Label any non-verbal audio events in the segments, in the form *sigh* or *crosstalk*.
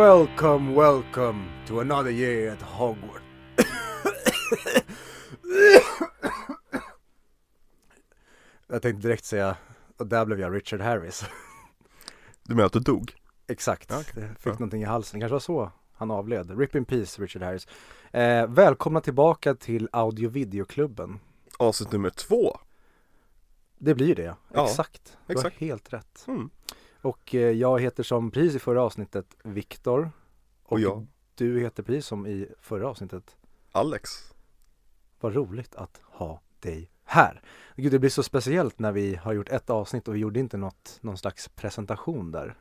Welcome, welcome to another year at Hogwarts. jag tänkte direkt säga, och där blev jag Richard Harris. Du menar att du dog? Exakt, Ja, okej. jag fick Bra. någonting i halsen, det kanske var så han avled. Rip in peace Richard Harris. Eh, välkomna tillbaka till Audio Videoklubben. Avsnitt nummer två Det blir det, Ja, exakt. Du har helt rätt. mm. Och eh, jag heter som precis i förra avsnittet Viktor. Och jag, Du heter precis som i förra avsnittet Alex Vad roligt att ha dig här. Gud, det blir så speciellt när vi har gjort ett avsnitt och vi gjorde inte något, någon slags presentation där.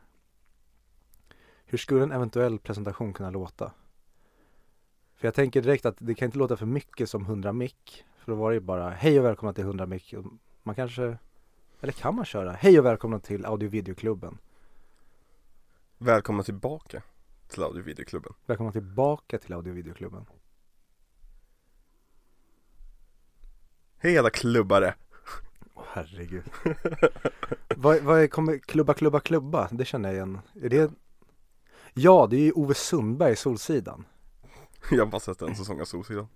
Hur skulle en eventuell presentation kunna låta? För jag tänker direkt att det kan inte låta för mycket som 100 mick. För då var det ju bara hej och välkomna till 100 mick. Och Man kanske, eller kan man köra hej och välkomna till audio videoklubben. Välkomna tillbaka till Audio Videoklubben Välkomna tillbaka till audio videoklubben. Hej alla klubbare! Åh herregud. *laughs* vad, vad är, kommer klubba, klubba, klubba? Det känner jag igen. Är det? Ja, det är ju Ove Sundberg i Solsidan. Jag har bara sett en säsong av Solsidan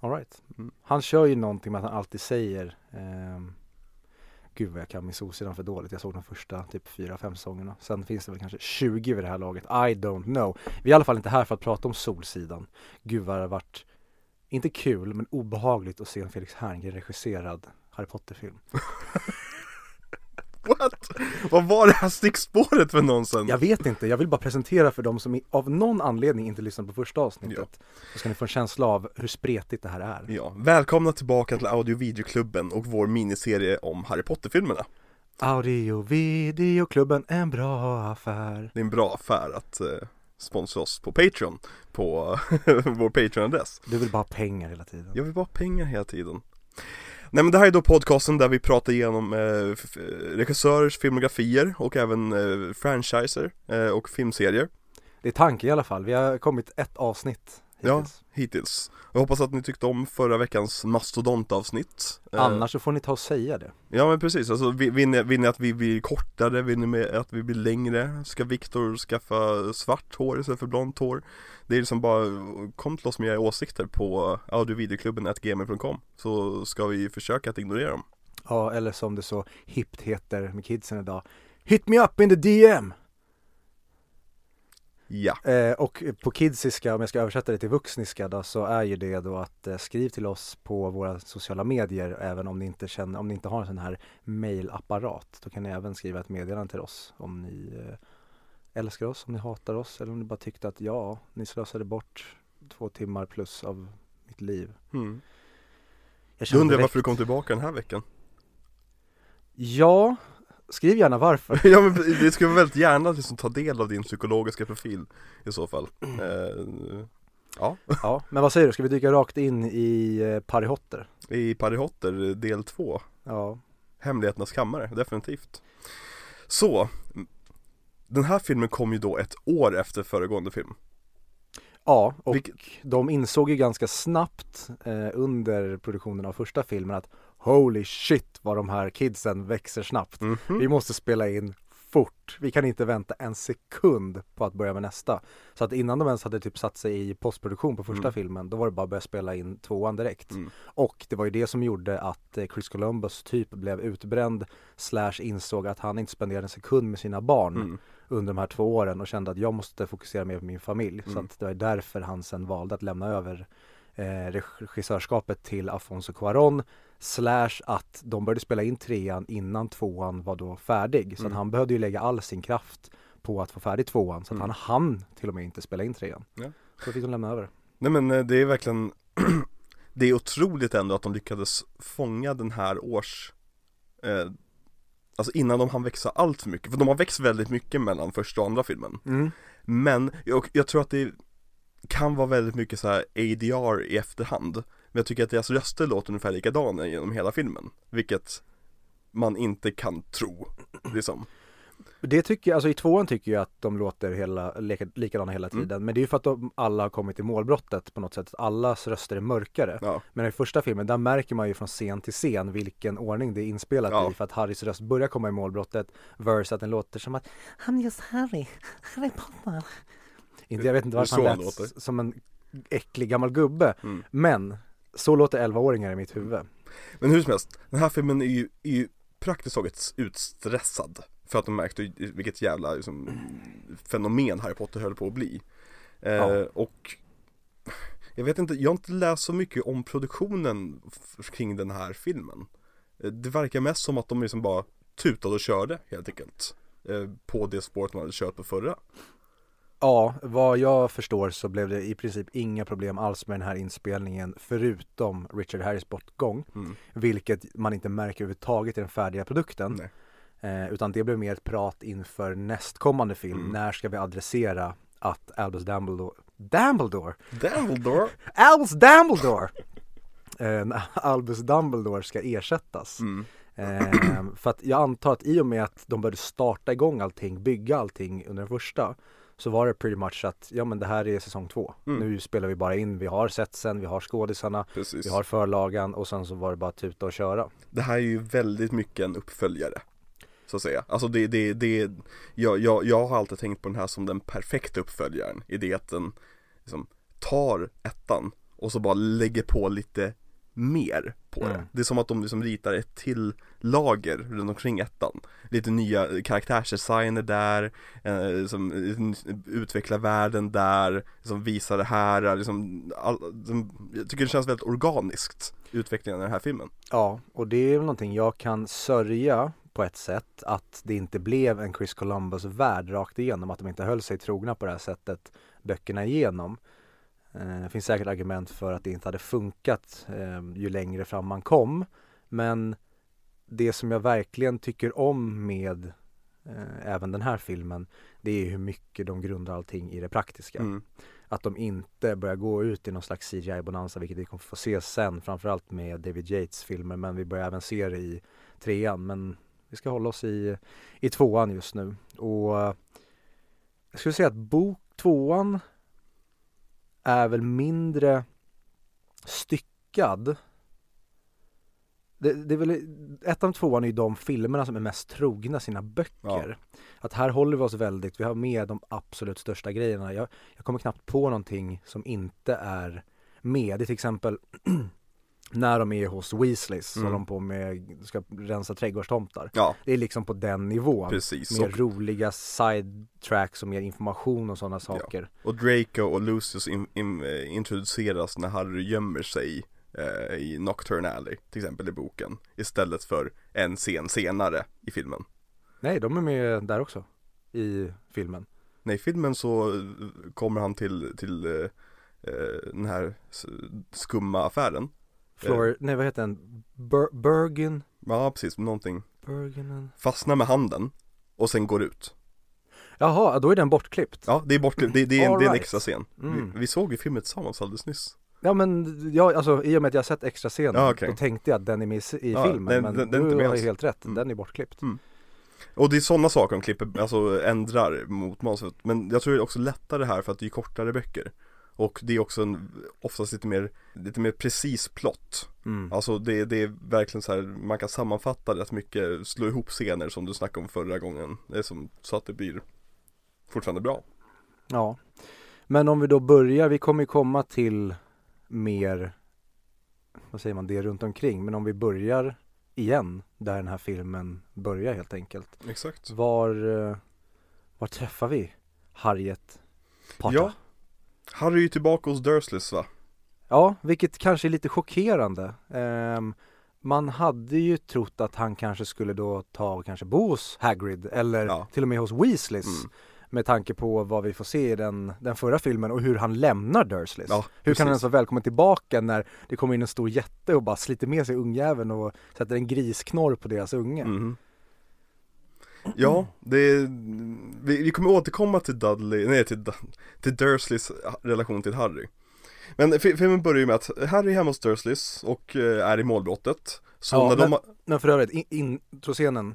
All right. Mm. Han kör ju någonting med att han alltid säger ehm, Gud vad jag kan min Solsidan för dåligt. Jag såg de första typ fyra, fem säsongerna. Sen finns det väl kanske 20 vid det här laget. I don't know. Vi är i alla fall inte här för att prata om Solsidan. Gud vad det har varit, inte kul, men obehagligt att se en Felix Herngren regisserad Harry Potter-film. *laughs* What? Vad var det här stickspåret för nonsens? Jag vet inte, jag vill bara presentera för dem som av någon anledning inte lyssnade på första avsnittet. Så ska ni få en känsla av hur spretigt det här är. Ja, välkomna tillbaka till Audio Videoklubben och vår miniserie om Harry Potter-filmerna Audio videoklubben, en bra affär. Det är en bra affär att eh, sponsra oss på Patreon På *laughs* vår Patreon-adress Du vill bara ha pengar hela tiden. Jag vill bara ha pengar hela tiden Nej men det här är då podcasten där vi pratar igenom eh, regissörers filmografier och även eh, franchiser eh, och filmserier Det är tanken i alla fall. Vi har kommit ett avsnitt Ja. hittills. hittills Jag hoppas att ni tyckte om förra veckans mastodontavsnitt Eh, Annars så får ni ta och säga det. Ja men precis, alltså vi- vill ni, vill ni att vi blir kortare, vill ni med att vi blir längre? Ska Viktor skaffa svart hår istället för blont hår? Det är liksom bara, kom till oss med era åsikter på audiovideoklubben.gmail.com Så ska vi försöka att ignorera dem Ja, eller som det så hippt heter med kidsen idag. Hit me up in the DM! Ja, Eh, och på kidsiska, om jag ska översätta det till vuxniska då, så är ju det då att eh, skriv till oss på våra sociala medier även om ni inte känner, om ni inte har en sån här mailapparat. Då kan ni även skriva ett meddelande till oss om ni eh, älskar oss, om ni hatar oss eller om ni bara tyckte att ja, ni slösade bort två timmar plus av mitt liv. mm. Jag Du undrar direkt- varför du kom tillbaka den här veckan? Ja, skriv gärna varför. *laughs* ja men vi skulle väldigt gärna liksom ta del av din psykologiska profil i så fall. Eh, Ja, Ja, men vad säger du, ska vi dyka rakt in i eh, Parry Hotter? i Parry Hotter del 2 Ja, Hemligheternas kammare, definitivt. Så Den här filmen kom ju då ett år efter föregående film. Ja, och Vilket- de insåg ju ganska snabbt eh, under produktionen av första filmen att Holy shit vad de här kidsen växer snabbt. Mhm. Vi måste spela in fort. Vi kan inte vänta en sekund på att börja med nästa. Så att innan de ens hade typ satt sig i postproduktion på första Mm. filmen, då var det bara att börja spela in tvåan direkt. Mm. Och det var ju det som gjorde att eh, Chris Columbus typ blev utbränd slash insåg att han inte spenderade en sekund med sina barn Mm. under de här två åren och kände att jag måste fokusera mer på min familj. Så Mm. att det var därför han sen valde att lämna över eh, regissörskapet till Afonso Cuarón slash att de började spela in trean innan tvåan var då färdig. Så Mm. han behövde ju lägga all sin kraft på att få färdig tvåan så att Mm. han hann till och med inte spela in trean. Ja. Så fick de lämna över. Nej men eh, det är verkligen *clears throat* Det är otroligt ändå att de lyckades fånga den här års eh, Alltså innan de hann växa allt för mycket, för de har växt väldigt mycket mellan första och andra filmen Mm. Men jag, jag tror att det kan vara väldigt mycket så här ADR i efterhand Men jag tycker att deras röster låter ungefär likadana genom hela filmen Vilket man inte kan tro liksom Det tycker jag, alltså i tvåan tycker jag att de låter hela, lika, likadana hela Mm. tiden. Men det är ju för att de alla har kommit till målbrottet på något sätt. Allas röster är mörkare. Ja, Men i första filmen, där märker man ju från scen till scen vilken ordning det är inspelat Ja. i. För att Harrys röst börjar komma i målbrottet. Verse att den låter som att Han är just Harry, Harry Potter. Inte, jag vet inte varför han lät som en äcklig gammal gubbe. mm. Men så låter 11-åringar i mitt huvud. Men hur som helst, den här filmen är ju, är ju praktiskt taget utstressad För att de märkte vilket jävla liksom, fenomen Harry Potter höll på att bli. Eh, Ja. Och Jag vet inte, jag har inte läst så mycket om produktionen kring den här filmen. Eh, Det verkar mest som att de liksom bara tutade och körde helt enkelt. Eh, På det spåret man hade kört på förra Ja, vad jag förstår så blev det i princip inga problem alls med den här inspelningen förutom Richard Harris bortgång. mm. Vilket man inte märker överhuvudtaget i den färdiga produkten. Eh, utan det blev mer ett prat inför nästkommande film. Mm. När ska vi adressera att Albus Dumbledore, Dumbledore? Dumbledore! *laughs* Albus Dumbledore! eh, Albus Dumbledore ska ersättas. Mm. Eh, för att jag antar att i och med att de började starta igång allting, bygga allting under den första så var det pretty much att, ja men det här är säsong två. Mm. Nu spelar vi bara in, vi har setsen, vi har skådisarna, Precis vi har förlagan och sen så var det bara att tuta och köra. Det här är ju väldigt mycket en uppföljare Så att säga, alltså det, det, det jag, jag, jag har alltid tänkt på den här som den perfekta uppföljaren I det att den liksom, tar ettan och så bara lägger på lite mer på det Mm. Det är som att de liksom ritar ett till lager runt omkring ettan Lite nya karaktärsdesigner där, eh, som utvecklar världen där, som visar det här, eh, liksom, all, som, jag tycker det känns väldigt organiskt Utvecklingen i den här filmen Ja, och det är väl någonting jag kan sörja på ett sätt att det inte blev en Chris Columbus värld rakt igenom, att de inte höll sig trogna på det här sättet böckerna igenom. Eh, det finns säkert argument för att det inte hade funkat eh, ju längre fram man kom. Men det som jag verkligen tycker om med eh, även den här filmen, det är hur mycket de grundar allting i det praktiska. mm. Att de inte börjar gå ut i någon slags CGI-bonanza, vilket vi kommer få se sen, framförallt med David Yates filmer, men vi börjar även se det i trean. Men vi ska hålla oss i, i tvåan just nu. Och jag skulle säga att bok tvåan är väl mindre styckad. Det, det är väl, ettan och tvåan är ju de filmerna som är mest trogna sina böcker. Att här håller vi oss väldigt, vi har med de absolut största grejerna. Jag, jag kommer knappt på någonting som inte är med. Det är till exempel *clears throat* när de är hos Weasleys så Mm. håller de på med, ska rensa trädgårdstomtar. Ja, Det är liksom på den nivån. precis. Mer Och, roliga sidetracks och mer information och sådana saker. och Draco och Lucius in, in, eh, introduceras när Harry gömmer sig eh, i Nocturne Alley, till exempel i boken. Istället för en scen senare i filmen. Nej, de är med där också. I filmen. Nej, i filmen så eh, kommer han till, till eh, eh, den här skumma affären. Flor, nej vad heter den? Ber, Bergen? Ja, precis, någonting. Bergenen? Fastnar med handen och sen går ut. Jaha, då är den bortklippt. Ja, det är bortklippt, det, det, är en- det är en extra scen. Mm. Vi, vi såg ju filmen tillsammans alldeles nyss. Ja men, ja, alltså i och med att jag sett extra scenen, Ja, okej. då tänkte jag att den är med i Ja, filmen, den- men den- den du har ju helt rätt, Mm. den är bortklippt. Och det är sådana saker de klipper, alltså ändrar mot manuset Men jag tror det är också lättare här för att det är kortare böcker Och det är också en, oftast lite mer, lite mer precis plott Mm. Alltså det, det är verkligen så här, man kan sammanfatta rätt mycket, slå ihop scener som du snackade om förra gången är som, så att det blir fortfarande bra Ja. Men om vi då börjar, vi kommer ju komma till mer, vad säger man, det runt omkring. Men om vi börjar igen, där den här filmen börjar helt enkelt. Exakt Var, eh, var träffar vi Harriet Potter? Ja, Harry är ju tillbaka hos Dursleys va? Ja, vilket kanske är lite chockerande. Ehm, man hade ju trott att han kanske skulle då ta och kanske bo hos Hagrid eller Ja. till och med hos Weasleys. Mm. Med tanke på vad vi får se i den, den förra filmen och hur han lämnar Dursleys. Ja, hur kan han ens vara välkommen tillbaka när det kommer in en stor jätte och bara sliter med sig ungjäveln och sätter en grisknorr på deras unge. Mhm. Ja, det vi, vi kommer återkomma till Dudley, nej till, till Dursleys relation till Harry Men fi- filmen börjar ju med att Harry är hemma hos Dursleys och eh, är i målbrottet Så Ja, när de men- har- Men för övrigt, in- introscenen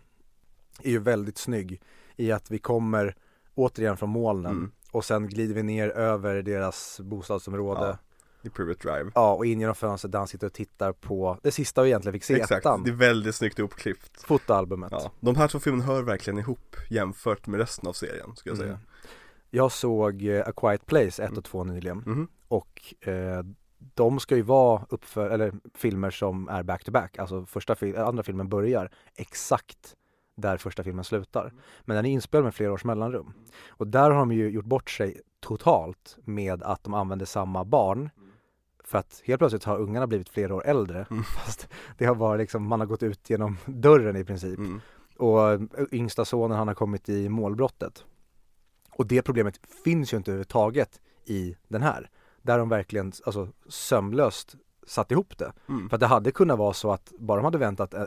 är ju väldigt snygg i att vi kommer återigen från molnen Mm. och sen glider vi ner över deras bostadsområde Ja. I Privet Drive Ja, och in genom fönstret där han sitter och tittar på det sista vi egentligen fick se, Exakt, ettan, det är väldigt snyggt uppklippt fotoalbumet. Ja, de här två filmerna hör verkligen ihop jämfört med resten av serien, ska jag säga Mm. Jag såg eh, A Quiet Place 1 Mm. och 2 nyligen Mhm. och eh, de ska ju vara uppför, eller filmer som är back to back, alltså första fil- andra filmen börjar exakt där första filmen slutar. Men den är inspelad med flera års mellanrum. Och där har de ju gjort bort sig totalt med att de använder samma barn. För att helt plötsligt har ungarna blivit flera år äldre. Mm. *laughs* Fast det har bara liksom, man har gått ut genom dörren i princip. Mm. Och eh, yngsta sonen han har kommit i målbrottet. Och det problemet finns ju inte överhuvudtaget i den här. Där de verkligen alltså, sömlöst satt ihop det. Mm. För att det hade kunnat vara så att bara de hade väntat, eh,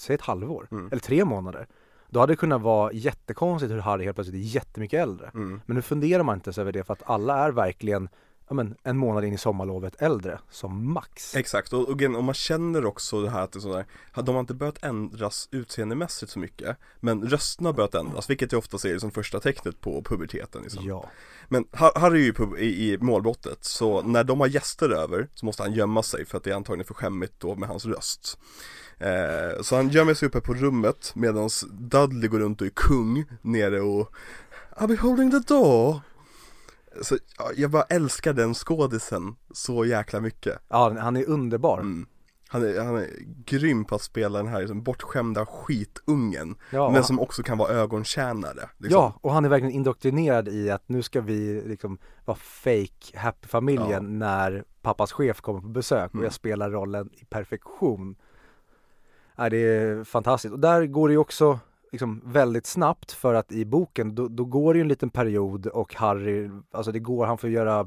säg ett halvår, Mm. eller tre månader. Då hade det kunnat vara jättekonstigt hur Harry helt plötsligt är jättemycket äldre. Mm. Men nu funderar man inte så över det för att alla är verkligen ja, men, en månad in i sommarlovet äldre som max. Exakt, och, och, och man känner också det här att det är sådär, de har inte börjat ändras utseendemässigt så mycket Men rösterna har börjat ändras, vilket jag ofta ser som första tecknet på puberteten liksom. Ja, Men Ha- Harry är ju pub- i, i målbrottet, så när de har gäster över så måste han gömma sig för att det är antagligen för skämmigt då med hans röst eh, Så han gömmer sig uppe på rummet medan Dudley går runt och är kung nere och I'll be holding the door Så ja, jag bara älskar den skådisen så jäkla mycket ja han är underbar. mm. han, är, han är grym på att spela den här liksom, bortskämda skitungen Ja, Men som också kan vara ögontjänare liksom. Ja, och han är verkligen indoktrinerad i att nu ska vi liksom vara fake happy familjen Ja. när pappas chef kommer på besök och Mm. jag spelar rollen i perfektion. Ja, det är fantastiskt och där går det ju också liksom väldigt snabbt för att i boken då, då går det ju en liten period och Harry, alltså det går, han får göra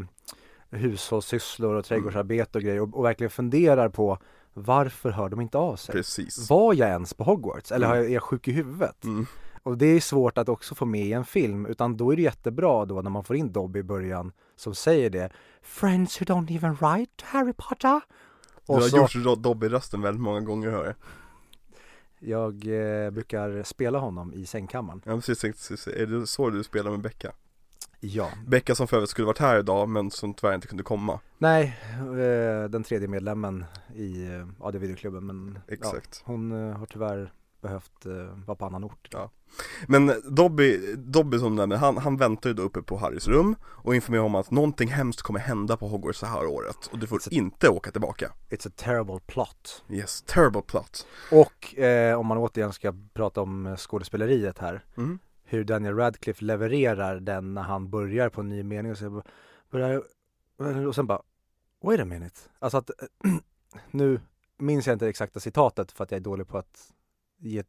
hushållssysslor och trädgårdsarbete och grejer och, och verkligen funderar på varför hör de inte av sig? Precis Var jag ens på Hogwarts eller Mm. är jag sjuk i huvudet? mm. Och det är svårt att också få med i en film utan då är det jättebra då när man får in Dobby i början som säger det Friends who don't even write Harry Potter Du Och har så, gjort Dobby-rösten väldigt många gånger hör jag jag eh, brukar spela honom i sängkammaren Ja precis, precis, är det så du spelar med Becka? Ja, Becka som för övrigt skulle varit här idag men som tyvärr inte kunde komma nej, eh, den tredje medlemmen i eh, AD videoklubben men Exakt. ja, hon eh, har tyvärr behövt eh, vara på annan ort Ja. Men Dobby, Dobby som nämnde, han, han väntar ju då uppe på Harrys rum och informerar om att någonting hemskt kommer hända på Hogwarts det här året och du får Så- inte åka tillbaka It's a terrible plot Yes, terrible plot Och eh, om man återigen ska prata om eh, skådespeleriet här mm. hur Daniel Radcliffe levererar den när han börjar på en ny mening och så börjar, och sen bara Wait a minute. Alltså att *clears throat* nu minns jag inte det exakta citatet för att jag är dålig på att ge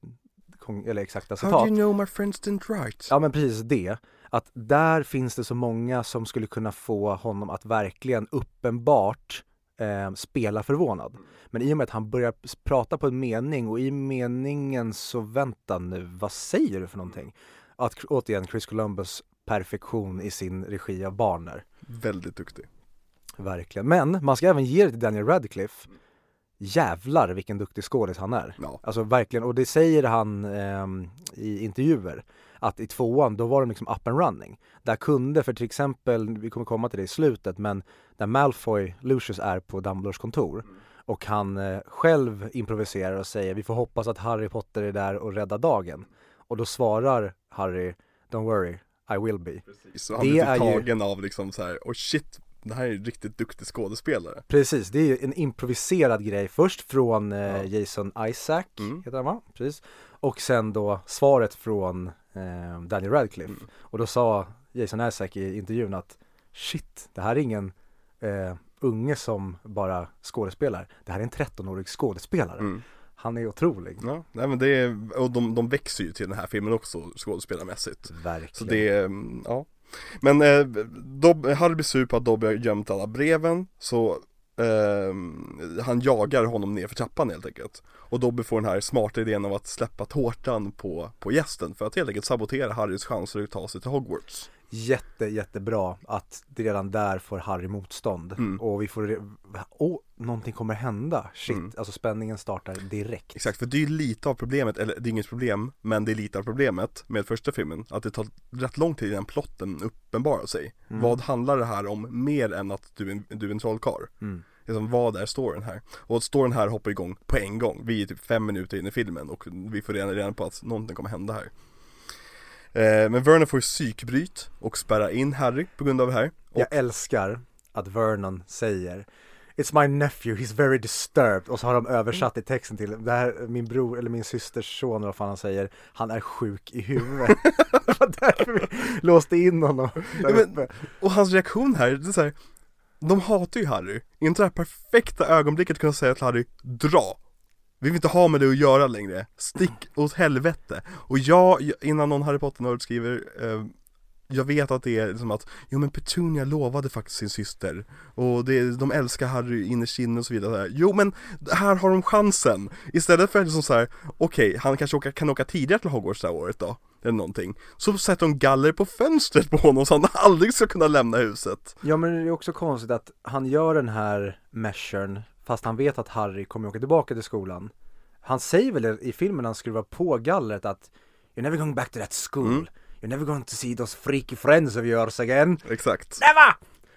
kon- eller exakta How do citat. you know my friends didn't write? Ja men precis det. Att där finns det så många som skulle kunna få honom att verkligen uppenbart eh, spela förvånad. Men i och med att han börjar prata på en mening och i meningen så vänta nu, vad säger du för någonting? Att återigen Chris Columbus perfektion i sin regi av barn där. Väldigt duktig Verkligen. Men man ska även ge det till Daniel Radcliffe. Jävlar vilken duktig skådis han är. Ja, Alltså verkligen, och det säger han ehm, i intervjuer att i tvåan då var de liksom up and running. Där kunde, för till exempel, vi kommer komma till det i slutet, men när Malfoy, Lucius är på Dumbledores kontor och han eh, själv improviserar och säger vi får hoppas att Harry Potter är där och räddar dagen. Och då svarar Harry Don't worry, I will be. så han Det blir typ ju- tagen av liksom så här, oh shit, det här är en riktigt duktig skådespelare Precis, det är ju en improviserad grej först från eh, Ja. Jason Isaac, Mm. heter han va? Precis. Och sen då svaret från eh, Daniel Radcliffe. Mm. Och då sa Jason Isaac i intervjun att shit, det här är ingen eh, unge som bara skådespelar. Det här är en 13-årig skådespelare. mm. Han är otrolig. Ja, nej men det är, och de, de växer ju till den här filmen också skådespelarmässigt Verkligen. Så det är, mm, ja men eh, Dob, Harry blir sur på att Dobby har gömt alla breven Så eh, han jagar honom ner för trappan helt enkelt. Och Dobby får den här smarta idén av att släppa tårtan på, på gästen För att helt enkelt sabotera Harrys chanser att ta sig till Hogwarts jätte, jättebra att det redan där får Harry motstånd. Mm. Och vi får, åh, någonting kommer hända. Shit, Mm. alltså spänningen startar direkt. Exakt, för det är ju lite av problemet, eller det är inget problem, men det är lite av problemet med första filmen, att det tar rätt lång tid innan plotten uppenbarar sig. Mm. Vad handlar det här om mer än att du är en, du är en trollkarl? Mm. Liksom, vad är storyn här? Och storyn här hoppar igång på en gång, vi är typ fem minuter in i filmen och vi får redan reda på att någonting kommer hända här. Eh, men Vernon får ju psykbryt och spärra in Harry på grund av det här. Och, Jag älskar att Vernon säger It's my nephew, he's very disturbed och så har de översatt i texten till det här, min bror eller min systers son eller vad fan han säger Han är sjuk i huvudet *laughs* *laughs* Det var därför vi låste in honom Ja, men- och hans reaktion här, det är så här, de hatar ju Harry. Inte det här perfekta ögonblicket kunna säga till Harry, dra! Vi vill inte ha med det att göra längre, stick åt helvete. Och jag, innan någon Harry Potter-nörd skriver, eh, jag vet att det är liksom att, jo men Petunia lovade faktiskt sin syster och det, de älskar Harry innerst inne och så vidare. Jo men här har de chansen! Istället för att liksom så här, okej, han kanske åka, kan åka tidigare till Hogwarts det här året då, eller någonting. Så sätter de galler på fönstret på honom så han aldrig ska kunna lämna huset. Ja men det är också konstigt att han gör den här measuren fast han vet att Harry kommer åka tillbaka till skolan Han säger väl i filmen när han skruvar på gallret att You're never going back to that school Mm. You're never going to see those freaky friends of yours again Exakt. Never!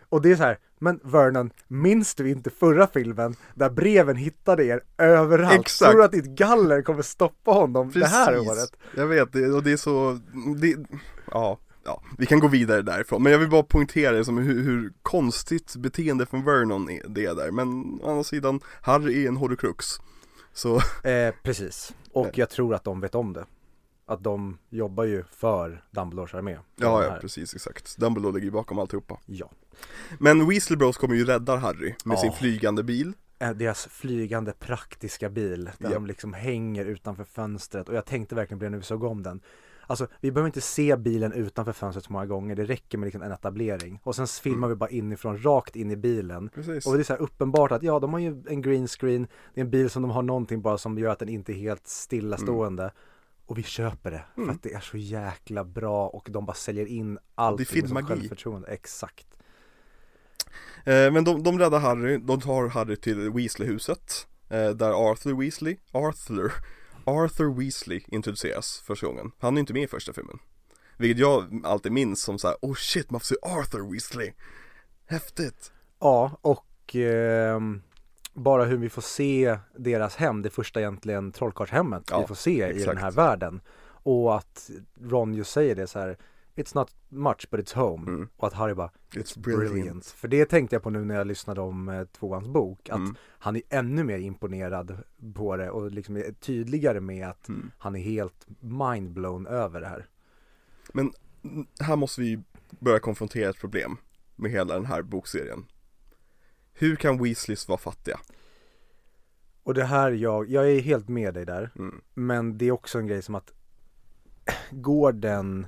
Och det är så här, men Vernon, minns du inte förra filmen där breven hittade er överallt? Exakt. Tror du att ditt galler kommer stoppa honom det här året? Jag vet, och det är så, det, ja, ja, vi kan gå vidare därifrån. Men jag vill bara poängtera liksom hur, hur konstigt beteende från Vernon är, det är där. Men å andra sidan, Harry är en horcrux. Så, *laughs* Eh, precis, och jag tror att de vet om det Att de jobbar ju för Dumbledores armé ja, ja precis, exakt. Dumbledore ligger ju bakom alltihopa. Ja Men Weasley Bros kommer ju rädda Harry med Ja. sin flygande bil. Eh, Deras flygande praktiska bil där Ja. de liksom hänger utanför fönstret och jag tänkte verkligen på det när vi såg om den Alltså vi behöver inte se bilen utanför fönstret så många gånger, det räcker med liksom en etablering. Och sen filmar vi bara inifrån, rakt in i bilen. Precis. Och det är så här uppenbart att ja, de har ju en green screen, det är en bil som de har någonting bara som gör att den inte är helt stillastående. Och vi köper det, för Mm. att det är så jäkla bra och de bara säljer in allt Det är filmmagi. exakt. Eh, men de, de räddar Harry, de tar Harry till Weasley-huset eh, Där Arthur Weasley, Arthur, Arthur Weasley introduceras första gången Han är inte med i första filmen Vilket jag alltid minns som så här: oh shit man får se Arthur Weasley Häftigt! Ja, och ehm, bara hur vi får se deras hem, det första egentligen trollkarlshemmet Ja, vi får se i exakt. den här världen. Och att Ron just säger det så här, It's not much but it's home. Mm. Och att Harry bara, It's brilliant. brilliant. För det tänkte jag på nu när jag lyssnade om eh, tvåans bok, att Mm. han är ännu mer imponerad på det och liksom är tydligare med att Mm. han är helt mindblown över det här. Men här måste vi börja konfrontera ett problem med hela den här bokserien Hur kan Weasleys vara fattiga? Och det här jag, jag är helt med dig där. Mm. Men det är också en grej som att går den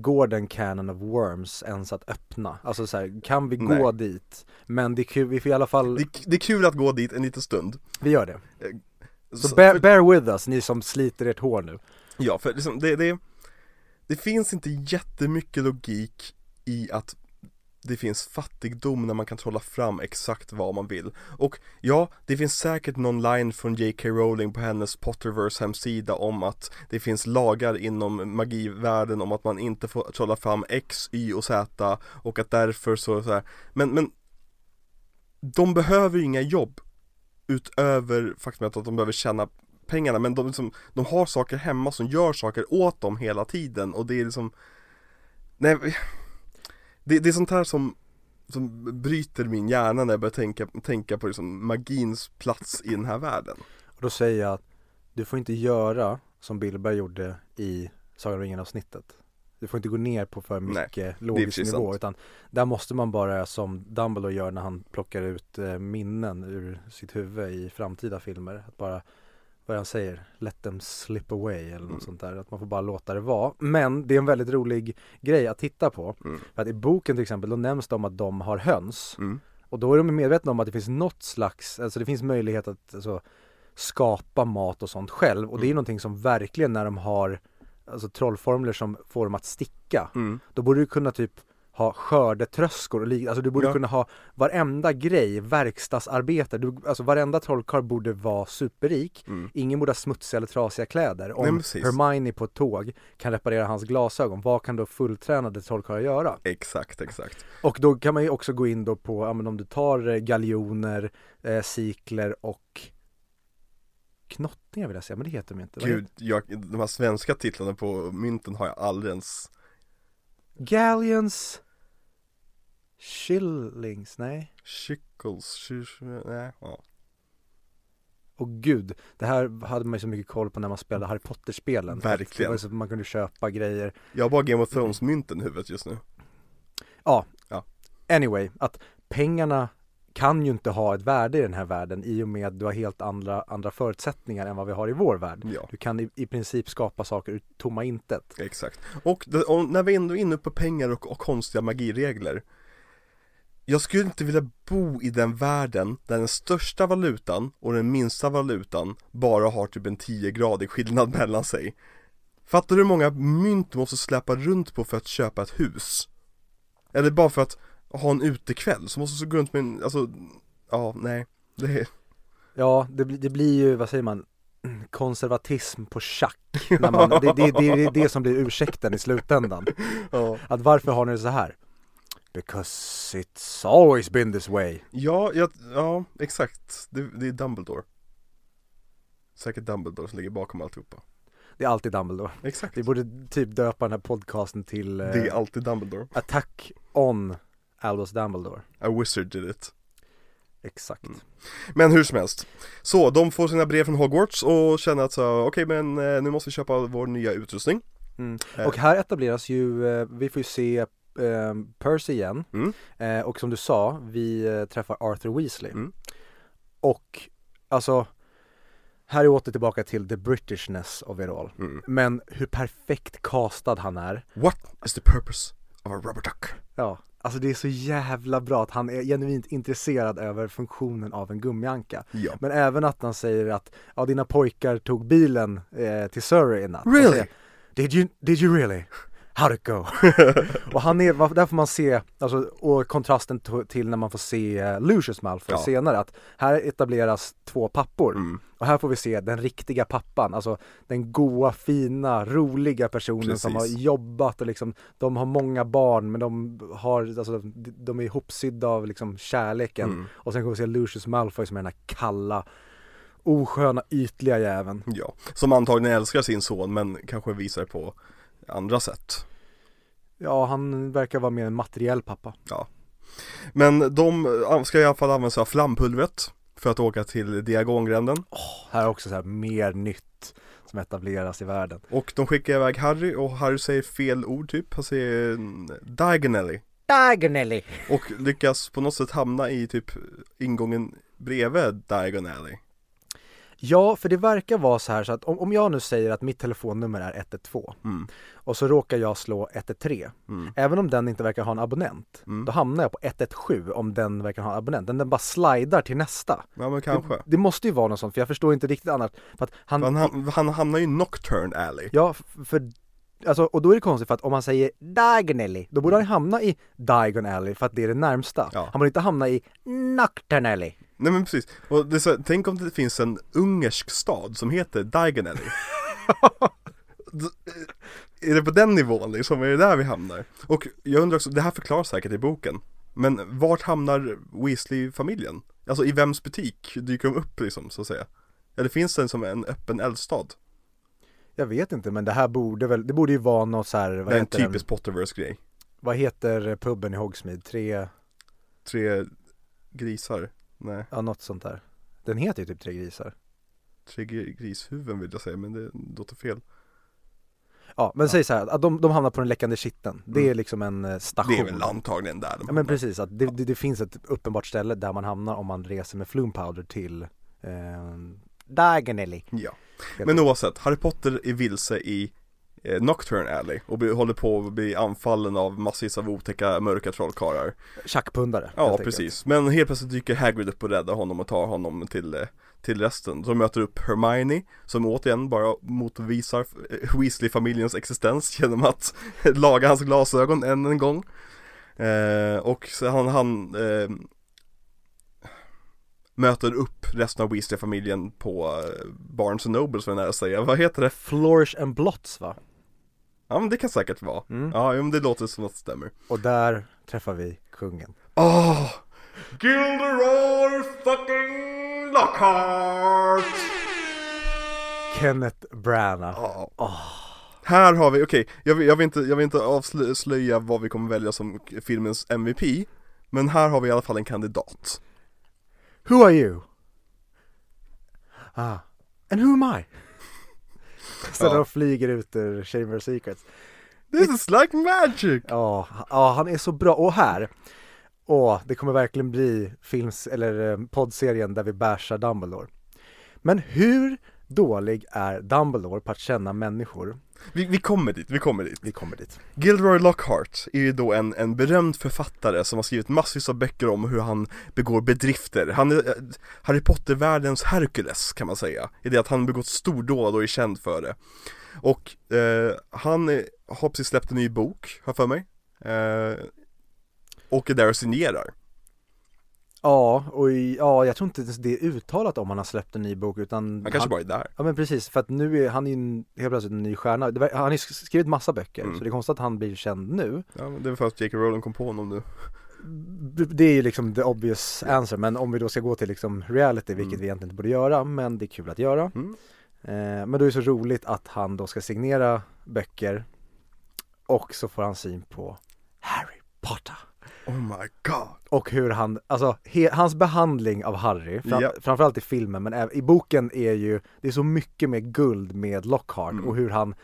Går den canon of worms ens att öppna? Alltså så här, kan vi gå Nej. dit? Men det är kul, vi får i alla fall, Det, det är kul att gå dit en liten stund vi gör det. Så, Så- bear, för- bear with us, ni som sliter ert hår nu. Ja, för liksom, det, det, det finns inte jättemycket logik i att det finns fattigdom när man kan trolla fram exakt vad man vill. Och ja, det finns säkert någon line från J.K. Rowling på hennes Potterverse hemsida om att det finns lagar inom magivärlden om att man inte får trolla fram X, Y och Z och att därför så, så här. Men, men de behöver ju inga jobb utöver faktumet att de behöver tjäna pengarna men de, liksom, de har saker hemma som gör saker åt dem hela tiden och det är liksom Nej det, det är sånt här som som bryter min hjärna när jag börjar tänka, tänka på liksom magins plats i den här världen Och då säger jag att du får inte göra som Billberg gjorde i Sagan om ringen avsnittet. Du får inte gå ner på för Nej, mycket logisk precis nivå sant. utan där måste man bara som Dumbledore gör när han plockar ut eh, minnen ur sitt huvud i framtida filmer. Att bara, vad han säger, let them slip away eller något Mm. sånt där. Att man får bara låta det vara. Men det är en väldigt rolig grej att titta på. Mm. För att i boken till exempel, då nämns det om att de har höns. mm. Och då är de medvetna om att det finns något slags, alltså det finns möjlighet att alltså, skapa mat och sånt själv och det är Mm. någonting som verkligen när de har alltså trollformler som får dem att sticka. Mm. Då borde du kunna typ ha skördetröskor och liknande, alltså du borde Ja. kunna ha varenda grej, verkstadsarbete, du, alltså varenda trollkarl borde vara superrik Mm. Ingen borde ha smutsiga eller trasiga kläder. Nej, Om precis. Hermione på ett tåg kan reparera hans glasögon, vad kan då fulltränade trollkarlar göra? Exakt, exakt. Och då kan man ju också gå in då på, ja men om du tar eh, galjoner, eh, sikler och knottingar vill jag säga, men det heter de inte. Gud, jag, de här svenska titlarna på mynten har jag aldrig ens Galleons Shillings, nej. Chickles, nej, ja. Och gud, det här hade man ju så mycket koll på när man spelade Harry Potter-spelen. Verkligen. Så man kunde köpa grejer. Jag har bara Game of Thrones mynten i huvudet just nu Ja. Ja. Anyway, att pengarna kan ju inte ha ett värde i den här världen i och med att du har helt andra, andra förutsättningar än vad vi har i vår värld. Ja, Du kan i, i princip skapa saker ur tomma intet. exakt Och, det, och när vi ändå är inne på pengar och, och konstiga magiregler Jag skulle inte vilja bo i den världen där den största valutan och den minsta valutan bara har typ en 10-gradig skillnad *laughs* mellan sig Fattar du hur många mynt du måste släppa runt på för att köpa ett hus? Eller bara för att ha en utekväll, så måste du gå runt med en, alltså, ja, nej det är, Ja, det, blir- det blir ju, vad säger man, *clears throat* konservatism på schack. *laughs* När man, det, det, det, det är det som blir ursäkten i slutändan. ja Att varför har ni det så här? Because it's always been this way. Ja, ja, ja exakt. Det, det är Dumbledore. Säkert Dumbledore som ligger bakom alltihopa. Det är alltid Dumbledore. Exakt. Vi borde typ döpa den här podcasten till eh, Det är alltid Dumbledore. Attack on Albus Dumbledore. A wizard did it. Exakt. Mm. Men hur som helst. Så, de får sina brev från Hogwarts och känner att så, okej men eh, nu måste vi köpa vår nya utrustning. Mm. Eh. Och här etableras ju, eh, vi får ju se eh, Percy igen. Mm. Eh, och som du sa, vi eh, träffar Arthur Weasley. Mm. Och alltså, här är åter tillbaka till the Britishness of it all. Mm. Men hur perfekt castad han är. What is the purpose of a rubber duck? Ja, alltså det är så jävla bra att han är genuint intresserad över funktionen av en gummianka. Ja. Men även att han säger att, ja dina pojkar tog bilen eh, till Surrey i natt. Really? säger, Did you, did you really? Go? *laughs* och han är, där får man se, alltså, och kontrasten till när man får se eh, Lucius Malfoy Ja. senare, att här etableras två pappor. Mm. Och här får vi se den riktiga pappan, alltså den goa, fina, roliga personen som har Precis. jobbat och liksom, de har många barn men de har, alltså de är ihopsydda av liksom kärleken. Mm. Och sen kommer vi se Lucius Malfoy som är den här kalla, osköna, ytliga jäveln. Ja. Som antagligen älskar sin son men kanske visar på andra sätt. Ja, han verkar vara mer en materiell pappa. Men de eh, ska i alla fall använda sig av flampulvret för att åka till Diagongränden. Här är också så här mer nytt som etableras i världen. Och de skickar iväg Harry och Harry säger fel ord typ, han säger Diagonally Diagonally! Och lyckas på något sätt hamna i typ ingången bredvid Diagonally Ja, för det verkar vara så här så att om, om jag nu säger att mitt telefonnummer är 112 mm. och så råkar jag slå 113 Mm. Även om den inte verkar ha en abonnent, Mm. då hamnar jag på 117 om den verkar ha en abonnent. Den, den bara slidar till nästa. Ja men kanske Det, det måste ju vara något sånt, för jag förstår inte riktigt annat. För att han, han, han, han hamnar ju i Nocturne Alley ja, för, alltså, och då är det konstigt för att om man säger Diagon då borde han hamna i Diagon Alley för att det är det närmsta. Ja. Han borde inte hamna i Nocturne Alley. Nej men precis, och det så, tänk om det finns en ungersk stad som heter Diagonally D- Är det på den nivån liksom, är det där vi hamnar? Och jag undrar också, det här förklaras säkert i boken Men vart hamnar Weasley-familjen? Alltså i vems butik dyker de upp liksom, så att säga? Eller finns det en som en öppen eldstad? Jag vet inte, men det här borde väl, det borde ju vara något så här, vad Det är en den? typisk Potterverse-grej Vad heter puben i Hogsmeade? Tre, Tre grisar, nej, ja något sånt där. Den heter ju typ Tre grisar. tre gri- grishuvuden vill jag säga, men det låter fel Ja, men säg så här, att de, de hamnar på den läckande kitten. Det Mm. är liksom en eh, station. Det är väl antagligen där de Ja men hamnar. precis, att det, det, det finns ett uppenbart ställe där man hamnar om man reser med Flume Powder till eh, Diagonally. Ja, men oavsett, Harry Potter är vilse i Nocturne Alley och blir, håller på att bli anfallen av massvis av otäcka mörka trollkarlar Tjackpundare. Ja precis, men helt plötsligt dyker Hagrid upp och räddar honom och tar honom till, eh, till resten. De möter upp Hermione som återigen bara motvisar eh, Weasley-familjens existens genom att *laughs* laga hans glasögon än en gång. Eh, och så han, han eh, möter upp resten av Weasley-familjen på eh, Barnes Noble som jag nära säga. Vad heter det? Flourish and Blots va? Ja men det kan säkert vara. Mm. Ja, men det låter som att det stämmer. Och där träffar vi kungen. Åh! Oh, Gilderoy fucking Lockhart! Kenneth Branagh. Oh. Här har vi, okej, okay, jag, jag, vill inte, jag vill inte avslöja vad vi kommer välja som filmens MVP Men här har vi i alla fall en kandidat Who are you? Ah, and who am I? Så ja. de flyger ut ur Chamber Secrets This is like magic! Ja, ja, han är så bra, och här Åh, det kommer verkligen bli films, eller eh, poddserien där vi bashar Dumbledore Men hur dålig är Dumbledore på att känna människor? Vi, vi kommer dit, vi kommer dit. Vi kommer dit. Gilderoy Lockhart är ju då en, en berömd författare som har skrivit massvis av böcker om hur han begår bedrifter. Han är eh, Harry Potter-världens Hercules kan man säga. I det att han begått stordåd och är känd för det. Och eh, han är, har precis släppt en ny bok, har för mig. Eh, Och är där och signerar Ja, och i, ja, jag tror inte ens det är uttalat om han har släppt en ny bok utan Han kanske han, bara är där Ja men precis, för att nu är han ju helt plötsligt en ny stjärna Han har ju skrivit massa böcker, mm. så det är konstigt att han blir känd nu Ja men det är för att J.K. Rowling kom på honom nu Det är ju liksom the obvious answer, men om vi då ska gå till liksom reality, vilket mm. vi egentligen inte borde göra, men det är kul att göra mm. eh, Men då är det så roligt att han då ska signera böcker Och så får han syn på Harry Potter Oh my god! Och hur han, alltså he, hans behandling av Harry, fram, yep. framförallt i filmen men även, i boken är ju, det är så mycket med guld med Lockhart mm. och hur han,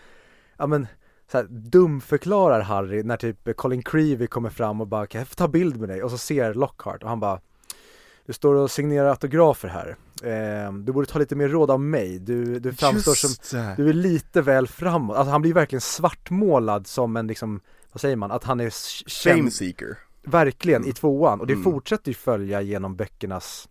ja men så här, dumförklarar Harry när typ Colin Creevy kommer fram och bara kan jag ta bild med dig? Och så ser Lockhart och han bara Du står och signerar autografer här eh, Du borde ta lite mer råd av mig, du, du framstår som, du är lite väl framåt, alltså han blir verkligen svartmålad som en liksom, vad säger man, att han är Shame seeker Verkligen, mm. i tvåan. Och det mm. fortsätter ju följa genom böckernas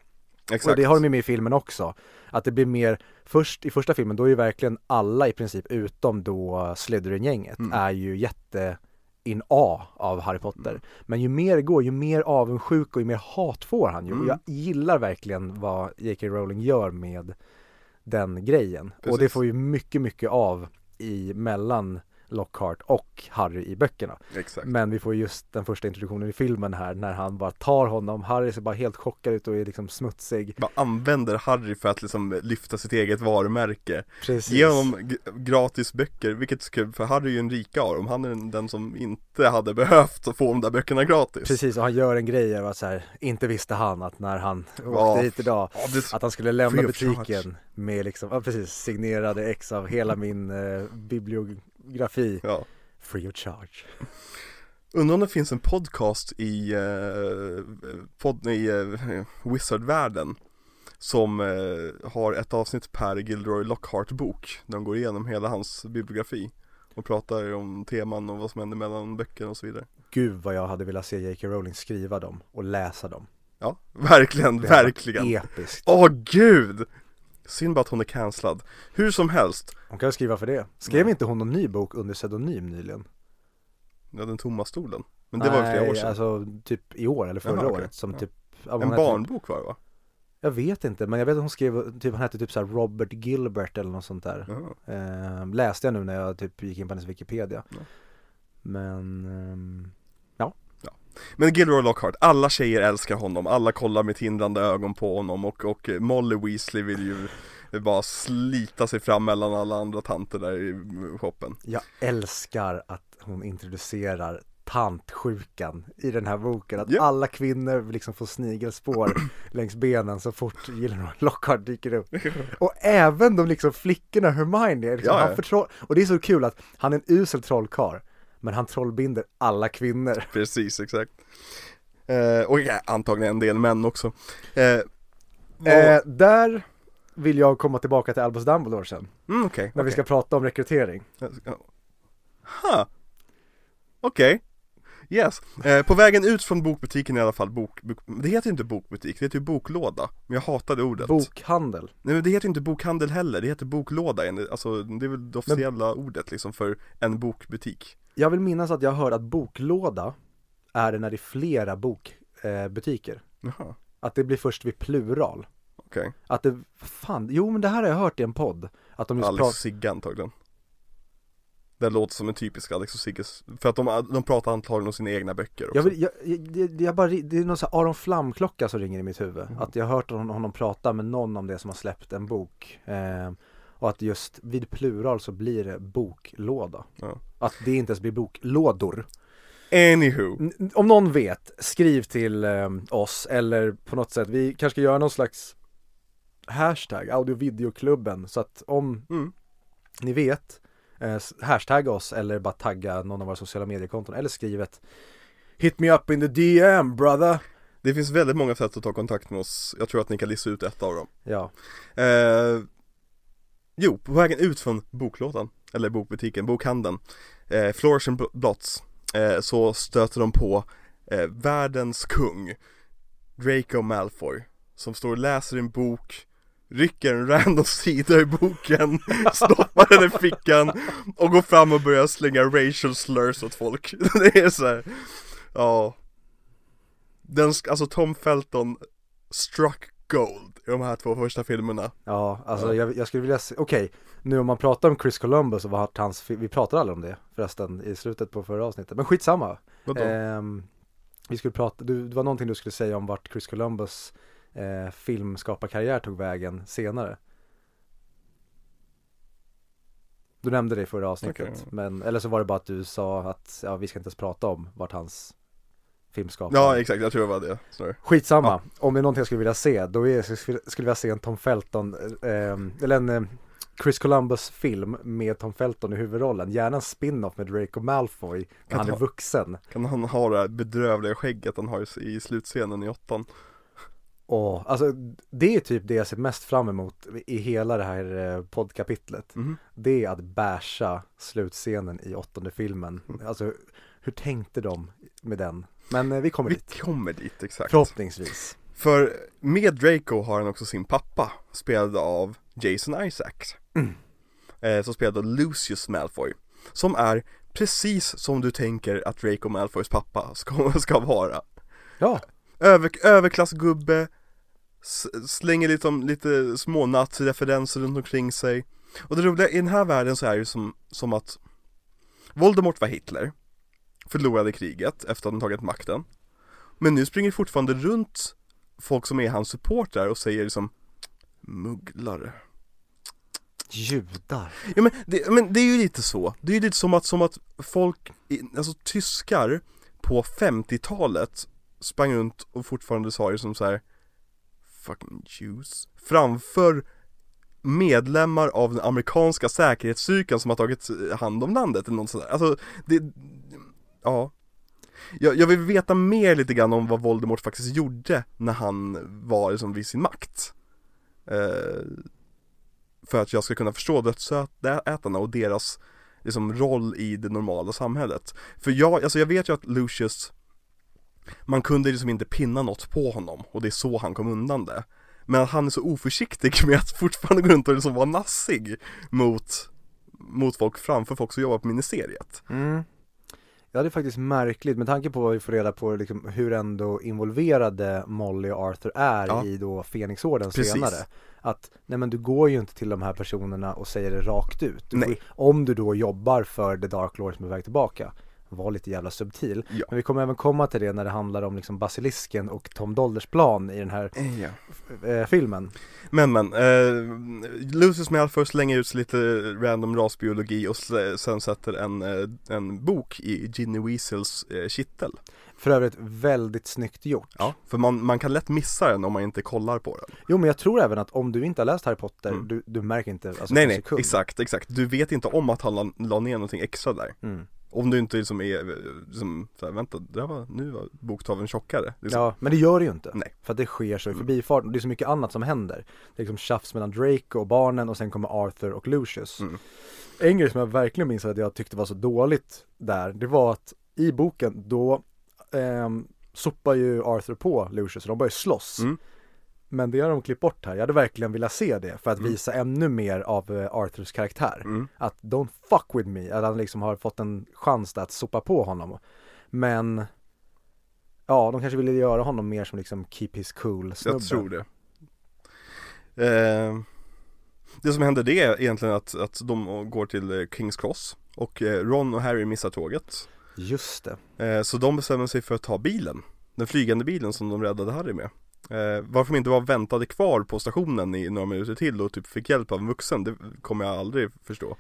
Exakt. Och det har de med i filmen också. Att det blir mer, först i första filmen då är ju verkligen alla i princip utom då Slytherin-gänget mm. är ju jätte in A av Harry Potter. Mm. Men ju mer det går, ju mer avundsjuk och ju mer hat får han ju. Mm. Och jag gillar verkligen vad J.K. Rowling gör med den grejen. Precis. Och det får ju mycket, mycket av i mellan Lockhart och Harry i böckerna. Exakt. Men vi får just den första introduktionen i filmen här när han bara tar honom, Harry ser bara helt chockad ut och är liksom smutsig. Bara använder Harry för att liksom lyfta sitt eget varumärke. Precis. Ge honom gratis böcker, vilket är kul för Harry är ju en rikar om han är den som inte hade behövt få de där böckerna gratis. Precis, och han gör en grej av att så här, inte visste han att när han åkte hit idag, ja, det... att han skulle lämna butiken med liksom, ja precis, signerade ex av hela min eh, bibliografi grafi ja. Free of charge Undrar om det finns en podcast i, eh, pod, i eh, Wizard-världen Som eh, har ett avsnitt per Gilderoy Lockhart bok Där de går igenom hela hans bibliografi Och pratar om teman och vad som händer mellan böckerna och så vidare Gud vad jag hade velat se J.K. Rowling skriva dem och läsa dem Ja, verkligen, verkligen Episkt Åh gud! Synd bara att hon är cancellad. Hur som helst. Hon kan skriva för det. Skrev inte hon någon ny bok under pseudonym nyligen? Ja, den tomma stolen. Men det var flera år sedan. alltså typ i år eller förra Jaha, okay. året som ja. typ ja, En barnbok var det va? Jag vet inte, men jag vet att hon skrev, typ han hette typ såhär Robert Gilbert eller något sånt där eh, Läste jag nu när jag typ gick in på hennes Wikipedia ja. Men, eh, ja men Gilroy Lockhart, alla tjejer älskar honom, alla kollar med tindrande ögon på honom och, och Molly Weasley vill ju bara slita sig fram mellan alla andra tanter där i shoppen Jag älskar att hon introducerar tantsjukan i den här boken, att yeah. alla kvinnor liksom får snigelspår *clears throat* längs benen så fort Gilroy Lockhart dyker upp Och även de liksom flickorna, Hermione, liksom, ja, ja. och det är så kul att han är en usel trollkarl men han trollbinder alla kvinnor. *laughs* Precis, exakt. Eh, och ja, antagligen en del män också. Eh, och... eh, där vill jag komma tillbaka till Albus Dumbledore sen. Mm, okay, när okay. vi ska prata om rekrytering. Ha. Okej. Okay. Yes, eh, på vägen ut från bokbutiken i alla fall, bok, bok, det heter inte bokbutik, det heter ju boklåda Men jag hatade ordet Bokhandel. Nej men det heter inte bokhandel heller, det heter boklåda, alltså det är väl det officiella ordet liksom för en bokbutik Jag vill minnas att jag hörde att boklåda är det när det är flera bokbutiker. Eh, att det blir först vid plural. okej, Att det, fan, jo men det här har jag hört i en podd. Att de just Alex och Sigge antagligen Det låter som en typisk Alex och Sigges, för att de, de pratar antagligen om sina egna böcker också jag vill, jag, jag, jag bara, det är någon sån här Aron Flam-klocka som ringer i mitt huvud. Mhm. Att jag har hört honom, honom prata med någon om det som har släppt en bok. Eh, och att just vid plural så blir det boklåda. Ja. Att det inte ens blir boklådor. Anywho, N- Om någon vet, skriv till eh, oss eller på något sätt, vi kanske ska göra någon slags hashtag, audiovideoklubben, så att om mm. ni vet, eh, hashtagga oss eller bara tagga någon av våra sociala mediekonton eller skriv ett Hit me up in the DM brother! det finns väldigt många sätt att ta kontakt med oss, jag tror att ni kan lista ut ett av dem Ja, Eh, jo, på vägen ut från boklådan, eller bokbutiken, bokhandeln, eh, Flourish and Blots, eh, så stöter de på eh, världens kung, Draco Malfoy, som står och läser en bok, rycker en random *laughs* sida i boken, *laughs* stoppar den i fickan och går fram och börjar slänga racial slurs åt folk. *laughs* Det är så här, ja. Den, alltså Tom Felton struck gold de här två första filmerna. ja alltså Ja. Jag, jag skulle vilja se, okej Nu om man pratar om Chris Columbus och vart hans, vi pratade aldrig om det förresten i slutet på förra avsnittet, men skitsamma Vadå? Ehm, Vi skulle prata, du, det var någonting du skulle säga om vart Chris Columbus eh, filmskaparkarriär tog vägen senare Du nämnde det i förra avsnittet, Okej. men eller så var det bara att du sa att ja, vi ska inte ens prata om vart hans filmskapare. Ja exakt, jag tror det var det. Snarare. Skitsamma, om det är någonting jag skulle vilja se, då är, jag skulle skulle vilja se en Tom Felton, eh, eller en eh, Chris Columbus film med Tom Felton i huvudrollen, gärna en spin-off med Draco Malfoy när Kan han är ta- vuxen. Kan han ha det här bedrövliga skägget han har i- i slutscenen i åttan? Och alltså det är typ det jag ser mest fram emot i hela det här eh, poddkapitlet. Mhm. Det är att basha slutscenen i åttonde filmen. Alltså hur tänkte de med den? Men eh, vi kommer Vi dit kommer dit, exakt. Förhoppningsvis För med Draco har han också sin pappa, spelad av Jason Isaacs. Mm. Eh, som spelade av Lucius Malfoy. Som är precis som du tänker att Draco Malfoys pappa ska, *laughs* ska vara. Ja, Över, överklassgubbe, slänger liksom lite små nazireferenser runt omkring sig. Och det roliga, i den här världen så är det som, som att Voldemort var Hitler, förlorade kriget efter att han tagit makten. Men nu springer fortfarande runt folk som är hans supportrar och säger liksom Mugglare. judar Ja men det, men det är ju lite så, det är ju lite som att, som att folk, alltså tyskar på 50-talet sprang runt och fortfarande sa det som så här fucking Jews framför medlemmar av den amerikanska säkerhetsstyrkan som har tagit hand om landet eller något sådär. Alltså, det, ja. Jag, jag vill veta mer lite grann om vad Voldemort faktiskt gjorde när han var liksom vid sin makt. Eh, för att jag ska kunna förstå dödsätarna och deras liksom, roll i det normala samhället. För jag, alltså jag vet ju att Lucius, man kunde liksom inte pinna något på honom och det är så han kom undan det. Men att han är så oförsiktig *laughs* med att fortfarande gå runt och liksom vara nassig mot, mot folk framför folk som jobbar på ministeriet. Mm. Ja det är faktiskt märkligt med tanke på vad vi får reda på liksom, hur ändå involverade Molly och Arthur är Ja. i då Fenixorden senare. Att nej men du går ju inte till de här personerna och säger det rakt ut. Du om du då jobbar för The Dark Lord som är väg tillbaka, var lite jävla subtil. Ja. Men vi kommer även komma till det när det handlar om liksom basilisken och Tom Dolders plan i den här Ja. eh, filmen. Men men, eh, Lucius Malfoy slänger ut lite random rasbiologi och sen sätter en, eh, en bok i Ginny Weasels eh, kittel. För övrigt väldigt snyggt gjort. Ja, för man, man kan lätt missa den om man inte kollar på den. Jo men jag tror även att om du inte har läst Harry Potter, Mm. du, du märker inte alltså, nej nej, sekund. exakt, exakt. Du vet inte om att han la, la ner någonting extra där. Mm. Om du inte liksom är, eh, liksom, så här, vänta, det var, nu var bokstaven tjockare. Liksom. Ja, men det gör det ju inte. Nej. För att det sker så i Mm. förbifarten. Det är så mycket annat som händer. Det är liksom tjafs mellan Drake och barnen och sen kommer Arthur och Lucius. Mm. En grej som jag verkligen minns att jag tyckte var så dåligt där, det var att i boken då ehm, sopar ju Arthur på Lucius, de börjar slåss. Mm. Men det har de klippt bort här. Jag hade verkligen velat se det för att Mm. visa ännu mer av eh, Arthurs karaktär. Mm. Att don't fuck with me, att han liksom har fått en chans att sopa på honom. Men ja, de kanske ville göra honom mer som liksom keep his cool snubbe. Jag tror det. Eh, det som händer det är egentligen att, att de går till eh, Kings Cross och eh, Ron och Harry missar tåget. Just det. Eh, så de bestämmer sig för att ta bilen. Den flygande bilen som de räddade Harry med. Eh, varför de inte var väntade kvar på stationen i några minuter till och typ fick hjälp av en vuxen, det kommer jag aldrig förstå.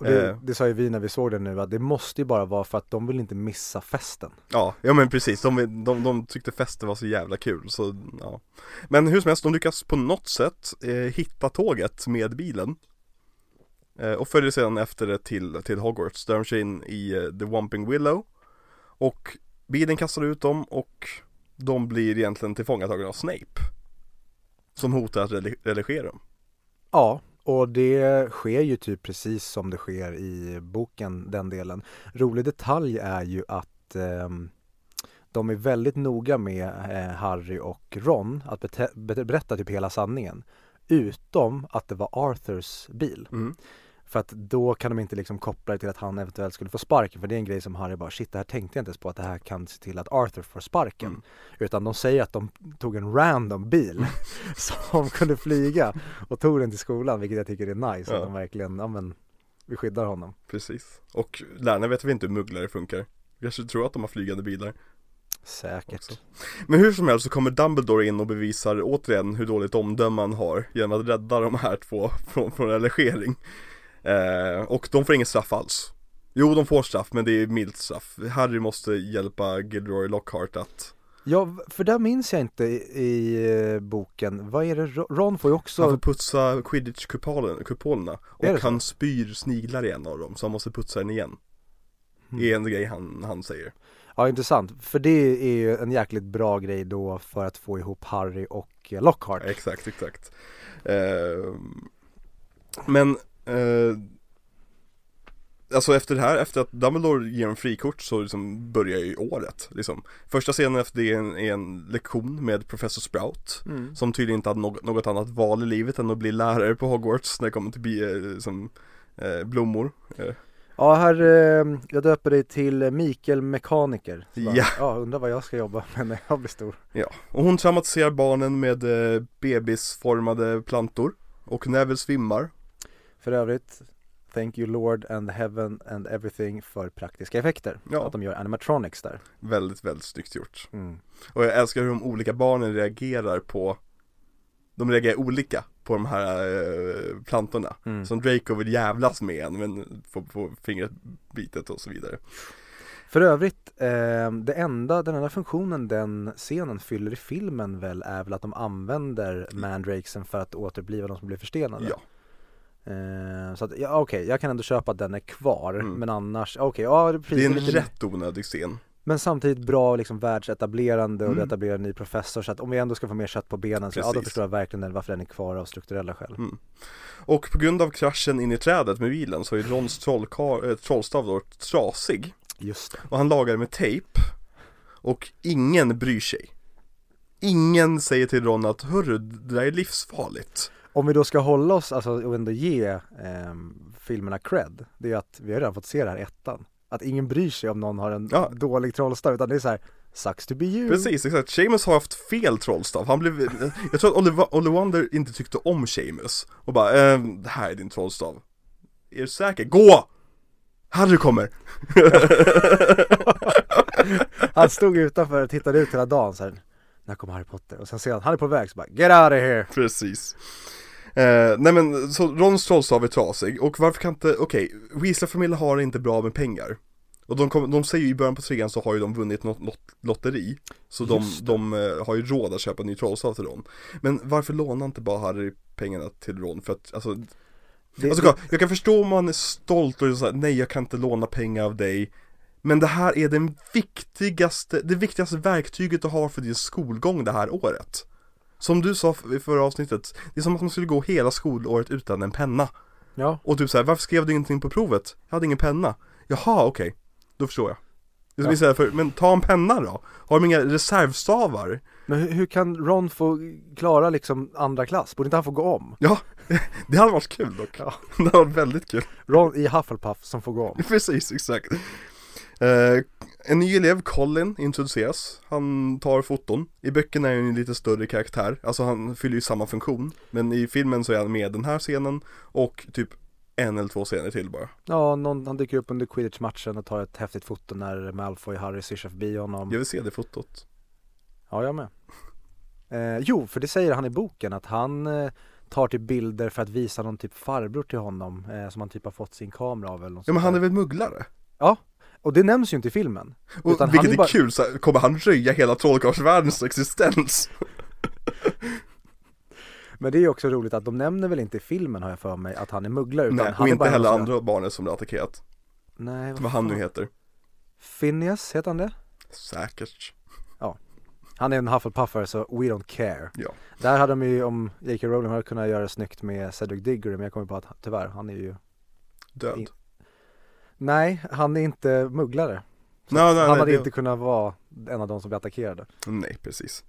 Det, Eh. det sa ju vi när vi såg det nu att det måste ju bara vara för att de vill inte missa festen. Ja, ja men precis, de, de, de tyckte festen var så jävla kul så ja Men hur som helst, de lyckas på något sätt eh, hitta tåget med bilen eh, Och följer sedan efter det till, till Hogwarts, där de kör in i eh, The Wumping Willow Och bilen kastar ut dem och de blir egentligen tillfångatagna av Snape Som hotar att religera dem Ja, och det sker ju typ precis som det sker i boken, den delen. Rolig detalj är ju att ehm, de är väldigt noga med eh, Harry och Ron att bete- be- berätta typ hela sanningen. Utom att det var Arthurs bil. mm. För att då kan de inte liksom koppla det till att han eventuellt skulle få sparken. För det är en grej som Harry bara, shit det här tänkte jag inte ens på att det här kan se till att Arthur får sparken. Mm. Utan de säger att de tog en random bil *laughs* som kunde flyga och tog den till skolan, vilket jag tycker är nice. Ja. Att de verkligen, ja men, vi skyddar honom. Precis Och lärarna vet vi inte hur mugglare funkar Kanske tror att de har flygande bilar Säkert. Också. Men hur som helst så kommer Dumbledore in och bevisar återigen hur dåligt omdöme han har genom att rädda de här två från, från relegering. Eh, och de får inget straff alls. Jo, de får straff, men det är milt straff. Harry måste hjälpa Gilderoy Lockhart att Ja, för där minns jag inte i, i eh, boken, vad är det, Ron- får ju också Han får putsa quidditch-kupolerna och han spyr sniglar i en av dem, så han måste putsa den igen. Mm. Det är en grej han, han säger. Ja, intressant. För det är ju en jäkligt bra grej då för att få ihop Harry och eh, Lockhart. Exakt, exakt. Eh, men eh, Alltså efter det här, efter att Dumbledore ger en frikort så liksom börjar ju året liksom. Första scenen efter det är en, är en lektion med Professor Sprout Mm. Som tydligen inte hade något, något annat val i livet än att bli lärare på Hogwarts när det kommer till bi, eh, som, eh, blommor eh, Ja, här, eh, jag döper dig till Mikael Mekaniker. Bara, Ja. ja, undrar vad jag ska jobba med när jag blir stor. Ja, och hon traumatiserar barnen med eh, bebisformade plantor Och Neville svimmar För övrigt, thank you Lord and heaven and everything för praktiska effekter. Ja. Att de gör animatronics där. Väldigt, väldigt snyggt gjort Mm. Och jag älskar hur de olika barnen reagerar på De reagerar olika på de här eh, plantorna Mm. Som Draco vill jävlas med en men får, får fingret bitet och så vidare För övrigt, eh, det enda, den enda funktionen den scenen fyller i filmen väl är väl att de använder mandrakesen för att återuppliva de som blir förstenade. Ja, Eh, så att, ja okej, jag kan ändå köpa att den är kvar, Mm. men annars, okej, ja det, det är en lite, rätt onödig scen Men samtidigt bra liksom världsetablerande och Mm. det etablerar en ny professor så att om vi ändå ska få mer kött på benen så ja då förstår jag verkligen varför den är kvar av strukturella skäl. mm. Och på grund av kraschen in i trädet med bilen så är Rons trollkar, äh, trollstav då trasig Just det. Och han lagar med tejp Och ingen bryr sig Ingen säger till Ron att hörru, det där är livsfarligt Om vi då ska hålla oss, alltså och ändå ge ehm, filmerna cred, det är att vi har redan fått se det här ettan. Att ingen bryr sig om någon har en Ja. dålig trollstav utan det är så här Sucks to be you. Precis, exakt. Seamus har haft fel trollstav. Han blev, jag tror att Oliver, Ollivander inte tyckte om Seamus. Och bara, ehm, det här är din trollstav. Är du säker? Gå! Harry kommer! *laughs* Han stod utanför och tittade ut hela dagen så här. När kommer Harry Potter? Och sen ser han, han är på väg så bara Get out of here! Precis. Eh, nej men, så Rons trollstav är trasig. Och varför kan inte, okej, Weasley-familjen har inte bra med pengar. Och de, kom, de säger ju i början på trean så har ju de vunnit något lot, lotteri. Så de, det. de eh, har ju råd att köpa en ny trollstav till Ron. Men varför lånar inte bara Harry pengarna till Ron? För att, alltså Det, Alltså, kolla, jag kan förstå om man är stolt och säger nej jag kan inte låna pengar av dig Men det här är den viktigaste, det viktigaste verktyget du har för din skolgång det här året Som du sa i förra avsnittet, det är som att man skulle gå hela skolåret utan en penna ja, Och typ såhär, varför skrev du ingenting på provet? Jag hade ingen penna Jaha, okej, då förstår jag Det är som Ja. för, men ta en penna då! Har de inga reservstavar? Men hur, hur kan Ron få klara liksom andra klass? Borde inte han få gå om? Ja, *laughs* det hade varit kul dock. Ja. *laughs* Det hade varit väldigt kul. Ron i Hufflepuff som får gå om. *laughs* Precis, exakt. Eh, en ny elev, Colin, introduceras. Han tar foton. I böckerna är han en lite större karaktär. Alltså han fyller ju samma funktion. Men i filmen så är han med den här scenen och typ en eller två scener till bara. Ja, någon, han dyker upp under quidditch-matchen och tar ett häftigt foto när Malfoy och Harry syrsar förbi honom. Jag vill se det fotot. Ja, jag med. Eh, jo, för det säger han i boken att han eh, tar typ bilder för att visa någon typ farbror till honom eh, som han typ har fått sin kamera av eller något Ja men han är väl mugglare? Och det nämns ju inte i filmen. Och Utan vilket är bara- kul, så här, kommer han röja hela trollkarlsvärldens existens? Men det är ju också roligt att de nämner väl inte i filmen har jag för mig att han är mugglare utan Nej, och är inte bara heller andra barnet som blir attackerat. Nej, Vad han nu heter. Phineas heter han det? Säkert. Han är en Hufflepuffare så we don't care. Ja. Där hade de ju, om J.K. Rowling hade kunnat göra det snyggt med Cedric Diggory men jag kommer på att tyvärr, han är ju Död. I- Nej, han är inte mugglare. Nej, nej, han nej, hade det- inte kunnat vara en av de som blir attackerade. Nej, precis.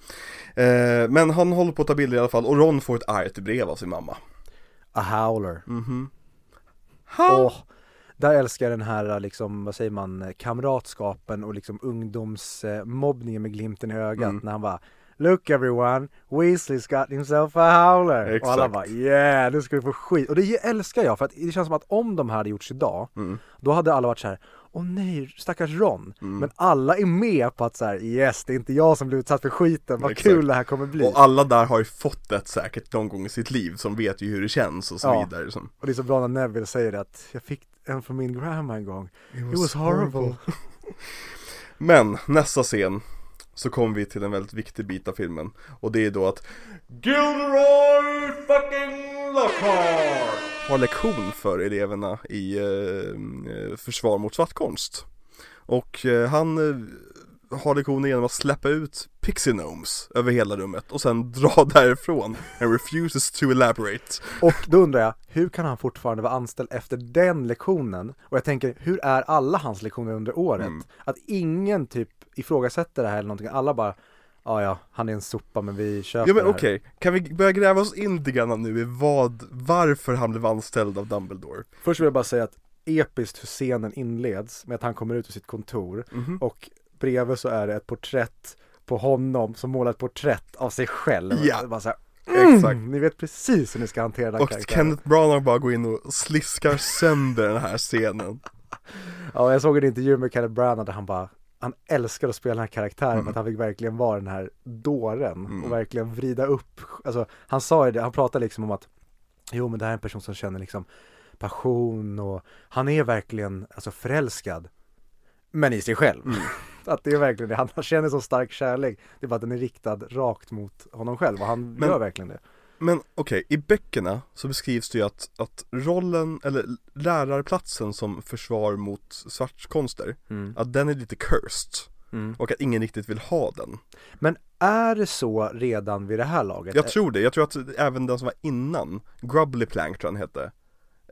Eh, men han håller på att ta bilder i alla fall och Ron får ett argt brev av sin mamma. A howler. Mhm. Åh, där älskar jag den här liksom, vad säger man, kamratskapen och liksom ungdomsmobbningen med glimten i ögat Mm. när han bara Look everyone, Weasley's got himself a howler. Och alla Exakt. bara yeah, nu ska du få skit. Och det älskar jag för att det känns som att om de här hade gjorts idag, Mm. då hade alla varit så här. Åh nej, stackars Ron. Mm. Men alla är med på att så här, yes, det är inte jag som blir utsatt för skiten, vad Exakt. kul det här kommer bli. Och alla där har ju fått det säkert någon gång i sitt liv som vet ju hur det känns och så Ja. vidare. Som. Och det är så bra när Neville säger det att jag fick en från min grandma en gång. It was horrible. *laughs* Men nästa scen så kommer vi till en väldigt viktig bit av filmen och det är då att Gilderoy fucking Lockhart har lektion för eleverna i eh, försvar mot svartkonst. Och eh, han eh, har lektionen genom att släppa ut Pixie Gnomes över hela rummet och sen *laughs* dra därifrån and refuses to elaborate. Och då undrar jag, hur kan han fortfarande vara anställd efter den lektionen? Och jag tänker, hur är alla hans lektioner under året? Mm. Att ingen typ ifrågasätter det här eller någonting, alla bara Ja ja, han är en sopa men vi köper Ja men okej, kan vi börja gräva oss in lite grann nu i vad, varför han blev anställd av Dumbledore? Först vill jag bara säga att episkt hur scenen inleds med att han kommer ut ur sitt kontor Mhm. och bredvid så är det ett porträtt på honom som målar ett porträtt av sig själv. Ja. Här, Exakt. mm, ni vet precis hur ni ska hantera den Och karaktären. Kenneth Branagh bara går in och sliskar sönder den här scenen *laughs* Ja, jag såg en intervju med Kenneth Branagh där han bara han älskar att spela den här karaktären Mm. att han fick verkligen vara den här dåren Mm. och verkligen vrida upp, alltså han sa ju det, han pratade liksom om att jo men det här är en person som känner liksom passion och han är verkligen alltså förälskad men i sig själv. Mm. *laughs* Att det är verkligen det, han *laughs* känner så stark kärlek, det är bara att den är riktad rakt mot honom själv och han Men- gör verkligen det. Men okej, i böckerna så beskrivs det ju att, att rollen, eller lärarplatsen som försvar mot svartkonster Mm. Att den är lite cursed Mm. och att ingen riktigt vill ha den Men är det så redan vid det här laget? Jag tror det, jag tror att även den som var innan, Grubbly Plank tror jag han hette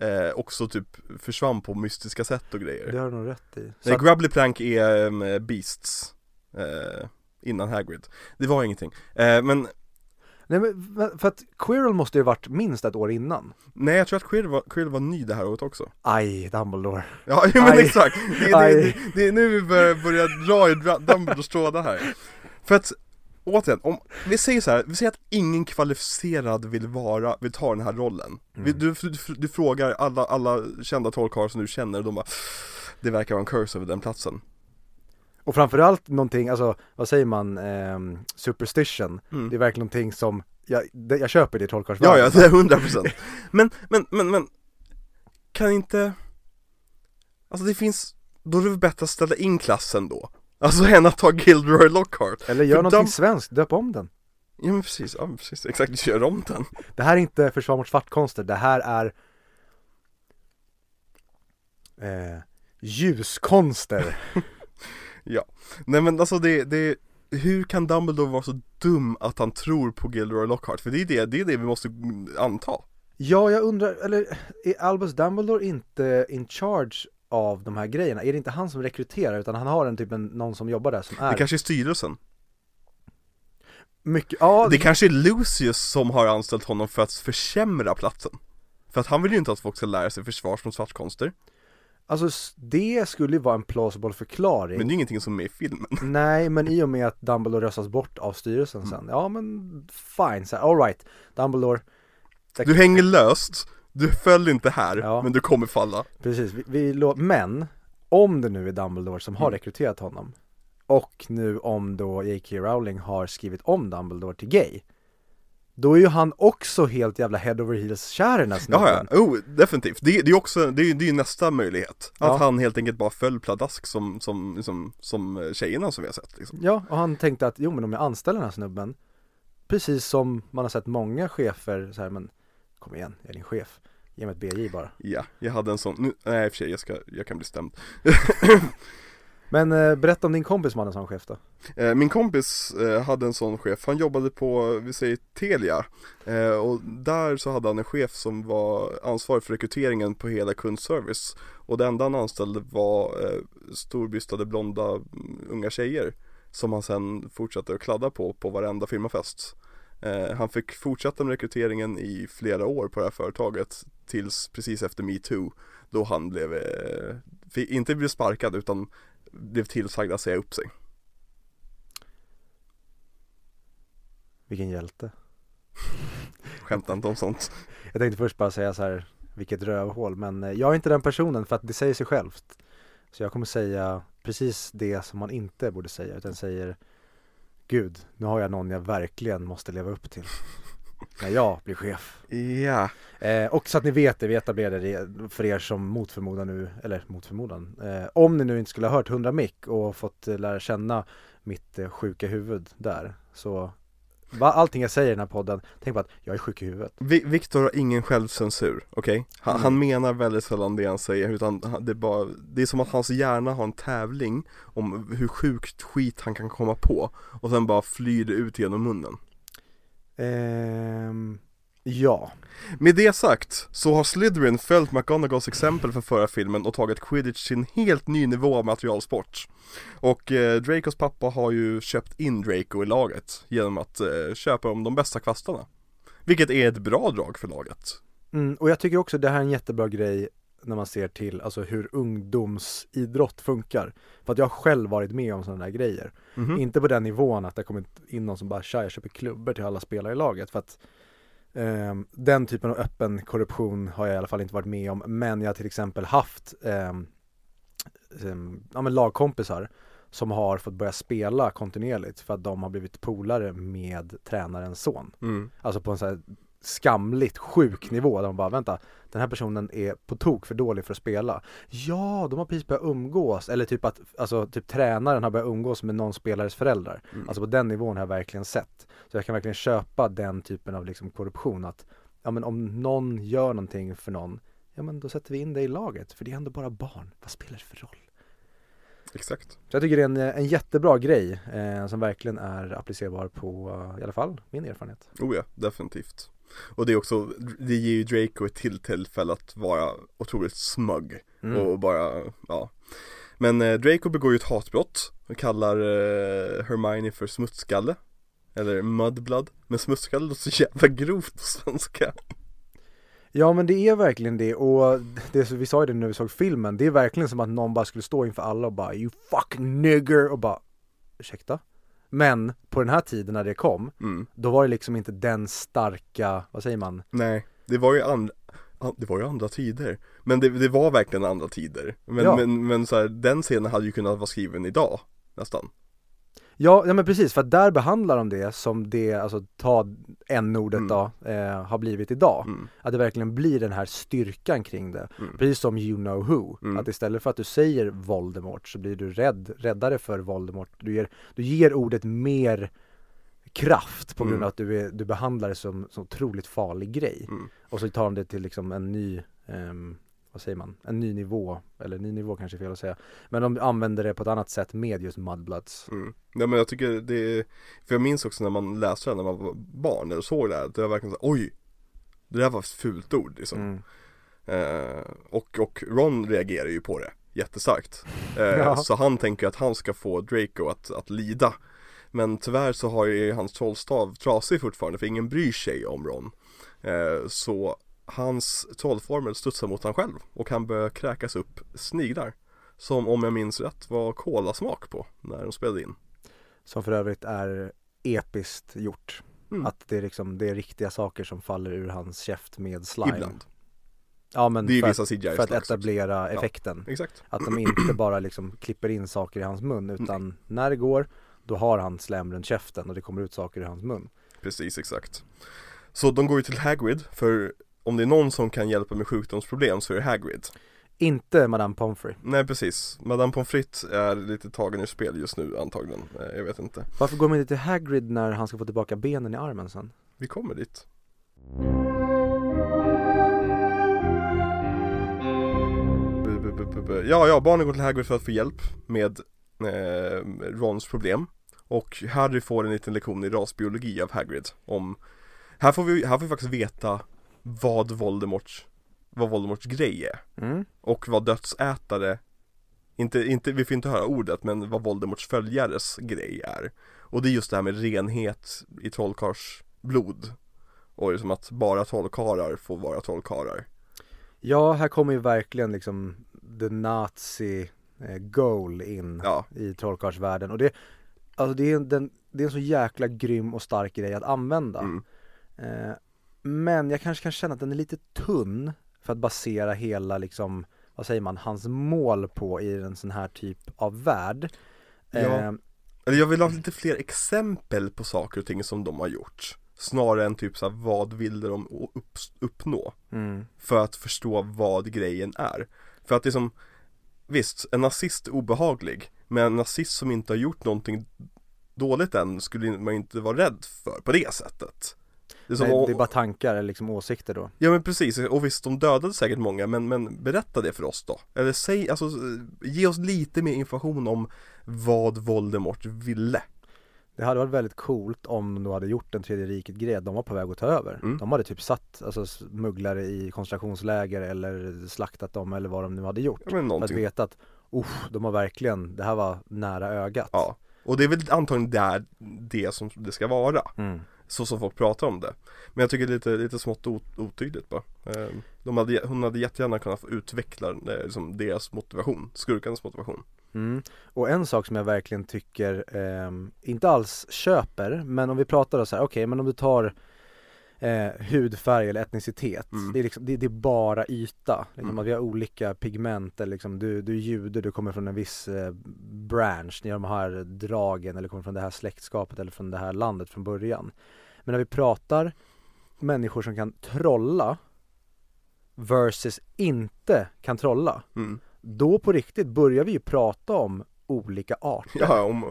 eh, Också typ försvann på mystiska sätt och grejer Det har du nog rätt i. Så Nej, att- Grubbly Plank är um, Beasts eh, Innan Hagrid Det var ingenting eh, Men Nej men för att Quirrell måste ju varit minst ett år innan. nej jag tror att Quirrell var, Quirrell var ny det här året också Aj, Dumbledore. Ja *laughs* men Aj. exakt, det, det, det, det är nu vi börjar, börjar dra i Dumbledores trådar här För att Återigen, om, vi säger så här, vi säger att ingen kvalificerad vill vara, vill ta den här rollen vi, Mm. du, du, du frågar alla, alla kända trollkarlar som du känner de bara Det verkar vara en curse över den platsen Och framförallt någonting, alltså vad säger man, ehm, superstition. Mm. Det är verkligen någonting som, jag, det, jag köper det i Ja, ja, det är hundra procent. Men, men, men, men, kan inte, alltså det finns, då är det väl bättre att ställa in klassen då. Alltså än att ta Gilderoy Lockhart. Eller gör För någonting de- svenskt, döp om den. Ja men precis, ja precis, exakt, gör om den. Det här är inte försvar mot svartkonster, det här är eh, ljuskonster. *laughs* Nej men alltså det, det, hur kan Dumbledore vara så dum att han tror på Gilderoy Lockhart? För det är det, det är det vi måste anta. ja, jag undrar, eller är Albus Dumbledore inte in charge av de här grejerna? Är det inte han som rekryterar utan han har en typ en, någon som jobbar där som är Det kanske är styrelsen. Mycket, ja Det kanske är Lucius som har anställt honom för att försämra platsen. För att han vill ju inte att folk ska lära sig försvars mot svartkonster. Alltså det skulle ju vara en plausible förklaring. Men det är ingenting som är med i filmen. *laughs* Nej men i och med att Dumbledore röstas bort av styrelsen sen, ja men fine, så här, all right. Dumbledore Du hänger löst, du föll inte här, Ja. men du kommer falla Precis, vi, vi lå- men om det nu är Dumbledore som har Mm. rekryterat honom och nu om då J.K. Rowling har skrivit om Dumbledore till gay då är ju han också helt jävla head over heels kär i den här snubben. ja, oh, definitivt. Det, det är också, det är, det är nästa möjlighet. Att Ja. han helt enkelt bara föll pladask som, som, liksom, som tjejerna som vi har sett liksom. Ja, och han tänkte att jo men om jag anställer den här snubben Precis som man har sett många chefer så här, men kom igen, jag är din chef. Ge mig ett BJ bara. Ja, jag hade en sån, nu, nej i och för sig, jag, ska, jag kan bli stämd. *laughs* Men eh, berätta om din kompis som hade en sån chef då. Eh, Min kompis eh, hade en sån chef, han jobbade på, vi säger Telia. Eh, Och där så hade han en chef som var ansvarig för rekryteringen på hela kundservice. Och det enda han anställde var eh, storbystade blonda mm, unga tjejer Som han sen fortsatte att kladda på på varenda firmafest Han fick fortsätta med rekryteringen i flera år på det här företaget Tills precis efter metoo Då han blev, eh, inte blev sparkad utan blev tillsagd att säga upp sig. Vilken hjälte. Skämtar inte om sånt. Jag tänkte först bara säga så här Vilket rövhål men eh, jag är inte den personen för att det säger sig självt. Så jag kommer säga precis det som man inte borde säga utan säger Gud, nu har jag någon jag verkligen måste leva upp till. När jag blir chef. Ja, Eh, och så att ni vet det, vi etablerade det för er som mot förmodan nu, eller mot förmodan eh, Om ni nu inte skulle ha hört 100 mick och fått eh, lära känna mitt eh, sjuka huvud där Så va, allting jag säger i den här podden, tänk på att jag är sjuk i huvudet Vi- Viktor har ingen självcensur, okej? Han, Mm. han menar väldigt sällan det han säger utan det är bara Det är som att hans hjärna har en tävling om hur sjukt skit han kan komma på Och sen bara flyr det ut genom munnen Ehm, ja, Med det sagt så har Slytherin följt McGonagalls exempel från förra filmen och tagit quidditch till en helt ny nivå av materialsport. Och eh, Dracos pappa har ju köpt in Draco i laget genom att eh, köpa dem de bästa kvastarna. Vilket är ett bra drag för laget. Mm, och jag tycker också det här är en jättebra grej när man ser till alltså hur ungdomsidrott funkar. För att jag har själv varit med om sådana där grejer. Mhm. Inte på den nivån att det kommit in någon som bara tja, jag köper klubbor till alla spelare i laget. För att ehm, Den typen av öppen korruption har jag i alla fall inte varit med om men jag har till exempel haft ehm, ja, men lagkompisar som har fått börja spela kontinuerligt för att de har blivit polare med tränarens son Mm. Alltså på en sån här skamligt sjuk nivå där man bara vänta Den här personen är på tok för dålig för att spela. Ja, de har precis börjat umgås eller typ att Alltså typ tränaren har börjat umgås med någon spelares föräldrar. Mm. Alltså på den nivån har jag verkligen sett. Så jag kan verkligen köpa den typen av liksom korruption att Ja men om någon gör någonting för någon Ja men då sätter vi in det i laget för det är ändå bara barn. Vad spelar det för roll? Exakt. Så jag tycker det är en, en jättebra grej eh, som verkligen är applicerbar på eh, i alla fall min erfarenhet. Oh ja, definitivt Och det är också, det ger ju Draco ett till tillfälle att vara otroligt smug Mm. och bara, ja. Men eh, Draco begår ju ett hatbrott och kallar eh, Hermione för smutskalle Eller mudblood. Men smutskalle låter så jävla grovt på svenska. Ja men det är verkligen det. Och det vi sa ju det när vi såg filmen, det är verkligen som att någon bara skulle stå inför alla och bara You fucking nigger. Och bara Ursäkta? Men på den här tiden när det kom, mm. då var det liksom inte den starka, vad säger man? Nej, det var ju andra det var ju andra tider Men det, det var verkligen andra tider Men, Ja. men, men så här, den scenen hade ju kunnat vara skriven idag Nästan Ja, ja men precis, för att där behandlar de det som det, alltså ta n-ordet Mm. då, eh, har blivit idag. mm. Att det verkligen blir den här styrkan kring det. Mm. Precis som you know who. Mm. Att istället för att du säger Voldemort så blir du rädd, räddare för Voldemort. Du ger, du ger ordet mer kraft på grund Mm. av att du, är, du behandlar det som så otroligt farlig grej. Mm. Och så tar de det till liksom en ny, ehm, vad säger man, en ny nivå. Eller ny nivå kanske är fel att säga. Men de använder det på ett annat sätt med just Mudbloods. Mm. Ja men jag tycker det är, för jag minns också när man läste det när man var barn eller såg det här, det var verkligen så oj! Det där var ett fult ord liksom. Mm. Eh, och, och Ron reagerar ju på det jättestarkt. Eh, *laughs* Ja. Så han tänker att han ska få Draco att, att lida. Men tyvärr så har ju hans trollstav trasig fortfarande för ingen bryr sig om Ron. Eh, så hans trollformel studsar mot han själv och han börjar kräkas upp sniglar. Som om jag minns rätt var kolasmak på när de spelade in. Som för övrigt är episkt gjort. Mm. Att det är liksom, det är riktiga saker som faller ur hans käft med slime. Ibland. Ja men för, att, för att slag också. etablera effekten. Exakt. Att de inte *clears throat* bara liksom klipper in saker i hans mun utan när det går då har han slem runt käften och det kommer ut saker ur hans mun. Precis, exakt. Så de går ju till Hagrid, för om det är någon som kan hjälpa med sjukdomsproblem så är det Hagrid. Inte Madame Pomfrey. Nej precis, Madame Pommes frites är lite tagen ur spel just nu antagligen, Eh, jag vet inte. Varför går man inte till Hagrid när han ska få tillbaka benen i armen sen? Vi kommer dit. Ja, ja, barnen går till Hagrid för att få hjälp med eh, Rons problem. Och Harry får en liten lektion i rasbiologi av Hagrid om Här får vi, här får vi faktiskt veta vad Voldemorts, vad Voldemorts grej är. Mm. Och vad dödsätare inte, inte, vi får inte höra ordet men vad Voldemorts följares grej är Och det är just det här med renhet i trollkarls blod Och liksom att bara trollkarlar får vara trollkarlar Ja, här kommer ju verkligen liksom the nazi eh, goal in Ja, i trollkarlsvärlden och det, alltså det är, en, den, det är en så jäkla grym och stark grej att använda. mm, Eh, men jag kanske kan känna att den är lite tunn för att basera hela liksom, vad säger man, hans mål på i en sån här typ av värld. Ja. Eh, jag vill ha lite fler exempel på saker och ting som de har gjort Snarare än typ så här, vad ville de uppnå? mm, För att förstå vad grejen är För att det är som Visst, en nazist är obehaglig Men en nazist som inte har gjort någonting dåligt än skulle man inte vara rädd för på det sättet Det är nej, om- det är bara tankar eller liksom åsikter då. Ja men precis, och visst de dödade säkert många men, men berätta det för oss då Eller säg, alltså ge oss lite mer information om vad Voldemort ville Det hade varit väldigt coolt om de då hade gjort en tredje riket grej, de var på väg att ta över. Mm. De hade typ satt alltså, smugglare i koncentrationsläger eller slaktat dem eller vad de nu hade gjort. Ja men För att veta att, usch, de har verkligen, det här var nära ögat. Ja, och det är väl antagligen där det som det ska vara Mm. Så som folk pratar om det. Men jag tycker det är lite, lite smått otydligt bara. Ehm, de hade, Hon hade jättegärna kunnat få utveckla eh, liksom deras motivation, skurkarnas motivation. Mm. Och en sak som jag verkligen tycker, eh, inte alls köper, men om vi pratar så här, okej men om du tar eh, hudfärg eller etnicitet, Mm. det, är liksom, det, det är bara yta. Liksom, Mm. att vi har olika pigment, eller liksom, du, du är jude, du kommer från en viss eh, branch, ni har de här dragen eller kommer från det här släktskapet eller från det här landet från början. Men när vi pratar människor som kan trolla versus inte kan trolla, mm. då på riktigt börjar vi ju prata om olika arter. Ja, om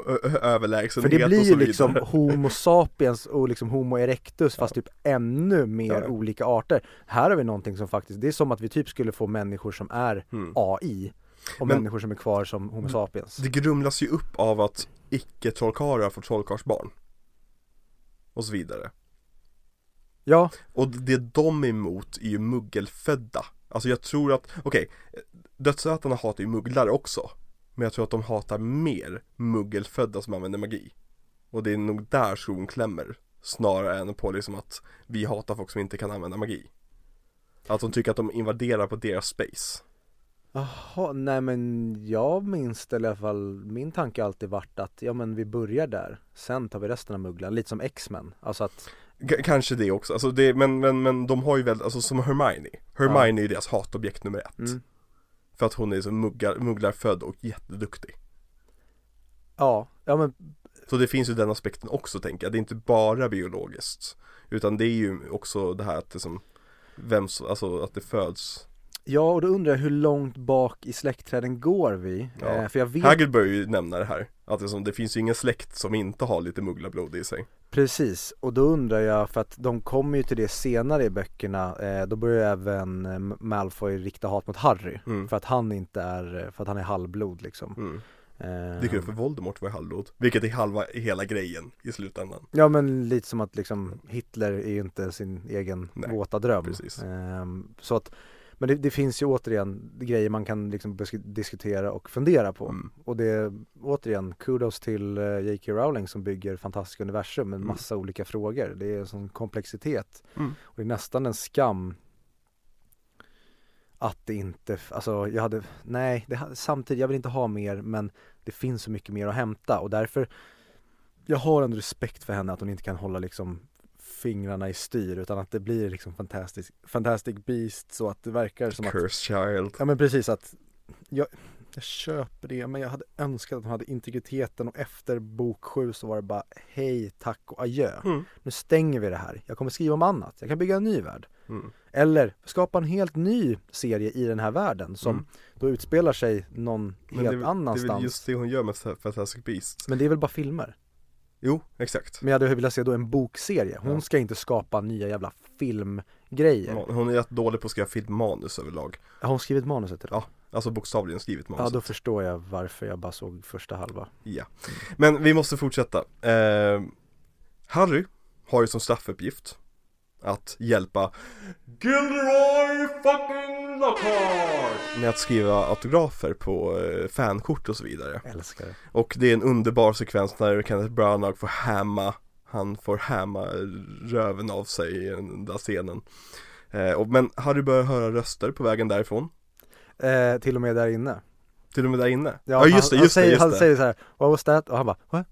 överlägsenhet För det blir ju liksom. *laughs* Homo sapiens och liksom Homo erectus fast typ ännu mer Ja. olika arter. Här har vi någonting som faktiskt, det är som att vi typ skulle få människor som är Mm. AI och Men- människor som är kvar som Homo sapiens. Det grumlas ju upp av att icke-trollkarlar får trollkarlsbarn Och så vidare Ja, Och det de är emot är ju muggelfödda Alltså jag tror att, okej Dödsätarna hatar ju mugglare också Men jag tror att de hatar mer muggelfödda som använder magi. Och det är nog där skon klämmer Snarare än på liksom att vi hatar folk som inte kan använda magi. Att de tycker att de invaderar på deras space. Jaha, nej men jag minns det i alla fall, min tanke har alltid varit att ja men vi börjar där, sen tar vi resten av mugglan, lite som X-Men. Alltså att, K- kanske det också, alltså det, men, men, men de har ju väl, alltså som Hermione. Hermione är ju deras hatobjekt nummer ett. Mm, För att hon är så muggar, mugglarfödd och jätteduktig. Ja, ja men Så det finns ju den aspekten också tänker jag, det är inte bara biologiskt. Utan det är ju också det här att det som Vem som, alltså att det föds Ja, och då undrar jag hur långt bak i släktträden går vi? Ja. Eh, för jag vet Hagrid börjar ju nämna det här Att det, som, det finns ju ingen släkt som inte har lite mugglarblod i sig Precis, och då undrar jag för att de kommer ju till det senare i böckerna eh, Då börjar även eh, Malfoy rikta hat mot Harry mm. För att han inte är, för att han är halvblod liksom Mm. eh, Det är kul för Voldemort var ju halvblod Vilket är halva hela grejen i slutändan Ja men lite som att liksom Hitler är ju inte sin egen Nej, våta dröm precis. Ehm, Så att Men det, det finns ju återigen grejer man kan liksom diskutera och fundera på. Mm. Och det, återigen, kudos till eh, J.K. Rowling som bygger fantastiska universum med Mm. massa olika frågor. Det är en sån komplexitet. Mm. Och det är nästan en skam att det inte, alltså jag hade, nej, det, samtidigt, jag vill inte ha mer men det finns så mycket mer att hämta och därför jag har en respekt för henne att hon inte kan hålla liksom fingrarna i styr utan att det blir liksom fantastic, fantastic beast så att det verkar som att Cursed Child. Ja men precis att jag, jag köper det men jag hade önskat att de hade integriteten och efter bok 7 så var det bara hej, tack och adjö. Mm. Nu stänger vi det här. Jag kommer skriva om annat. Jag kan bygga en ny värld. Mm. Eller skapa en helt ny serie i den här världen som Mm. då utspelar sig någon Men helt det, väl- det är annanstans. väl just det hon gör med Fantastic Beasts. Men det är väl bara filmer? Jo, exakt. Men jag hade velat se då en bokserie. Hon Ja. ska inte skapa nya jävla filmgrejer. Hon är rätt dålig på att skriva filmmanus överlag. Har hon skrivit manuset det? Ja, Alltså bokstavligen skrivit Ja, manuset. då förstår jag varför jag bara såg första halva. Ja. Men vi måste fortsätta. Eh, Harry har ju som straffuppgift att hjälpa Gilderoy fucking Lockhart med att skriva autografer på eh, fankort och så vidare. Älskar det. Och det är en underbar sekvens när Kenneth Branagh får hämma Han får hämma röven av sig i den där scenen eh, och, Men Harry börjar höra röster på vägen därifrån Eh, till och med där inne. Till och med där inne Ja, just det, han, just han säger, det, just Han det. säger så här, what was that? Och han bara, what?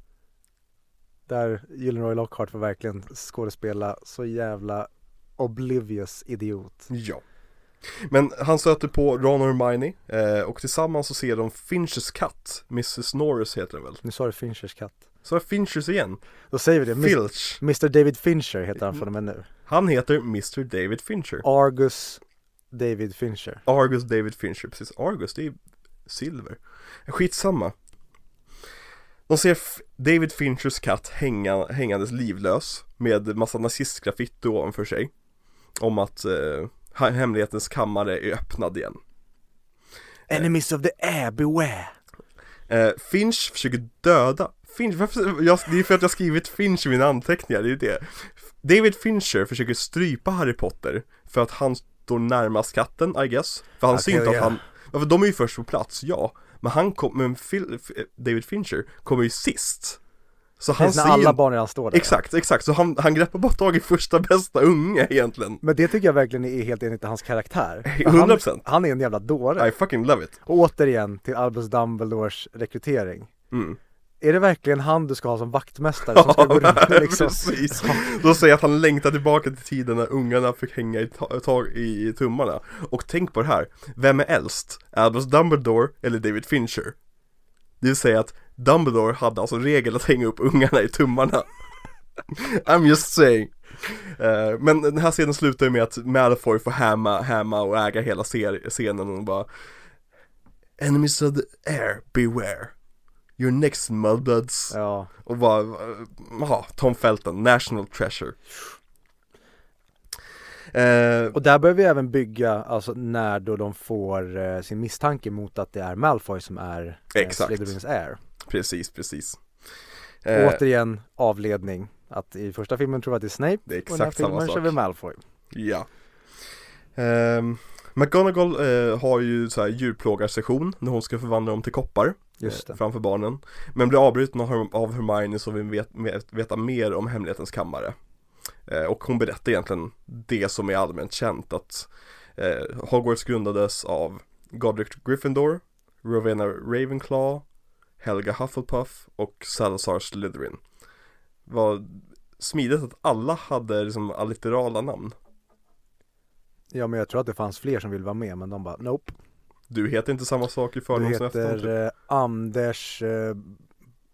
Där Gyllenroy Lockhart får verkligen skådespela så jävla oblivious idiot. Ja Men han stöter på Ron och Hermione eh, och tillsammans så ser de Finchers katt Mrs Norris heter den väl? Nu sa du Finchers katt. Så är Finchers igen Då säger vi det, Filch Mr David Fincher heter han från och med nu. Han heter Mr David Fincher Argus David Fincher. Argus David Fincher, precis Argus, det är silver Skitsamma De ser David Finchers katt hänga, hängandes livlös med massa nazistgraffiti ovanför sig. Om att eh, hemlighetens kammare är öppnad igen. Enemies of the air, beware! eh, Finch försöker döda Finch, varför, jag, det är för att jag skrivit Finch i mina anteckningar, det är det. David Fincher försöker strypa Harry Potter för att han står närmast katten, I guess. För han Okej, ser inte att ja. han, för de är ju först på plats, ja Men han kom, men Phil, F- David Fincher kommer ju sist Så han Precis när ser alla barn redan står där. exakt, exakt, så han, han greppar bara tag i första bästa unge egentligen Men det tycker jag verkligen är helt enligt hans karaktär. För 100%. Han, han är en jävla dåre. I fucking love it Och återigen till Albus Dumbledores rekrytering. mm. Är det verkligen han du ska ha som vaktmästare som ska gå runt *laughs* liksom? precis. Då säger jag att han längtar tillbaka till tiden när ungarna fick hänga i ta- tag i, i tummarna. Och tänk på det här, vem är äldst? Albus Dumbledore eller David Fincher? Det vill säga att Dumbledore hade alltså regel att hänga upp ungarna i tummarna. *laughs* I'm just saying. Eh, men den här scenen slutar ju med att Malfoy får hämma, hämma och äga hela scenen och bara Enemies of the air, beware. Your next mudbloods. Ja, Och bara, ja, Tom Felton, national treasure eh, och där börjar vi även bygga, alltså när då de får eh, sin misstanke mot att det är Malfoy som är eh, Exakt. Slytherins heir. Precis, precis eh, Återigen avledning, att i första filmen tror vi att det är Snape Det är och i den här exakt samma filmen sak kör vi Malfoy. Ja Ehm, McGonagall eh, har ju så här djurplågarsession när hon ska förvandla dem till koppar Just eh, det. Framför barnen Men blir avbruten av, Herm- av Hermione så vill vet, vet, veta mer om hemlighetens kammare eh, Och hon berättar egentligen det som är allmänt känt att eh, Hogwarts grundades av Godric Gryffindor Rowena Ravenclaw Helga Hufflepuff och Salazar Slytherin Var smidigt att alla hade liksom allitterala namn Ja men jag tror att det fanns fler som ville vara med men de bara nope. Du heter inte samma sak i Du förnamn som efternamn typ. heter eh, Anders eh,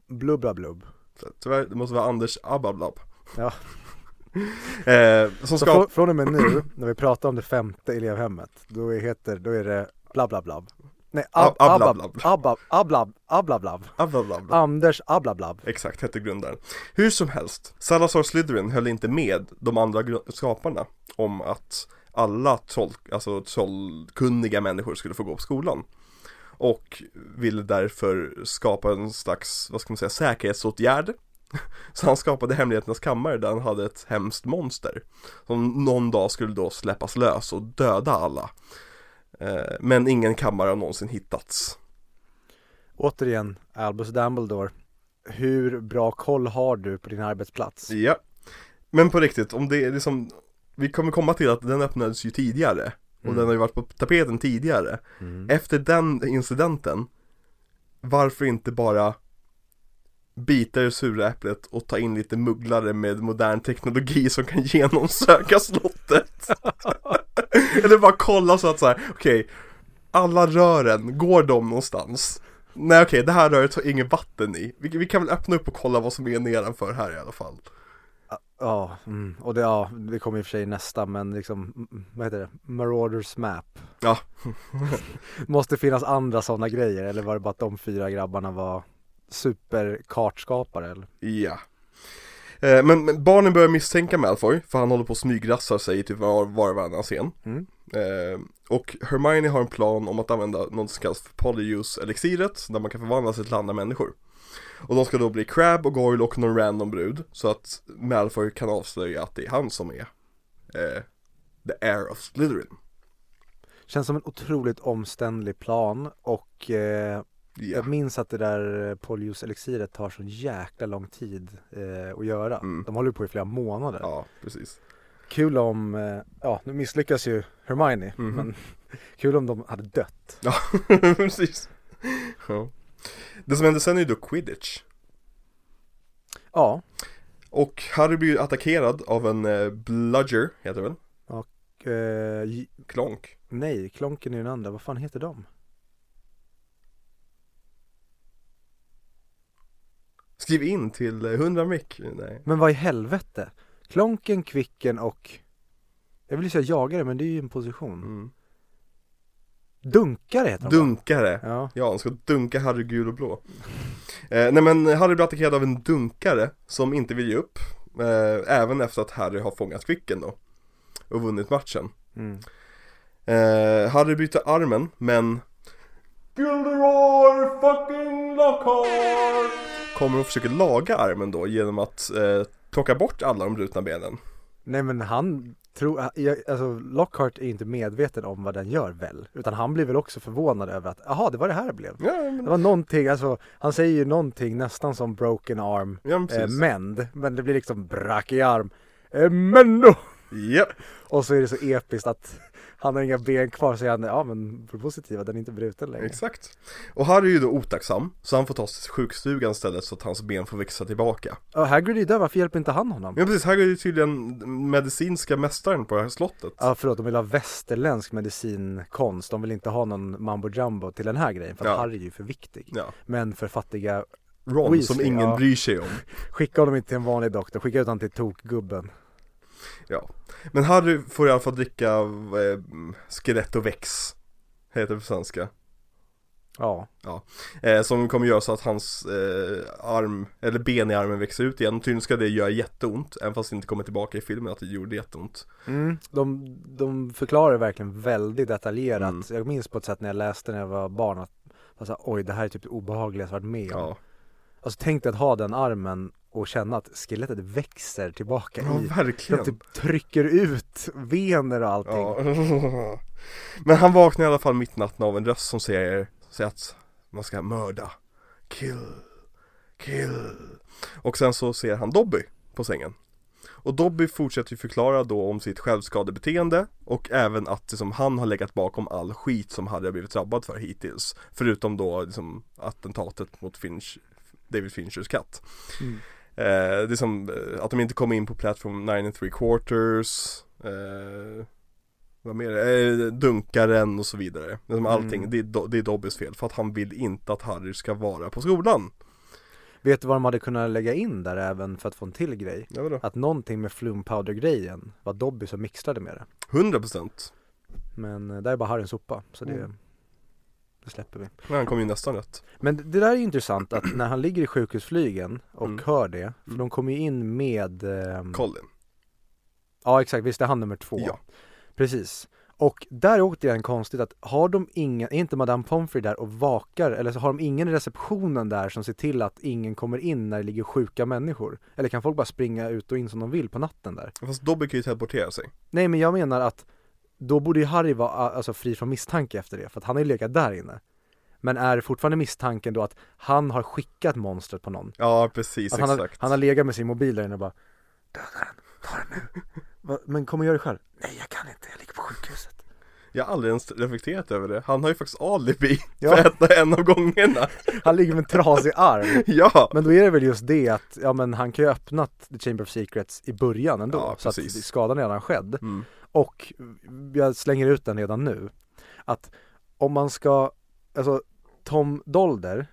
Blubbla-blubb. Tyvärr, det måste vara Anders Abablab Ja. *laughs* eh, Som ska, frå, från och med nu, när vi pratar om det femte elevhemmet, då är, heter, då är det Blablablab. Nej, ab, Ab- ablablab. ablablab. Anders Ablablab. Exakt, hette grundaren. Hur som helst, Salazar Slytherin höll inte med de andra skaparna om att alla troll, alltså trollkunniga människor skulle få gå på skolan. Och ville därför skapa en slags, vad ska man säga, säkerhetsåtgärd. *laughs* Så han skapade hemligheternas kammare där han hade ett hemskt monster. Som någon dag skulle då släppas lös och döda alla. Eh, men ingen kammare har någonsin hittats. Återigen, Albus Dumbledore. Hur bra koll har du på din arbetsplats? Ja. Men på riktigt, om det är liksom Vi kommer komma till att den öppnades ju tidigare. Och Mm. den har ju varit på tapeten tidigare. Mm. Efter den incidenten Varför inte bara Bita det sura äpplet och ta in lite mugglare med modern teknologi som kan *laughs* genomsöka slottet *laughs* Eller bara kolla så att så här, okej Alla rören, går de någonstans? Nej okej, det här röret har inget vatten i vi, vi kan väl öppna upp och kolla vad som är nedanför här i alla fall Ja, mm. och det, ja, det kommer i och för sig nästa men liksom, vad heter det? Marauders Map Ja. *laughs* Måste finnas andra sådana grejer eller var det bara att de fyra grabbarna var superkartskapare eller? Ja eh, men, men barnen börjar misstänka Malfoy för han håller på att smygrassa sig i typ var, var och varannan scen Mm. eh, Och Hermione har en plan om att använda något som kallas för Polyjuice-elixiret Där man kan förvandla sig till andra människor Och de ska då bli Crab och Goyle och någon random brud Så att Malfoy kan avslöja att det är han som är eh, The heir of Slytherin Känns som en otroligt omständlig plan och eh, Ja, jag minns att det där Polyjuice elixiret tar så jäkla lång tid eh, att göra. Mm. De håller på i flera månader. ja precis Kul om, eh, ja nu misslyckas ju Hermione, Mhm. men *laughs* kul om de hade dött. Ja, *laughs* precis ja. Det som händer sen är ju då quidditch Ja, Och Harry blir ju attackerad av en eh, bludger, heter det väl? eh, j- Klonk nej, Klonken är den andra, vad fan heter de? Skriv in till eh, 100 mick Nej Men vad i helvete? Klonken, Kvicken och Jag vill ju säga jagare men det är ju en position mm. Dunkare heter de? Dunkare. Ja, Ja, han ska dunka Harry gul och blå. Eh, Nej men Harry blir attackerad av en dunkare som inte vill ge upp eh, Även efter att Harry har fångat Kvicken då Och vunnit matchen. Mm. eh, Harry bryter armen men Gilderoy fucking Lockhart! Kommer och försöker laga armen då genom att eh, plocka bort alla de brutna benen. Nej men han tror, jag, alltså Lockhart är inte medveten om vad den gör väl Utan han blir väl också förvånad över att, jaha det var det här det blev. Ja men, Det var någonting, alltså han säger ju någonting nästan som broken arm ja, men eh, Mend, men det blir liksom brack i arm. Eh, Mendo! Japp, Och så är det så episkt att han har inga ben kvar så han, ja men positiva, den är inte bruten längre. Exakt. Och Harry är ju då otacksam Så han får ta sig till sjukstugan istället så att hans ben får växa tillbaka. Och Hagrid är där, varför hjälper inte han honom? Ja precis, Hagrid är tydligen medicinska mästaren på det här slottet. Ja förlåt, de vill ha västerländsk medicinkonst, de vill inte ha någon mambo jumbo till den här grejen för att Ja. Harry är ju för viktig. Ja, Men för fattiga, Ron Weasley, som ingen ja. bryr sig om. Skicka honom inte till en vanlig doktor, skicka ut honom till tokgubben Men Harry får i alla fall dricka eh, Skelettovex Heter det på svenska. Ja, eh, Som kommer göra så att hans eh, arm, eller ben i armen växer ut igen. Tydligen ska det göra jätteont Även fast det inte kommer tillbaka i filmen att det gjorde jätteont. Mm. de, de förklarar verkligen väldigt detaljerat. Mm. Jag minns på ett sätt när jag läste när jag var barn att alltså, oj det här är typ det obehagligaste jag varit med om. Ja, Alltså tänk dig att ha den armen och känna att skelettet växer tillbaka ja i verkligen De typ trycker ut vener och allting Ja. *laughs* Men han vaknar i alla fall mitt i natten av en röst som säger, säger att man ska mörda, kill, kill. Och sen så ser han Dobby på sängen. Och Dobby fortsätter ju förklara då om sitt självskadebeteende och även att liksom, han har legat bakom all skit som Harry har blivit drabbad för hittills. Förutom då liksom, attentatet mot Finch, David Finchers katt. Mm. Eh, det är som eh, att de inte kom in på Platform 9 and 3 quarters eh, Vad mer? Eh, dunkaren och så vidare liksom Allting, Mm. det, är Do- det är Dobbys fel för att han vill inte att Harry ska vara på skolan Vet du vad de hade kunnat lägga in där även för att få en till grej? Ja? Att någonting med flumpowder grejen var Dobby som mixtrade med det 100% Men eh, där är bara Harry en sopa, så det, Mm. Det släpper vi Men han kom ju nästan rätt Men det där är intressant att när han ligger i sjukhusflygen och Mm. hör det, för Mm. de kommer ju in med ehm, Colin Ja exakt, visst är han nummer två? Ja. Precis Och där är återigen konstigt att har de ingen, är inte Madame Pomfrey där och vakar eller så har de ingen i receptionen där som ser till att ingen kommer in när det ligger sjuka människor? Eller kan folk bara springa ut och in som de vill på natten där? Fast Dobby kan ju teleportera sig Nej men jag menar att då borde ju Harry vara alltså, fri från misstanke efter det, för att han har ju legat där inne. Men är fortfarande misstanken då att han har skickat monstret på någon? Ja precis, Att han, exakt har, han har legat med sin mobil där inne och bara Döda den, ta den nu *laughs* Men kom och gör det själv Nej jag kan inte, jag ligger på sjukhuset Jag har aldrig ens reflekterat över det, han har ju faktiskt alibi Ja. för ett, en av gångerna *laughs* Han ligger med en trasig arm *laughs* Ja! Men då är det väl just det att, ja men han kan ju ha öppnat The Chamber of Secrets i början ändå Ja, Så att precis. skadan redan skedd Mm. Och jag slänger ut den redan nu Att om man ska, alltså Tom Dolder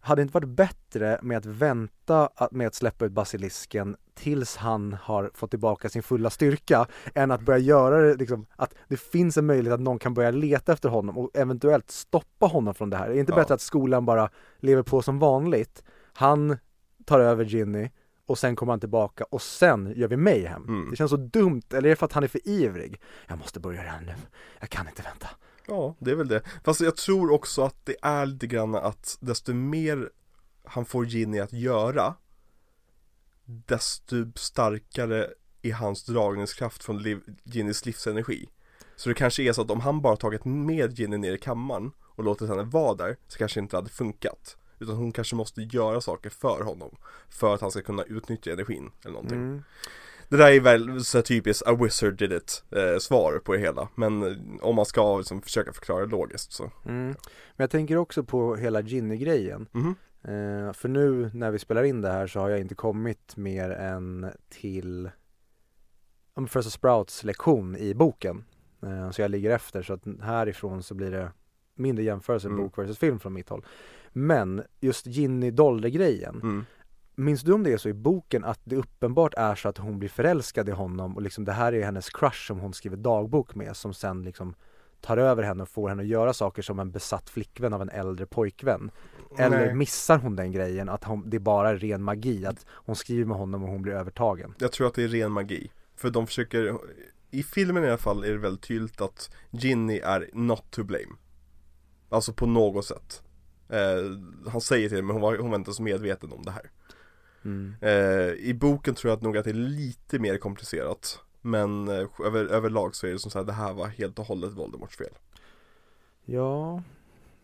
hade inte varit bättre med att vänta med att släppa ut basilisken tills han har fått tillbaka sin fulla styrka än att börja göra det liksom, att det finns en möjlighet att någon kan börja leta efter honom och eventuellt stoppa honom från det här. Är det inte Ja. bättre att skolan bara lever på som vanligt? Han tar över Ginny och sen kommer han tillbaka och sen gör vi mayhem. Mm. Det känns så dumt, eller är det för att han är för ivrig? Jag måste börja det här nu, jag kan inte vänta. Ja, det är väl det. Fast jag tror också att det är lite grann att desto mer han får Ginny att göra desto starkare är hans dragningskraft från liv, Ginnys livsenergi. Så det kanske är så att om han bara tagit med Ginny ner i kammaren och låtit henne vara där så kanske det inte hade funkat. Utan hon kanske måste göra saker för honom för att han ska kunna utnyttja energin eller någonting. Mm. Det där är väl så typiskt a wizard did it eh, svar på det hela. Men eh, om man ska liksom försöka förklara det logiskt så. Mm. Men jag tänker också på hela Ginny-grejen. Mhm. Eh, för nu när vi spelar in det här så har jag inte kommit mer än till Professor Sprouts lektion i boken. Eh, så jag ligger efter så att härifrån så blir det mindre jämförelse Mm. bok versus film från mitt håll. Men just Ginny Dolder-grejen. Mm. Minns du om det är så i boken att det uppenbart är så att hon blir förälskad i honom och liksom det här är hennes crush som hon skriver dagbok med som sen liksom tar över henne och får henne att göra saker som en besatt flickvän av en äldre pojkvän. Eller Nej. missar hon den grejen att hon, det är bara ren magi, att hon skriver med honom och hon blir övertagen. Jag tror att det är ren magi. För de försöker, i filmen i alla fall är det väldigt tydligt att Ginny är not to blame. Alltså på något sätt. Eh, han säger till det men hon var, hon var inte så medveten om det här. Mm. Eh, I boken tror jag nog att det är lite mer komplicerat. Men eh, över, överlag så är det som så här, det här var helt och hållet Voldemorts fel. Ja,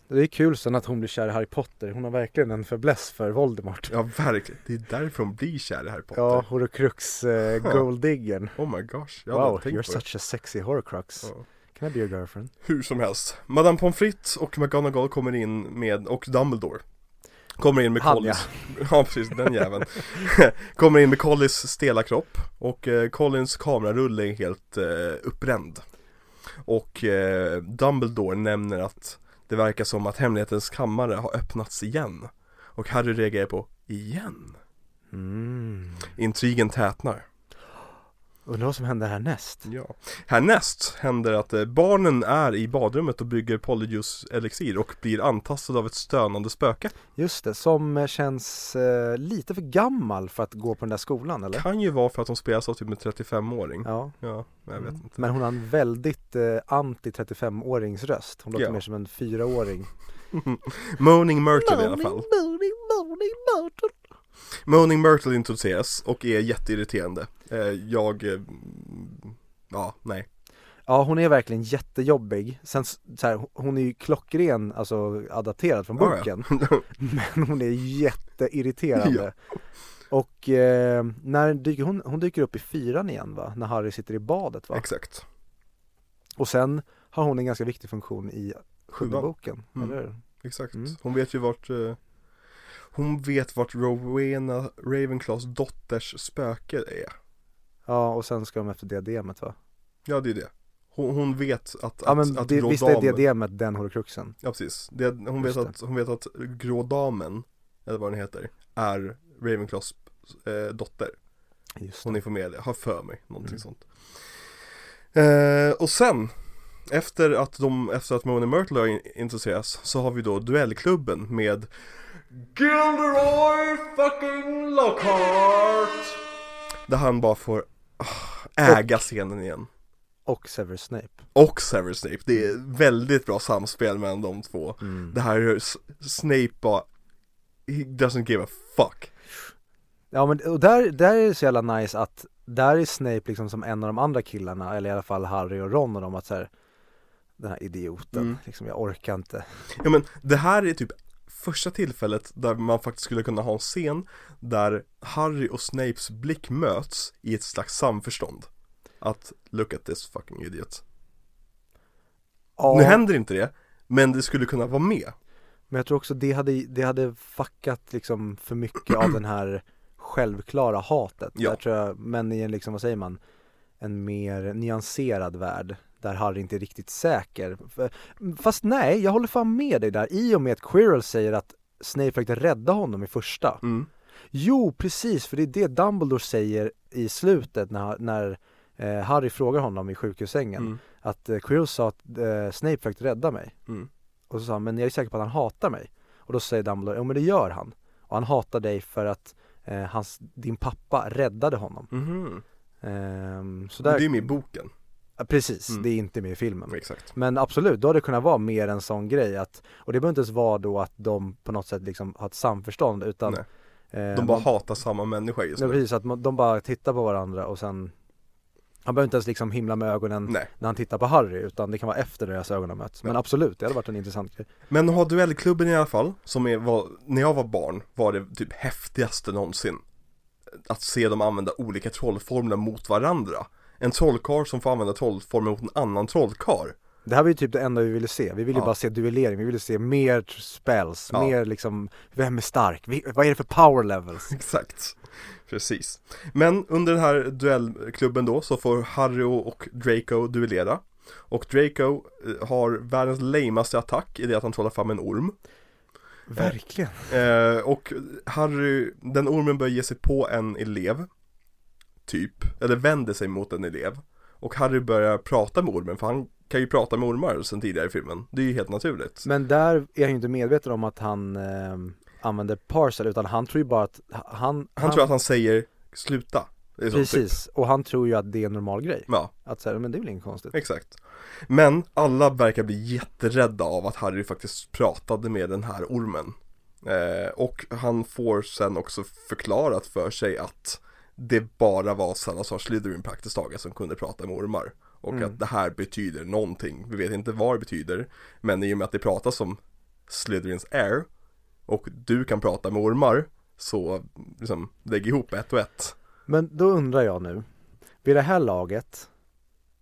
det är kul sen att hon blir kär i Harry Potter. Hon har verkligen en fäbless för Voldemort. Ja verkligen, det är därför hon blir kär i Harry Potter. Ja, Horcrux eh, Golddiggern. Oh my gosh, jag Wow, you're such a sexy Horcrux. Ja. Can I be your girlfriend? Hur som helst, Madame Pommes frites och McGonagall kommer in med, och Dumbledore Kommer in med Han, Collins. Ja. *laughs* Precis, den jäveln. *laughs* Kommer in med Collins stela kropp Och eh, Collins kamerarulle är helt eh, uppbränd Och eh, Dumbledore nämner att Det verkar som att hemlighetens kammare har öppnats igen. Och Harry reagerar på Igen? Mm. Intrigen tätnar Undrar vad som händer härnäst? Ja. Härnäst händer att eh, barnen är i badrummet och bygger Polyjuice elixir och blir antastade av ett stönande spöke. Just det, som eh, känns eh, lite för gammal för att gå på den där skolan eller? Kan ju vara för att de spelas av typ en 35-åring. Ja, Ja, jag vet mm. inte. men hon har en väldigt eh, anti 35-årings röst. Hon låter Ja. mer som en fyraåring. *laughs* Moaning Myrtle i alla fall. moaning, moaning, Myrtle. Moaning Myrtle introduceras och är jätteirriterande. Eh, jag, eh, ja, nej. Ja, hon är verkligen jättejobbig. Sen så här, hon är ju klockren, alltså adapterad från Ja, ja. boken. *laughs* Men hon är jätteirriterande. Och eh, när dyker hon, hon dyker upp i fyran igen va? När Harry sitter i badet va? Exakt. Och sen har hon en ganska viktig funktion i sjunde boken, Mm. eller hur? Exakt. Mm. Hon vet ju vart eh, Hon vet vart Rowena Ravenclaws dotters spöke är. Ja, och sen ska de efter diademet va? Ja, det är det. Hon, hon vet att, Ja att, men att det, grå visst är damen- diademet den horcruxen? Ja precis, det, hon, vet Just det. att, hon vet att grå damen, eller vad den heter, är Ravenclaws eh, dotter. Just Hon informerade, har för mig, någonting Mm. sånt. Eh, och sen, efter att de, efter att Moaning Myrtle har in- introducerats, så har vi då duellklubben med Gilderoy fucking Lockhart! Där han bara får ah, äga scenen igen. Och Severus Snape Och Severus Snape, det är väldigt bra samspel mellan de två. mm. Det här är Snape bara He doesn't give a fuck Ja men och där, där är det så jävla nice att där är Snape liksom som en av de andra killarna, eller i alla fall Harry och Ron och dem att så här, den här idioten, Mm. liksom jag orkar inte. Ja men det här är typ första tillfället där man faktiskt skulle kunna ha en scen där Harry och Snapes blick möts i ett slags samförstånd. Att look at this fucking idiot. Ja, Nu händer inte det, men det skulle kunna vara med. men jag tror också det hade, det hade fuckat liksom för mycket av den här självklara hatet. Ja. Där tror jag, men i en liksom, vad säger man, en mer nyanserad värld där Harry inte är riktigt säker. Fast nej, jag håller fan med dig där i och med att Quirrell säger att Snape försökte rädda honom i första. Mm. Jo, precis, för det är det Dumbledore säger i slutet när, när eh, Harry frågar honom i sjukhussängen. Mm. Att eh, Quirrell sa att eh, Snape försökte rädda mig. Mm. Och så sa han, men jag är säker på att han hatar mig. Och då säger Dumbledore, jo men det gör han. Och han hatar dig för att eh, hans, din pappa räddade honom. Mhm. Ehm, så där, Det är ju med i boken. Precis, Mm. det är inte med i filmen. Exakt. Men absolut, då hade det kunnat vara mer en sån grej att, och det behöver inte ens vara då att de på något sätt liksom har ett samförstånd utan Nej. eh, De bara man- hatar samma människa just nu. precis, att man, de bara tittar på varandra och sen Han behöver inte ens liksom himla med ögonen Nej. när han tittar på Harry utan det kan vara efter deras ögon har mötts Men absolut, det hade varit en intressant grej Men att ha duellklubben i alla fall, som är, var, när jag var barn, var det typ häftigaste någonsin. Att se dem använda olika trollformler mot varandra. En trollkarl som får använda trollformer mot en annan trollkarl. Det här var ju typ det enda vi ville se, vi ville ju Ja. bara se duellering, vi ville se mer spells, Ja. mer liksom Vem är stark? Vi, vad är det för power levels? *laughs* Exakt. Precis. Men under den här duellklubben då så får Harry och Draco duellera. Och Draco eh, har världens lamaste attack i det att han trollar fram en orm. Verkligen Eh, och Harry, den ormen börjar ge sig på en elev Typ, eller vänder sig mot en elev. Och Harry börjar prata med ormen för han kan ju prata med ormar sen tidigare i filmen. Det är ju helt naturligt. Men där är han ju inte medveten om att han eh, använder parcel utan han tror ju bara att han Han tror att han säger sluta. Typ. Precis, och han tror ju att det är en normal grej. Ja, Att säga, men det är väl inget konstigt. Exakt. Men alla verkar bli jätterädda av att Harry faktiskt pratade med den här ormen. Eh, Och han får sen också förklarat för sig att det bara var Salazar Slytherin praktiskt taget som kunde prata med ormar. Och Mm. att det här betyder någonting, vi vet inte vad det betyder. Men i och med att det pratas om Slytherins air Och du kan prata med ormar Så liksom, lägg ihop ett och ett. Men då undrar jag nu, vid det här laget,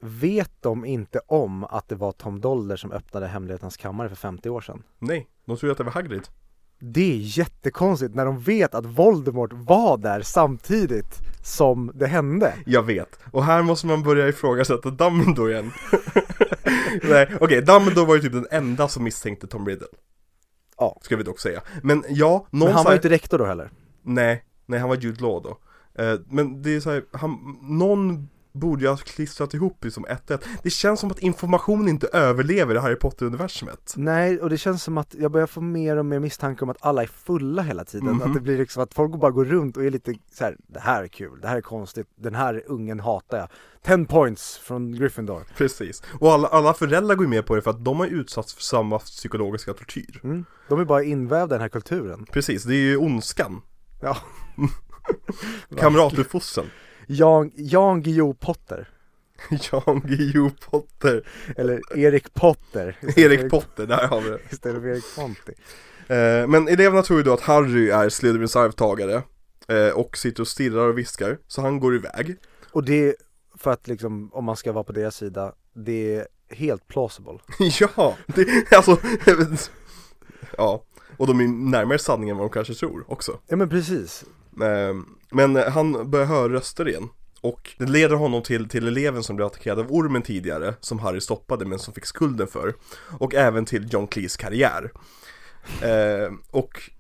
vet de inte om att det var Tom Dolder som öppnade hemlighetens kammare för 50 år sedan? Nej, de tror ju att det var Hagrid Det är jättekonstigt när de vet att Voldemort var där samtidigt som det hände. Jag vet, och här måste man börja ifrågasätta Dumbledore igen *laughs* Nej, okej, Dumbledore var ju typ den enda som misstänkte Tom Riddle Ja. Ska vi dock säga Men ja, någon Men han var ju inte rektor då heller. Nej, nej han var Jude Law då Eh, Men det är så här, han, någon borde ju ha klistrat ihop ett ett Det känns som att information inte överlever i Harry Potter-universumet Nej, och det känns som att jag börjar få mer och mer misstanke om att alla är fulla hela tiden. Mhm. Att det blir liksom att folk bara går runt och är lite så här: det här är kul, det här är konstigt, den här ungen hatar jag. 10 points från Gryffindor. Precis, och alla, alla föräldrar går med på det för att de har utsatts för samma psykologiska tortyr Mm. De är bara invävda i den här kulturen. Precis, det är ju ondskan Ja. *laughs* Kamratuppfostran Jan, Jan Guillou Potter. *laughs* Jan Guillou Potter Eller Erik Potter. *laughs* Erik Potter, där har vi det Istället för Erik Fonti. eh, Men eleverna tror ju då att Harry är Slytherins arvtagare eh, Och sitter och stirrar och viskar, så han går iväg Och det, för att liksom, om man ska vara på deras sida, det är helt plausible. *laughs* Ja, det, alltså Ja, och de är närmare sanningen än vad de kanske tror också Ja men precis. Eh, Men han börjar höra röster igen. Och det leder honom till, till eleven som blev attackerad av ormen tidigare Som Harry stoppade men som fick skulden för. Och även till John Cleese karriär. Eh, Och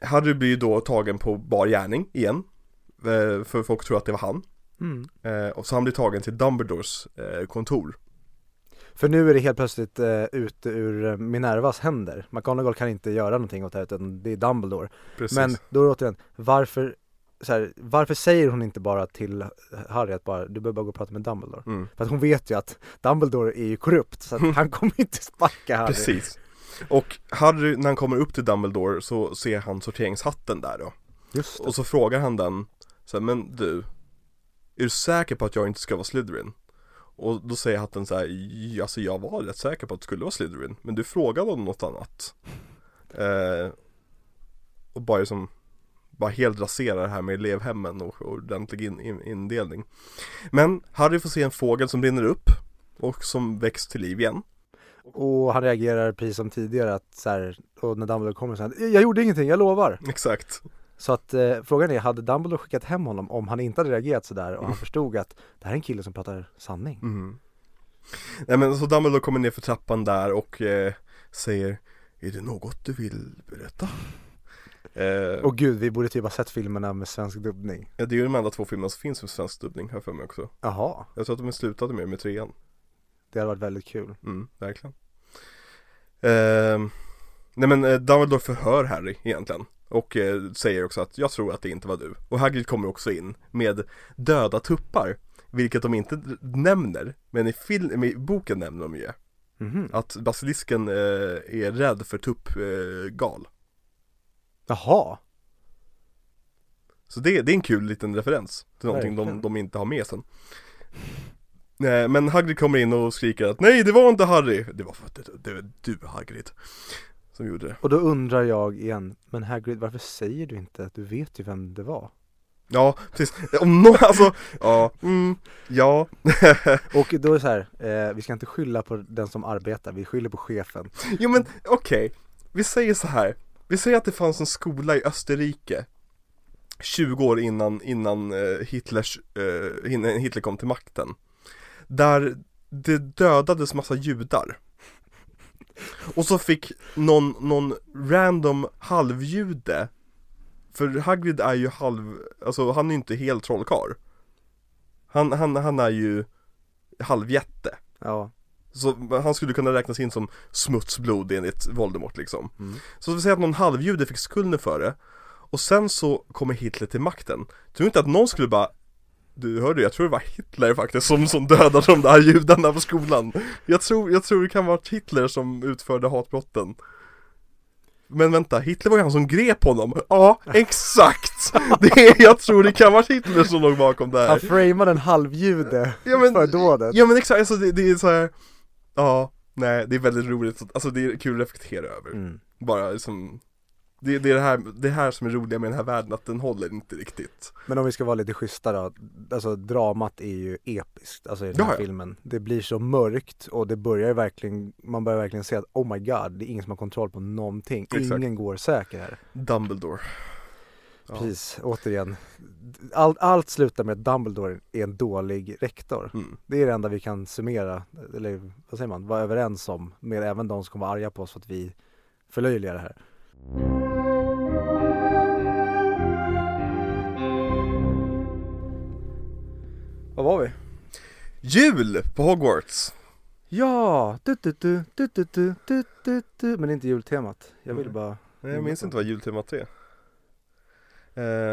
Harry blir ju då tagen på bar gärning igen. Eh, För folk tror att det var han. Mm. eh, Och så han blir tagen till Dumbledores eh, kontor. För nu är det helt plötsligt eh, ute ur eh, Minervas händer. McGonagall kan inte göra någonting åt det här utan det är Dumbledore. Precis. Men då återigen, varför, så här, varför säger hon inte bara till Harry att bara, du behöver bara gå och prata med Dumbledore? mm. För att hon vet ju att Dumbledore är ju korrupt så att han kommer inte sparka Harry. Precis Och Harry, när han kommer upp till Dumbledore så ser han sorteringshatten där då Just det. Och så frågar han den så här, men du Är du säker på att jag inte ska vara Slytherin? Och då säger hatten så här, "Ja, alltså jag var rätt säker på att det skulle vara Slytherin Men du frågade om något annat eh, Och bara som bara helt raserar det här med elevhemmen och, ordentlig in, in, indelning Men Harry får se en fågel som brinner upp och som väcks till liv igen Och han reagerar precis som tidigare att så här, och när Dumbledore kommer så här, jag gjorde ingenting, jag lovar. Exakt Så att eh, frågan är, hade Dumbledore skickat hem honom om han inte hade reagerat sådär och han förstod att det här är en kille som pratar sanning? Mm. Nej men så Dumbledore kommer ner för trappan där och eh, säger Är det något du vill berätta? Eh, Och gud, vi borde typ ha sett filmerna med svensk dubbning. ja, det är ju de enda två filmerna som finns med svensk dubbning här för mig också Jaha, Jag tror att de slutade med med trean det hade varit väldigt kul. Mm, verkligen eh, Nej men eh, Dumbledore förhör Harry egentligen Och eh, säger också att jag tror att det inte var du Och Hagrid kommer också in med döda tuppar Vilket de inte nämner Men i, film, i boken nämner de ju Mhm. Att basilisken eh, är rädd för tuppgal eh. Jaha, Så det, det är en kul liten referens Till någonting de, de inte har med sen Nej, Men Hagrid kommer in och skriker att nej det var inte Harry Det var för att det, det var du Hagrid Som gjorde det och då undrar jag igen, men Hagrid varför säger du inte att du vet ju vem det var? Ja, precis. Om någon, *laughs* alltså, ja, mm, ja. *laughs* Och då är det så här, eh, vi ska inte skylla på den som arbetar, vi skyller på chefen. jo men okej, vi säger så här. Vi säger att det fanns en skola i Österrike 20 år innan, innan eh, Hitlers, eh, innan Hitler kom till makten. Där det dödades massa judar. Och så fick någon, någon random halvjude För Hagrid är ju halv, alltså han är ju inte helt trollkarl han, han, han är ju halvjätte Ja, så han skulle kunna räknas in som smutsblod enligt Voldemort liksom Mm. Så vi säger att någon halvjude fick skulden för det Och sen så kommer Hitler till makten Tror inte att någon skulle bara Du hörde, jag tror det var Hitler faktiskt som, som dödade de där judarna på skolan Jag tror, jag tror det kan vara Hitler som utförde hatbrotten Men vänta, Hitler var ju han som grep honom Ja, *laughs* exakt! Det är, jag tror det kan vara Hitler som låg bakom det här han framade en halvjude Ja, men- för dådet. Ja men exakt, alltså det, det är så här. Ja, nej det är väldigt roligt, alltså det är kul att reflektera över Mm. Bara liksom det, det är det här, det här som är roliga med den här världen, att den håller inte riktigt Men om vi ska vara lite schyssta då, alltså dramat är ju episkt, alltså i den här Ja, ja. filmen. Det blir så mörkt och det börjar verkligen, man börjar verkligen se att oh my god, det är ingen som har kontroll på någonting. Exakt. Ingen går säker här. Dumbledore Ja. Precis, återigen. All, allt slutar med att Dumbledore är en dålig rektor. Mm. Det är det enda vi kan summera, eller vad säger man, vara överens om med även de som kommer vara arga på oss för att vi förlöjligar det här. Var var vi? Jul på Hogwarts! Ja! Du, du, du, du, du, du, du, du. Men det är inte jultemat. Jag vill bara... Nej, jag minns inte vad jultemat är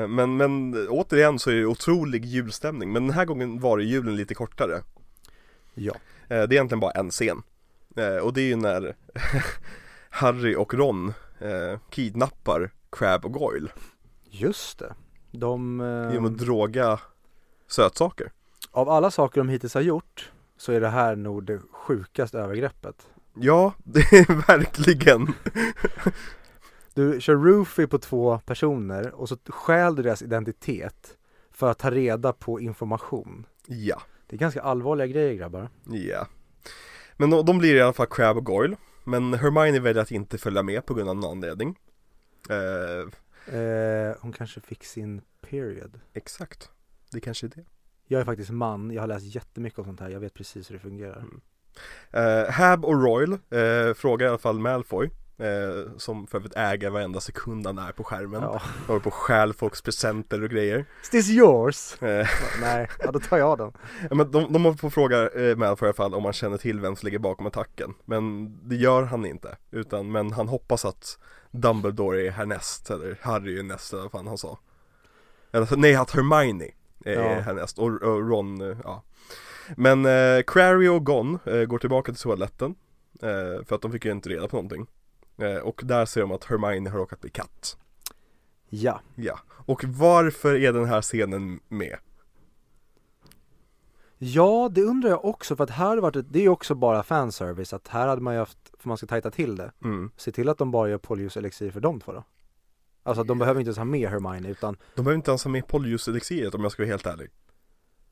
men, men återigen så är det otrolig julstämning, men den här gången var det julen lite kortare Ja. Eh, Det är egentligen bara en scen Eh, Och det är ju när *laughs* Harry och Ron eh, kidnappar Crab och Goyle Just det. De, eh, genom att droga sötsaker av alla saker de hittills har gjort så är det här nog det sjukaste övergreppet. Ja, *laughs* det är verkligen Du kör roofie på två personer och så stjäl du deras identitet för att ta reda på information. Ja, Det är ganska allvarliga grejer grabbar. ja. Men de, de blir i alla fall Crab och Goyle. Men Hermione väljer att inte följa med på grund av någon anledning. Eh, Eh, hon kanske fick sin period. Exakt. Det kanske är det. Jag är faktiskt man, jag har läst jättemycket om sånt här, jag vet precis hur det fungerar. Eh, Hab och Royal eh, frågar i alla fall Malfoy eh, Som för övrigt äger varenda sekund han är på skärmen Ja. Håller på och stjäl folks presenter och grejer Is this yours? eh, *laughs* Nej, ja, då tar jag den. ja, men de, de håller på att fråga eh, Malfoy i alla fall om han känner till vem som ligger bakom attacken Men det gör han inte Utan, men han hoppas att Dumbledore är härnäst Eller Harry är näst eller vad fan han sa Eller nej, att Hermione är Ja. härnäst och, och Ron, eh, ja Men eh, Crary och Gon eh, går tillbaka till toaletten eh, För att de fick ju inte reda på någonting Och där ser de att Hermione har råkat bli katt Ja, Ja, och varför är den här scenen med? Ja, det undrar jag också för att här hade varit, ett, det är ju också bara fanservice att här hade man ju haft, för man ska tajta till det, Mm. se till att de bara gör polyjuice-elixir för de två då. Alltså att de behöver inte ens ha med Hermione utan, De behöver inte ens ha med polyjuice-elixiret om jag ska vara helt ärlig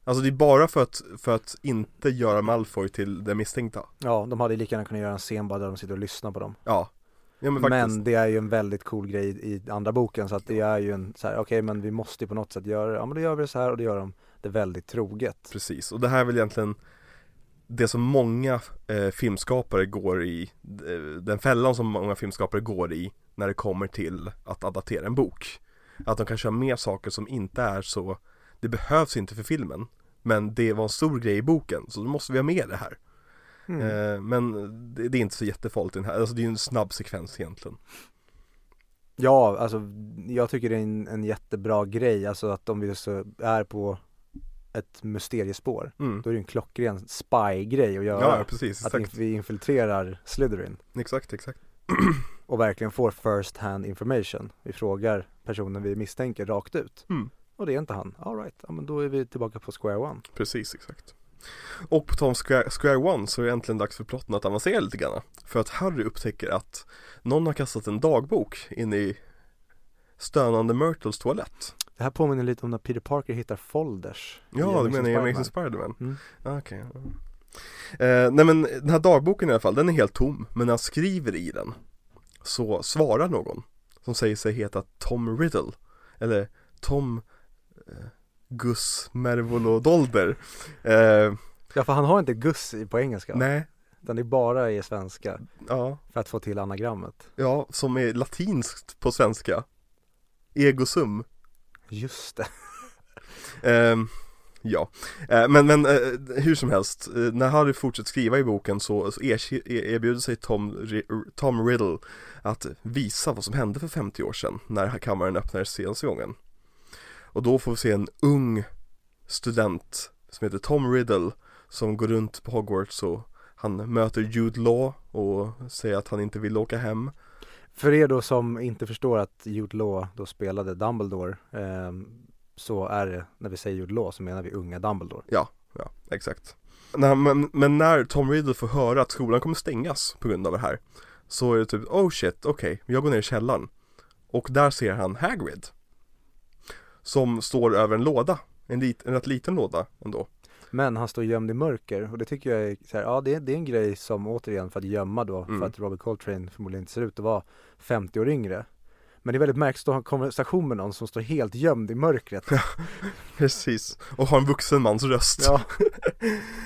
Alltså det är bara för att, för att inte göra Malfoy till den misstänkta ja de hade lika gärna kunnat göra en scen bara där de sitter och lyssnar på dem. Ja Ja men Men, det är ju en väldigt cool grej i andra boken så att det är ju en så här, okej men vi måste ju på något sätt göra det, ja men då gör vi det så här och då gör de det väldigt troget. Precis, och det här är väl egentligen det som många eh, filmskapare går i, eh, den fällan som många filmskapare går i när det kommer till att adaptera en bok. Att de kan köra med saker som inte är så, det behövs inte för filmen, men det var en stor grej i boken, så då måste vi ha med det här. Mm. Eh, men det, är inte så jättefarligt i den här, alltså det är ju en snabb sekvens egentligen. Ja, alltså jag tycker det är en, en jättebra grej, alltså att om vi så är på ett mysteriespår, Mm. då är det en klockren spy-grej att göra. Ja, precis, att vi infiltrerar Slytherin Exakt, exakt. *clears throat* och verkligen får first hand information. Vi frågar personen vi misstänker rakt ut. Mm. Och det är inte han. All right, ja men då är vi tillbaka på square one. Precis, exakt. Och på tal om Square, Square One så är det äntligen dags för plotten att avancera lite grann. För att Harry upptäcker att någon har kastat en dagbok in i stönande Myrtles toalett. Det här påminner lite om när Peter Parker hittar folders. Ja, du menar i. Amazing Spider-Man? Mm. Ah, Okej. ja. Eh, nej men den här dagboken i alla fall, den är helt tom. Men när han skriver i den så svarar någon som säger sig heta Tom Riddle. Eller Tom eh, Gus Mervolodolder. Eh, Ja, för han har inte Gus på engelska. nej, Utan det är bara i svenska. ja. För att få till anagrammet. Ja, som är latinskt på svenska Egosum Just det. *laughs* Ehm, Ja, Eh, men, men eh, hur som helst, eh, när Harry fortsätter skriva i boken så, så er- erbjuder sig Tom, Tom Riddle att visa vad som hände för 50 år sedan när kammaren öppnades senaste gången. Och då får vi se en ung student som heter Tom Riddle som går runt på Hogwarts och han möter Jude Law och säger att han inte vill åka hem. För er då som inte förstår att Jude Law då spelade Dumbledore ehm, så är det, när vi säger Jude Law så menar vi unga Dumbledore. Ja, exakt. Nej, men, men när Tom Riddle får höra att skolan kommer stängas på grund av det här Så är det typ, oh shit, okej, jag går ner i källaren Och där ser han Hagrid Som står över en låda, en, lit, en rätt liten låda ändå Men han står gömd i mörker och det tycker jag är så här, ja det det är en grej som återigen för att gömma då, Mm. för att Robert Coltrane förmodligen inte ser ut att vara 50 år yngre. Men det är väldigt märkligt att ha en konversation med någon som står helt gömd i mörkret. *laughs* Precis, och har en vuxen mans röst Ja,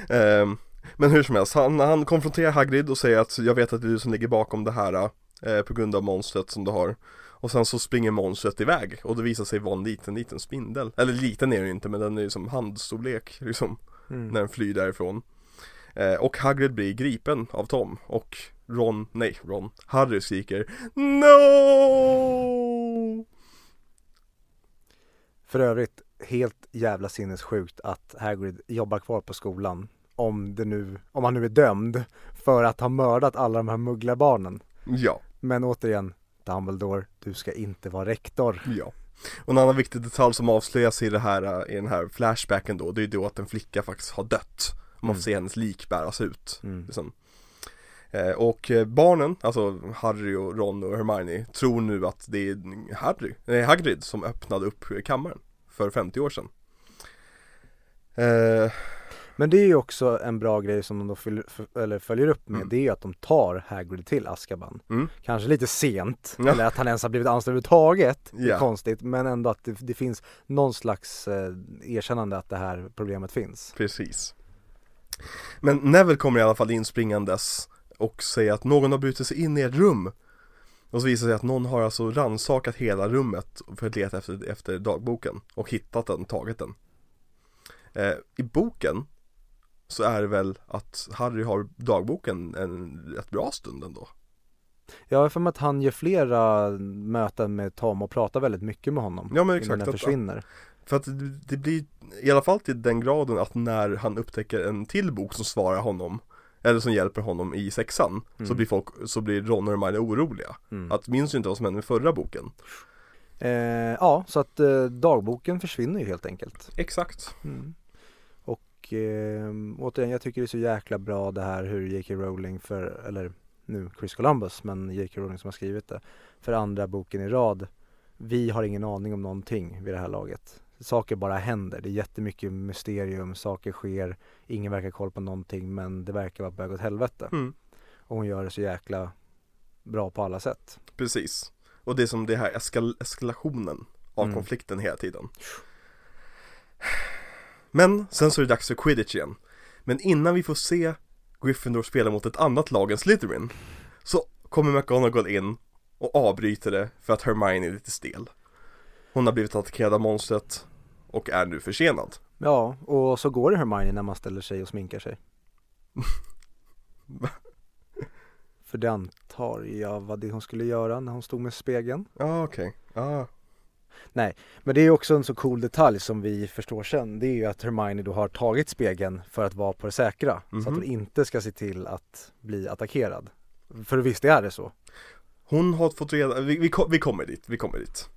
*laughs* Ehm, Men hur som helst, han, han konfronterar Hagrid och säger att jag vet att det är du som ligger bakom det här eh, På grund av monstret som du har Och sen så springer monstret iväg och det visar sig vara en liten, liten spindel Eller liten är den inte men den är ju som handstorlek liksom mm. När den flyr därifrån eh, Och Hagrid blir gripen av Tom och Ron, nej Ron, Harry skriker NO! För övrigt, helt jävla sinnessjukt att Hagrid jobbar kvar på skolan. Om det nu, om han nu är dömd för att ha mördat alla de här mugglarbarnen. Ja, Men återigen, Dumbledore, du ska inte vara rektor. ja Och en annan viktig detalj som avslöjas i det här, i den här flashbacken då, det är ju då att en flicka faktiskt har dött Man får Mm. se hennes lik bäras ut Mm. liksom. eh, Och eh, barnen, alltså Harry och Ron och Hermione tror nu att det är Harry, nej, Hagrid som öppnade upp kammaren för 50 år sedan eh, Men det är ju också en bra grej som de då följer, följer upp med, Mm. det är ju att de tar Hagrid till Azkaban. Mm. Kanske lite sent, Ja. eller att han ens har blivit anställd överhuvudtaget. Det är konstigt, men ändå att det, det finns någon slags eh, erkännande att det här problemet finns. Precis Men Neville kommer i alla fall inspringandes och säger att någon har brutit sig in i ett rum Och så visar det sig att någon har alltså rannsakat hela rummet för att leta efter, efter dagboken och hittat den, tagit den eh, I boken så är det väl att Harry har dagboken en rätt bra stund ändå Jag har för mig att han gör flera möten med Tom och pratar väldigt mycket med honom. Ja men Innan exakt, den att, försvinner. för att det, blir i alla fall till den graden att när han upptäcker en till bok som svarar honom Eller som hjälper honom i sexan Så Mm. blir folk, så blir Ron och Hermione oroliga Mm. Att minns du inte vad som hände med förra boken? Eh, ja, så att eh, dagboken försvinner ju helt enkelt. Exakt Mm. Och eh, återigen, jag tycker det är så jäkla bra det här hur J.K. Rowling för, eller nu Chris Columbus, men J.K. Rowling som har skrivit det, för andra boken i rad. Vi har ingen aning om någonting vid det här laget. Saker bara händer, det är jättemycket mysterium, saker sker, ingen verkar koll på någonting men det verkar vara på väg åt helvete. Mm. Och hon gör det så jäkla bra på alla sätt. Precis. Och det är som det här eskal eskalationen av Mm. konflikten hela tiden. Men sen så är det dags för quidditch igen. Men innan vi får se Gryffindor spela mot ett annat lag än Slytherin så kommer McGonagall in och avbryter det för att Hermione är lite stel. Hon har blivit attackerad av monstret och är nu försenad. Ja, och så går det Hermione när man ställer sig och sminkar sig. För det antar jag var det hon skulle göra när hon stod med spegeln. Ja okej, ja. Men det är också en så cool detalj som vi förstår sen. Det är ju att Hermione då har tagit spegeln för att vara på det säkra. Så att Mhm. hon inte ska se till att bli attackerad. För visst är det så. Hon har fått reda, vi, vi, vi kommer dit, vi kommer dit.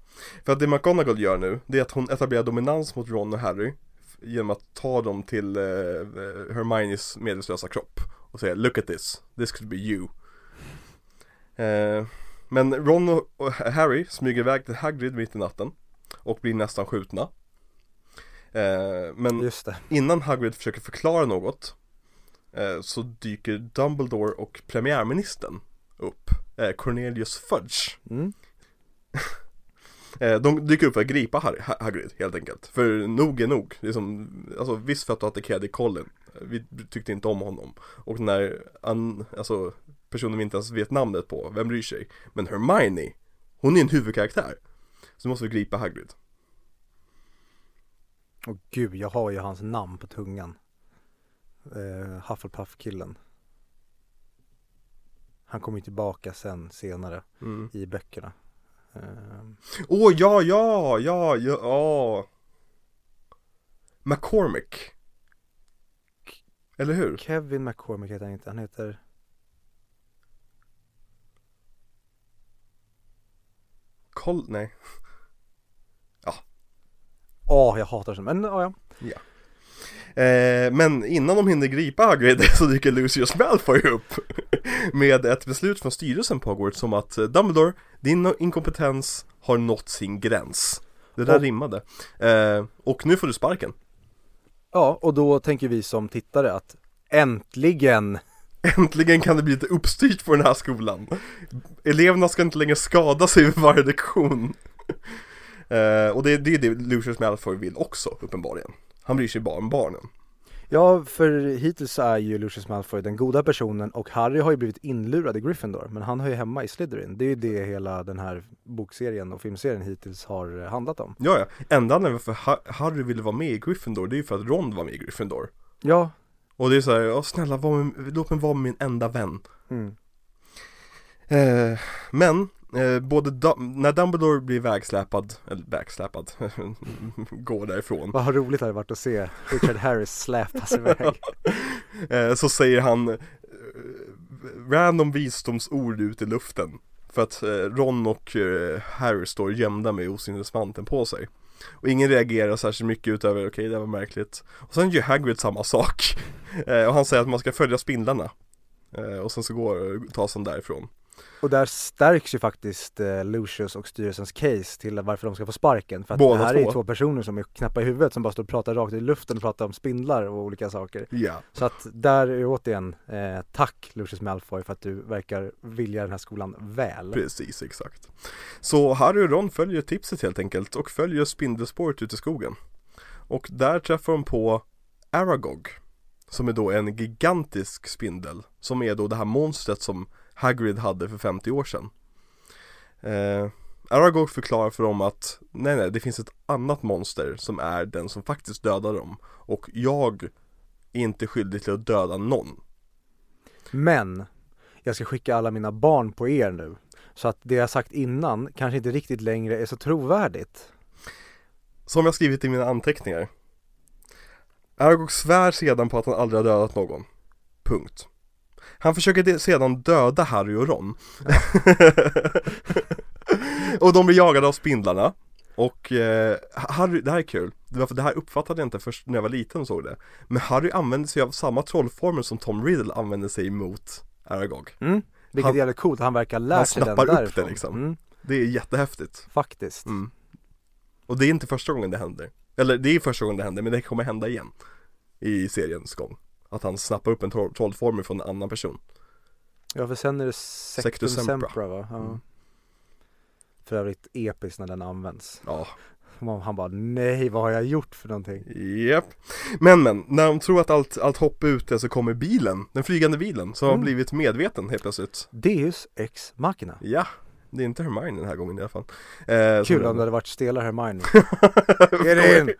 För att det McGonagall gör nu, det är att hon etablerar dominans mot Ron och Harry genom att ta dem till eh, eh, Hermiones medelslösa kropp och säga Look at this, this could be you. Eh, men Ron och, Harry smyger iväg till Hagrid mitt i natten och blir nästan skjutna. Eh, men innan Hagrid försöker förklara något eh, så dyker Dumbledore och premiärministern upp, eh, Cornelius Fudge. Mm. *laughs* Eh, de dyker upp för att gripa Harry, Ha- Hagrid helt enkelt. För nog är nog. Det är som, alltså visst för att du attackerade Colin. Vi tyckte inte om honom. Och när an, alltså, personen vi inte ens vet namnet på, vem bryr sig? Men Hermione, hon är en huvudkaraktär. Så måste vi gripa Hagrid. Och gud, jag har ju hans namn på tungan. Eh, Hufflepuff-killen. Han kommer ju tillbaka sen senare Mm. i böckerna. Eh, Åh oh, ja, ja, ja, ja, ja. McCormick. Eller hur? Kevin McCormick heter han inte, han heter Col, nej. Åh, jag hatar sånt, men ja, ja. Eh, men innan de hinner gripa Hagrid *laughs* så dyker Lucius Malfoy upp *laughs* med ett beslut från styrelsen på Hogwarts som att eh, Dumbledore, din inkompetens har nått sin gräns. Det där Och- rimmade. Eh, och nu får du sparken. Ja, och då tänker vi som tittare att äntligen Äntligen kan det bli lite uppstyrt på den här skolan. Eleverna ska inte längre skada sig vid varje lektion. Eh, och det, det är det Lucius Malfoy vill också, uppenbarligen. Han bryr sig bara om barnen. Ja, för hittills är ju Lucius Malfoy den goda personen och Harry har ju blivit inlurad i Gryffindor men han hör ju hemma i Slytherin. Det är ju det hela den här bokserien och filmserien hittills har handlat om. Ja, ja. Enda anledningen varför Ha- Harry ville vara med i Gryffindor, det är ju för att Ron var med i Gryffindor. Ja, Och det är såhär, ja snälla var låt mig vara min enda vän. mm. Eh, men, eh, både Dum- när Dumbledore blir vägsläpad, eller vägsläpad, *laughs* går därifrån. vad roligt det hade varit att se Richard Harris släpas iväg. *laughs* Eh, så säger han eh, random visdomsord ut i luften. För att eh, Ron och eh, Harry står gömda med osynlighetsmanteln på sig. Och ingen reagerar särskilt mycket utöver okej det var märkligt. Och sen gör Hagrid samma sak. *laughs* Eh, och han säger att man ska följa spindlarna. Eh, och sen så går, tas han därifrån. Och där stärks ju faktiskt eh, Lucius och styrelsens case till varför de ska få sparken. För att Båda det här är ju två. två personer som är knäppa i huvudet som bara står och pratar rakt i luften och pratar om spindlar och olika saker. Ja. Så att där är återigen, eh, tack Lucius Malfoy för att du verkar vilja den här skolan väl. Precis, exakt. Så Harry och Ron följer tipset helt enkelt och följer spindelspåret ut i skogen. Och där träffar de på Aragog. Som är då en gigantisk spindel. Som är då det här monstret som Hagrid hade för 50 år sedan. Eh, Aragog förklarar för dem att nej nej det finns ett annat monster som är den som faktiskt dödar dem. Och jag är inte skyldig till att döda någon. Men jag ska skicka alla mina barn på er nu. Så att det jag sagt innan kanske inte riktigt längre är så trovärdigt. Som jag skrivit i mina anteckningar Aragog svär sedan på att han aldrig har dödat någon Punkt Han försöker sedan döda Harry och Ron. *laughs* Och de blir jagade av spindlarna. Och eh, Harry, det här är kul, det, här uppfattade jag inte först när jag var liten och såg det. Men Harry använde sig av samma trollformel som Tom Riddle använde sig mot Aragog. Mm. Vilket Han- är jävligt coolt, han verkar ha han lärt sig den snappar upp därifrån. det liksom. mm. Det är jättehäftigt. Faktiskt. Mm. Och det är inte första gången det händer. Eller det är första gången det händer, men det kommer hända igen I seriens gång Att han snappar upp en troll- trollformel från en annan person Ja för sen är det Sectum Sectus Sempra, Sempra. va? Ja. Mm. För övrigt episkt när den används Ja, Han bara nej vad har jag gjort för någonting? Japp Men men, när de tror att allt, allt hopp är ute så kommer bilen, den flygande bilen som har Mm. blivit medveten helt plötsligt Deus ex machina Ja, det är inte Hermione den här gången i alla fall eh, Kul om det hade varit stela Hermione *laughs* Get in!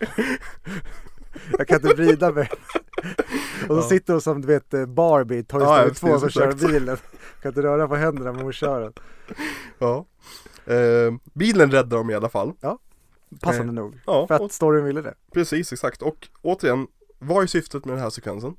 Jag kan inte vrida mig *laughs* Och så Ja. sitter hon som du vet eh, Barbie i Toy Ja, Story ja, 2 som kör bilen. Kan inte röra på händerna men hon kör den. Ja. Eh, Bilen räddar dem i alla fall. Passande Eh, nog. Ja, För och, att storyn ville det. Precis exakt. Och återigen Vad är syftet med den här sekvensen?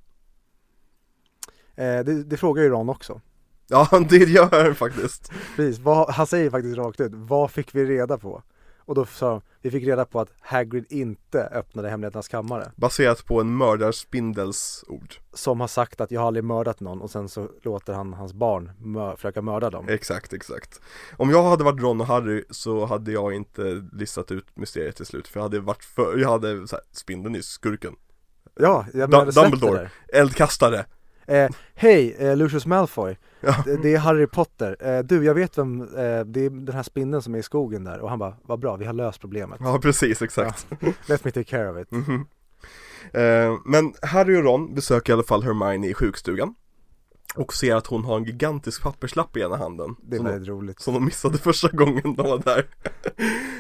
eh, det, det frågar ju Ron också. Ja, *laughs* det gör den faktiskt. Precis, vad, han säger faktiskt rakt ut, vad fick vi reda på? Och då sa de, vi fick reda på att Hagrid inte öppnade hemligheternas kammare. Baserat på en mördarspindels ord Som har sagt att jag har aldrig mördat någon och sen så låter han hans barn mör, försöka mörda dem. Exakt, exakt. Om jag hade varit Ron och Harry så hade jag inte listat ut mysteriet till slut För jag hade varit för, jag hade så här, spindeln i skurken. Ja, jag släppt Dumbledore. Eldkastare. Eh, Hej, eh, Lucius Malfoy. Ja. Det, det är Harry Potter. Eh, du, jag vet vem, eh, det är den här spindeln som är i skogen där. Och han bara, vad bra, vi har löst problemet. Ja precis, exakt Let me take care of it. Mhm. eh, Men Harry och Ron besöker i alla fall Hermione i sjukstugan Och ser att hon har en gigantisk papperslapp i ena handen Det är de, väldigt roligt. som de missade första gången de var där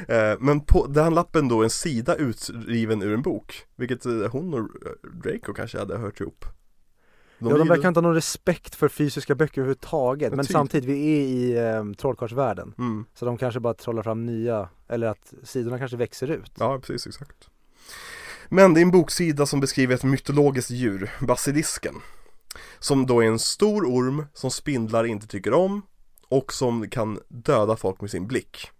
*laughs* eh, Men på den lappen då en sida utriven ur en bok Vilket eh, hon och eh, Draco kanske hade hört ihop ja, de verkar inte ha någon respekt för fysiska böcker överhuvudtaget. Men typ. samtidigt, vi är i eh, trollkarlsvärlden. mm. Så de kanske bara trollar fram nya, eller att sidorna kanske växer ut. Ja, precis, exakt. Men det är en boksida som beskriver ett mytologiskt djur, basilisken. Som då är en stor orm som spindlar inte tycker om och som kan döda folk med sin blick.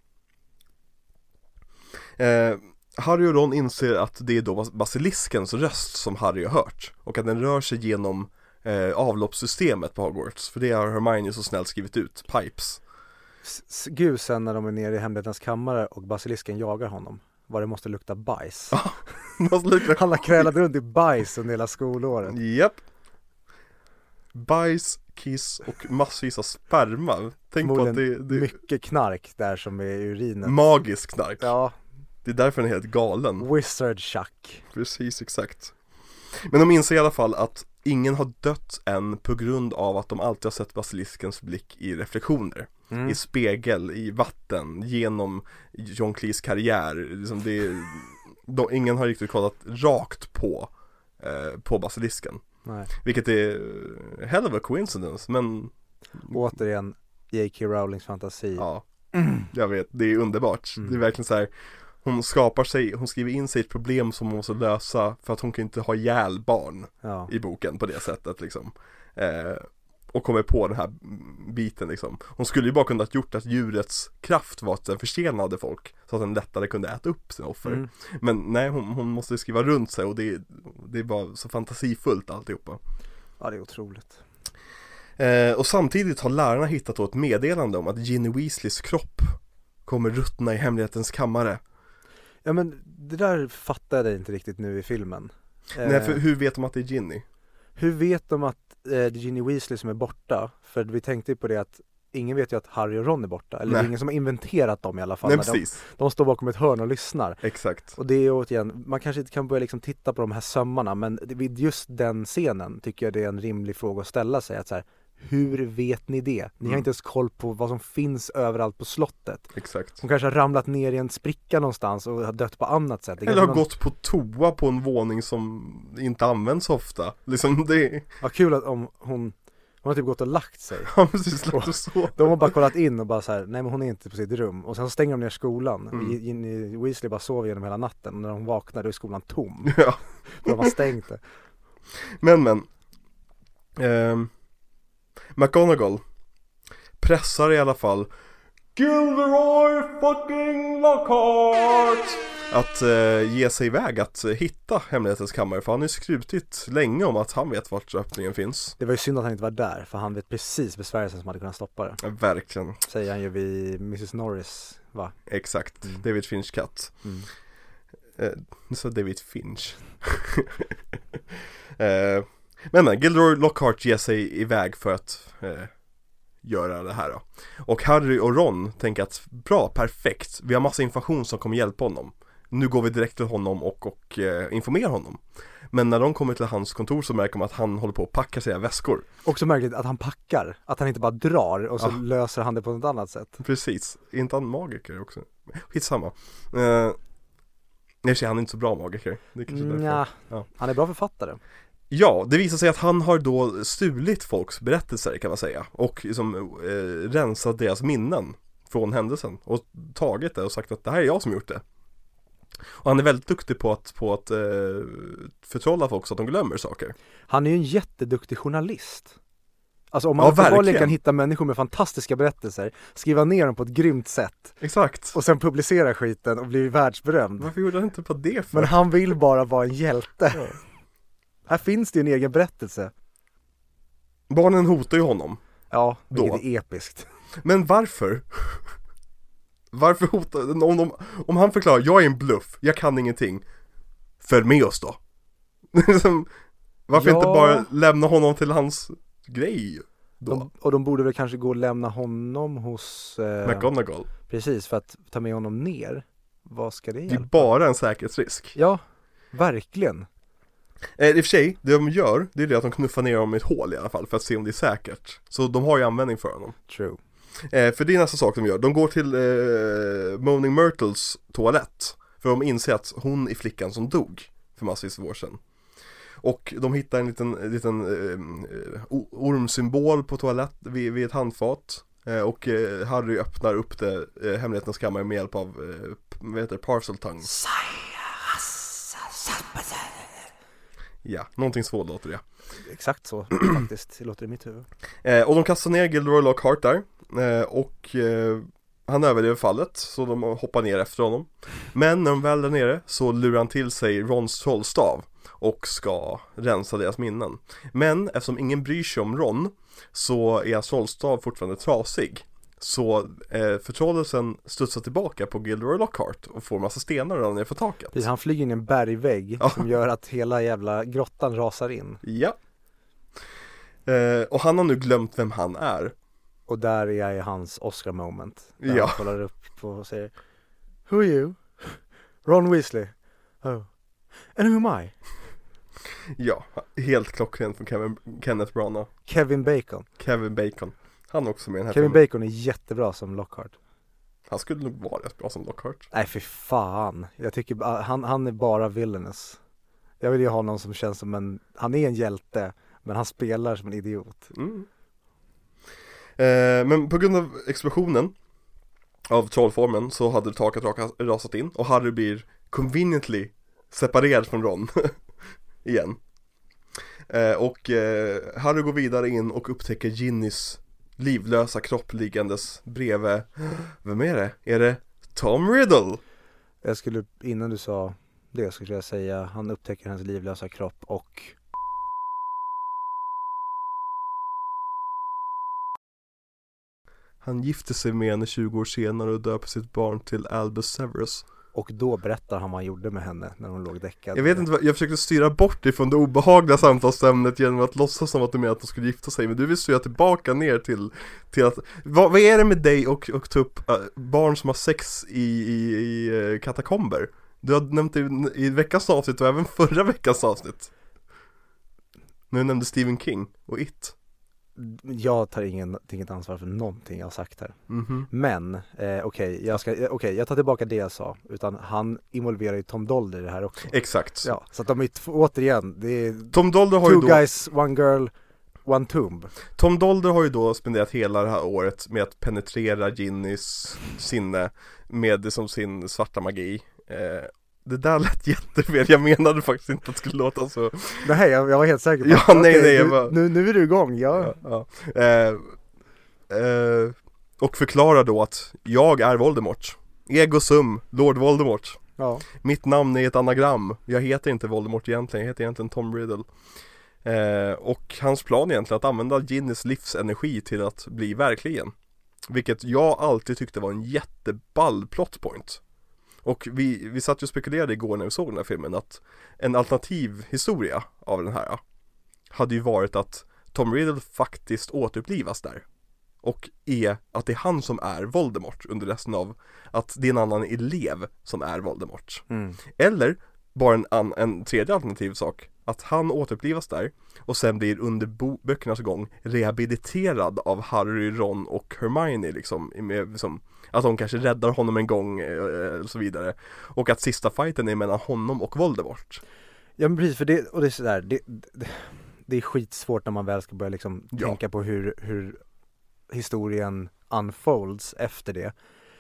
Eh, Harry och Ron inser att det är då bas- basiliskens röst som Harry har hört och att den rör sig genom eh, avloppssystemet på Hogwarts. För det har Hermione så snällt skrivit ut, pipes. S- Gud sen när de är nere i hemlighetens kammare och basilisken jagar honom. Vad det måste lukta bajs. *laughs* Måste lukta Han har krälat runt i bajs under hela skolåret. Japp Bajs, kiss och massvis av sperma Tänk på att det, det Mycket knark där som är urinen. magisk knark Ja, Det är därför den är helt galen Wizard Chuck. Precis, exakt Men de inser i alla fall att ingen har dött än på grund av att de alltid har sett basiliskens blick i reflektioner Mm. I spegel, i vatten, genom John Cleese karriär liksom det är, de, Ingen har riktigt kollat rakt på eh, På basilisken Nej. Vilket är eh, hell of a coincidence men Återigen, J.K. Rowlings fantasi. Ja, *clears throat* jag vet, det är underbart Mm. Det är verkligen så här Hon skapar sig, hon skriver in sig ett problem som hon måste lösa för att hon kan inte ha ihjäl barn Ja. i boken på det sättet liksom eh, Och kommer på den här biten liksom Hon skulle ju bara kunnat gjort att djurets kraft var att den försenade folk Så att den lättare kunde äta upp sina offer Mm. Men nej, hon, hon måste skriva runt sig och det, det är bara så fantasifullt alltihopa ja, det är otroligt. Eh, och samtidigt har lärarna hittat då ett meddelande om att Ginny Weasleys kropp kommer ruttna i hemlighetens kammare. Ja men det där fattade jag inte riktigt nu i filmen. Nej, Eh, för hur vet de att det är Ginny? Hur vet de att eh, det är Ginny Weasley som är borta? För vi tänkte ju på det att ingen vet ju att Harry och Ron är borta. Eller det är Nej. ingen som har inventerat dem i alla fall. Nej, Men de, precis. de står bakom ett hörn och lyssnar. Exakt. Och det är återigen, man kanske inte kan börja liksom titta på de här sömmarna men vid just den scenen tycker jag det är en rimlig fråga att ställa sig. Att så här, hur vet ni det? Ni har Mm. inte ens koll på vad som finns överallt på slottet. Exakt. Hon kanske har ramlat ner i en spricka någonstans och har dött på annat sätt. Eller har någon- gått på toa på en våning som inte används ofta. Liksom det, Vad kul att om hon, hon har typ gått och lagt sig. *laughs* har precis lagt och så. De har bara kollat in och bara så här, nej men hon är inte på sitt rum. Och sen så stänger de ner skolan. Mm. Och Weasley bara sover genom hela natten. Och när de vaknar då är skolan tom. *laughs* Ja. För de har stängt det. Men men. Ehm, McGonagall pressar i alla fall Gilderoy fucking Lockhart! Att eh, ge sig iväg att eh, hitta hemlighetens kammare för han har ju skrutit länge om att han vet vart öppningen finns. Det var ju synd att han inte var där för han vet precis besvärjelsen som hade kunnat stoppa det. Ja, verkligen, Säger han ju vid Mrs Norris va? exakt. Mm. David Finch katt. Mm. Eh, sa David Finch. *laughs* eh, men men, Gilderoy Lockhart ger sig iväg för att eh, göra det här då. Och Harry och Ron tänker att bra, perfekt, vi har massa information som kommer hjälpa honom. Nu går vi direkt till honom och, och eh, informerar honom. Men när de kommer till hans kontor så märker de att han håller på att packa sina väskor. Också märkligt att han packar, att han inte bara drar och så Ja. löser han det på något annat sätt. Precis, är inte han magiker också? Skitsamma. Eh, Nej, han är inte så bra magiker. Det är kanske därför. Nja, Ja. han är bra författare. Ja, det visar sig att han har då stulit folks berättelser kan man säga och liksom eh, rensat deras minnen från händelsen och tagit det och sagt att det här är jag som gjort det. Och han är väldigt duktig på att, på att eh, förtrolla folk så att de glömmer saker. Han är ju en jätteduktig journalist. Alltså om Ja, man uppenbarligen verkligen. kan hitta människor med fantastiska berättelser, skriva ner dem på ett grymt sätt Exakt. och sen publicera skiten och bli världsberömd. Varför gjorde han inte på det för? Men han vill bara vara en hjälte. Ja. Här finns det ju en egen berättelse. Barnen hotar ju honom. Ja, vilket Då. är episkt. Men varför? Varför hotar, om, de, om han förklarar, jag är en bluff, jag kan ingenting Följ med oss då Liksom, Varför Ja. inte bara lämna honom till hans grej då? De, och de borde väl kanske gå och lämna honom hos... Eh, McGonagall precis, för att ta med honom ner. Vad ska det Det är hjälpa? bara en säkerhetsrisk Ja, verkligen. Eh, I och för sig, det de gör, det är det att de knuffar ner honom i ett hål i alla fall för att se om det är säkert. Så de har ju användning för honom. True. Eh, för det är nästa sak de gör, de går till eh, Moaning Myrtles toalett För de inser att hon är flickan som dog för massvis av år sedan. Och de hittar en liten, en liten eh, o- ormsymbol på toalett vid, vid ett handfat. Eh, Och eh, Harry öppnar upp det, eh, hemlighetens kammare med hjälp av, eh, vad heter det, parcel tongue Ja, någonting så låter det. Exakt så *clears throat* faktiskt, det låter i mitt huvud. Eh, och de kastar ner Gilderoy Lockhart där eh, Och eh, han överlever fallet så de hoppar ner efter honom. Men när de väl är nere så lurar han till sig Rons trollstav Och ska rensa deras minnen. Men eftersom ingen bryr sig om Ron Så är hans trollstav fortfarande trasig Så eh, förtrollelsen studsar tillbaka på Gilderoy Lockhart och får massa stenar ramla ner för taket han flyger in i en bergvägg Ja. som gör att hela jävla grottan rasar in. Ja eh, Och han har nu glömt vem han är Och där är hans Oscar moment. Där Ja. han kollar upp på och säger Who are you? *laughs* Ron Weasley. Oh. And who am I? Ja, helt klockrent från Kevin, Kenneth Branagh Kevin Bacon. Kevin Bacon Han är också med i den här Kevin filmen Bacon är jättebra som Lockhart. Han skulle nog vara rätt bra som Lockhart Nej för fan. Jag tycker han, han är bara villainous. Jag vill ju ha någon som känns som en, han är en hjälte, men han spelar som en idiot. mm. eh, Men på grund av explosionen Av trollformen så hade taket rasat in och Harry blir conveniently separerad från Ron *laughs* Igen eh, Och eh, Harry går vidare in och upptäcker Ginnys livlösa kropp liggandes bredvid Vem är det? Är det Tom Riddle? Jag skulle, innan du sa det skulle jag säga, han upptäcker hans livlösa kropp och Han gifter sig med henne 20 år senare och döper sitt barn till Albus Severus och då berättar han vad han gjorde med henne när hon låg däckad. Jag vet inte jag försökte styra bort ifrån det obehagliga samtalsämnet genom att låtsas som att du menar att de skulle gifta sig Men du vill styra tillbaka ner till, till att vad, vad är det med dig och, och ta upp äh, barn som har sex i, i, i eh, katakomber? Du har nämnt det i, i veckans avsnitt och även förra veckans avsnitt När du nämnde Stephen King och It jag tar ingen, inget ansvar för någonting jag har sagt här. Mhm Men, eh, okej, jag ska, eh, okej, jag tar tillbaka det jag sa. Utan han involverar ju Tom Dolder i det här också. Exakt Ja, så att de är återigen, det är Tom Dolder har ju two då guys, one girl, one tomb. Tom Dolder har ju då spenderat hela det här året med att penetrera Ginnys sinne med som sin svarta magi eh, Det där lät *laughs* jättefel, jag menade faktiskt inte att det skulle låta så. Nej, jag, jag var helt säker på Ja, att, nej, nej, jag nu, bara- nu, nu är du igång, ja. ja, ja. Eh, eh, Och förklarar då att jag är Voldemort. Ego sum, Lord Voldemort. Ja. Mitt namn är ett anagram. Jag heter inte Voldemort egentligen, jag heter egentligen Tom Riddle. Eh, Och hans plan är egentligen att använda Ginnys livsenergi till att bli verkligen. Vilket jag alltid tyckte var en jätteball plot point Och vi, vi satt ju och spekulerade igår när vi såg den här filmen att En alternativ historia av den här Hade ju varit att Tom Riddle faktiskt återupplivas där och är att det är han som är Voldemort under resten av att det är en annan elev som är Voldemort. Mm. Eller bara en, an, en tredje alternativ sak, att han återupplivas där och sen blir under bo- böckernas gång rehabiliterad av Harry, Ron och Hermione liksom, med, liksom att de kanske räddar honom en gång eh, och så vidare. Och att sista fighten är mellan honom och Voldemort. Ja men precis, för det, och det är sådär, det, det, det är skitsvårt när man väl ska börja liksom Ja. tänka på hur, hur historien unfolds efter det.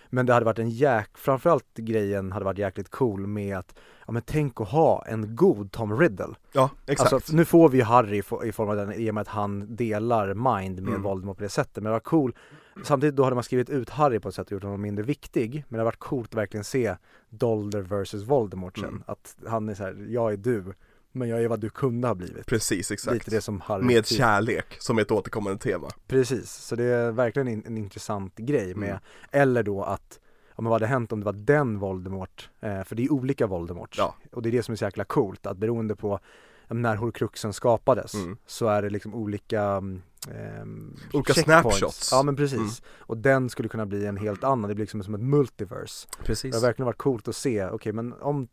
Men det hade varit en jäk, framförallt grejen hade varit jäkligt cool med att, ja men tänk att ha en god Tom Riddle. Ja, exakt. Alltså nu får vi ju Harry i form av den, i och med att han delar mind med Mm. Voldemort på det sättet. Men det var cool, samtidigt då hade man skrivit ut Harry på ett sätt och gjort honom mindre viktig. Men det har varit coolt att verkligen se Dolder versus Voldemort sen. Mm. Att han är så här, jag är du, men jag är vad du kunde ha blivit. Precis, exakt. Lite det som Harry Med typ- kärlek som ett återkommande tema. Precis, så det är verkligen en, en intressant grej med, Mm. eller då att om vad hade hänt om det var den Voldemort, eh, för det är olika Voldemort. Ja. Och det är det som är så jäkla coolt, att beroende på ja, när horcruxen skapades Mm. så är det liksom olika mm, ehm, Olika snapshots. Ja men precis. Mm. Och den skulle kunna bli en helt annan, det blir liksom som ett multiverse. Precis. Det har verkligen varit coolt att se, okej men om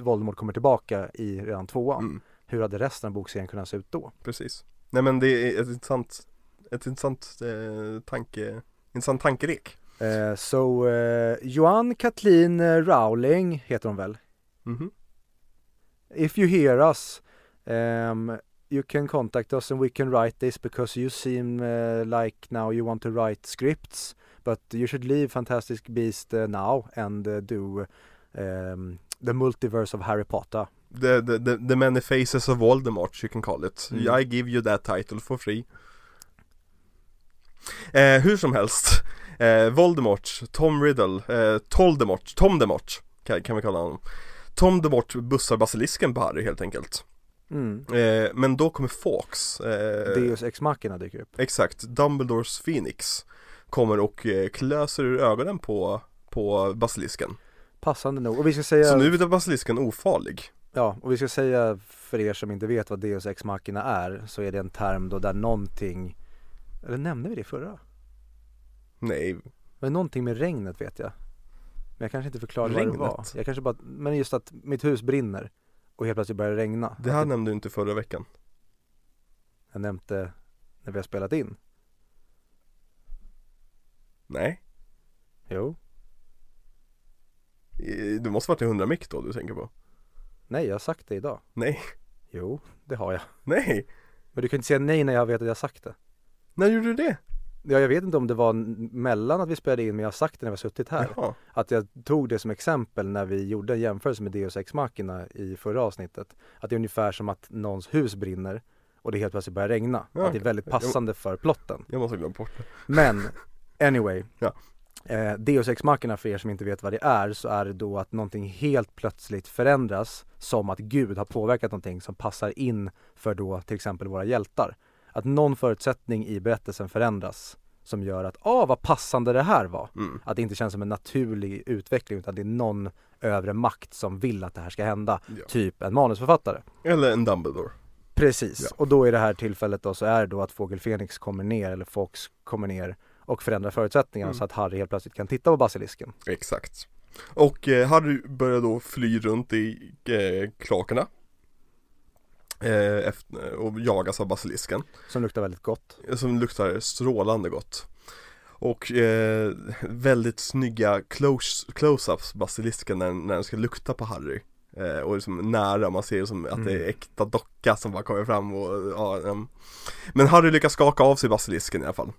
Voldemort kommer tillbaka i redan tvåan, Mm. hur hade resten av bokserien kunnat se ut då? Precis. Nej men det är ett intressant, ett intressant eh, tanke, intressant tankelek. Eh, så eh, Johan Kathleen eh, Rowling heter hon väl? Mhm. If you hear us um, you can contact us and we can write this because you seem uh, like now you want to write scripts but you should leave Fantastic Beast uh, now and uh, do um, the multiverse of Harry Potter. The, the, the, the many faces of Voldemort you can call it. Mm. I give you that title for free. Eh, hur som helst. Eh, Voldemort, Tom Riddle, eh, Toldemort, Tom Demort kan, kan vi kalla honom. Tom Demort bussar basilisken på Harry helt enkelt. Mm. Eh, men då kommer Fawkes. Eh, Deus Ex Machina dyker upp. Exakt, Dumbledores Phoenix kommer och eh, klöser ur ögonen på, på basilisken. Passande nog. Och vi ska säga, Så nu är basilisken ofarlig. ja, och vi ska säga för er som inte vet vad Deus Ex Machina är så är det en term då där någonting, eller nämnde vi det förra? Nej, Men någonting med regnet vet jag. Men jag kanske inte förklarade vad det var. Regnet? Jag kanske bara, men just att mitt hus brinner och helt plötsligt börjar det regna. det här Att nämnde du inte förra veckan. jag nämnde när vi har spelat in. Nej, Jo. Det måste varit en 100 mick då du tänker på. Nej, jag har sagt det idag. Nej, Jo, det har jag. nej, Men du kan inte säga nej när jag vet att jag har sagt det. när gjorde du det? Ja, jag vet inte om det var mellan att vi spelade in men jag har sagt det när vi har suttit här. Jaha, Att jag tog det som exempel när vi gjorde en jämförelse med Deus Ex Machina i förra avsnittet. Att det är ungefär som att någons hus brinner och det helt plötsligt börjar regna. Ja, att det är väldigt passande för plotten. jag måste glömt bort det. Men anyway. Ja. Eh, Deus Ex Machina för er som inte vet vad det är så är det då att någonting helt plötsligt förändras som att Gud har påverkat någonting som passar in för då till exempel våra hjältar. Att någon förutsättning i berättelsen förändras som gör att, ah vad passande det här var. Mm. Att det inte känns som en naturlig utveckling utan det är någon övre makt som vill att det här ska hända. Ja. Typ en manusförfattare. Eller en Dumbledore. Precis, Ja. och då i det här tillfället då så är det då att Fågel Fenix kommer ner eller Fox kommer ner och förändrar förutsättningarna Mm. så att Harry helt plötsligt kan titta på basilisken. Exakt. Och eh, Harry börjar då fly runt i eh, kloakerna. Eh, efter, och jagas av basilisken. Som luktar väldigt gott. Som luktar strålande gott. Och eh, väldigt snygga close, close-ups basilisken när, när den ska lukta på Harry. Eh, och liksom nära, man ser som att det är Mm. äkta docka som bara kommer fram och ja, ehm. Men Harry lyckas skaka av sig basilisken i alla fall.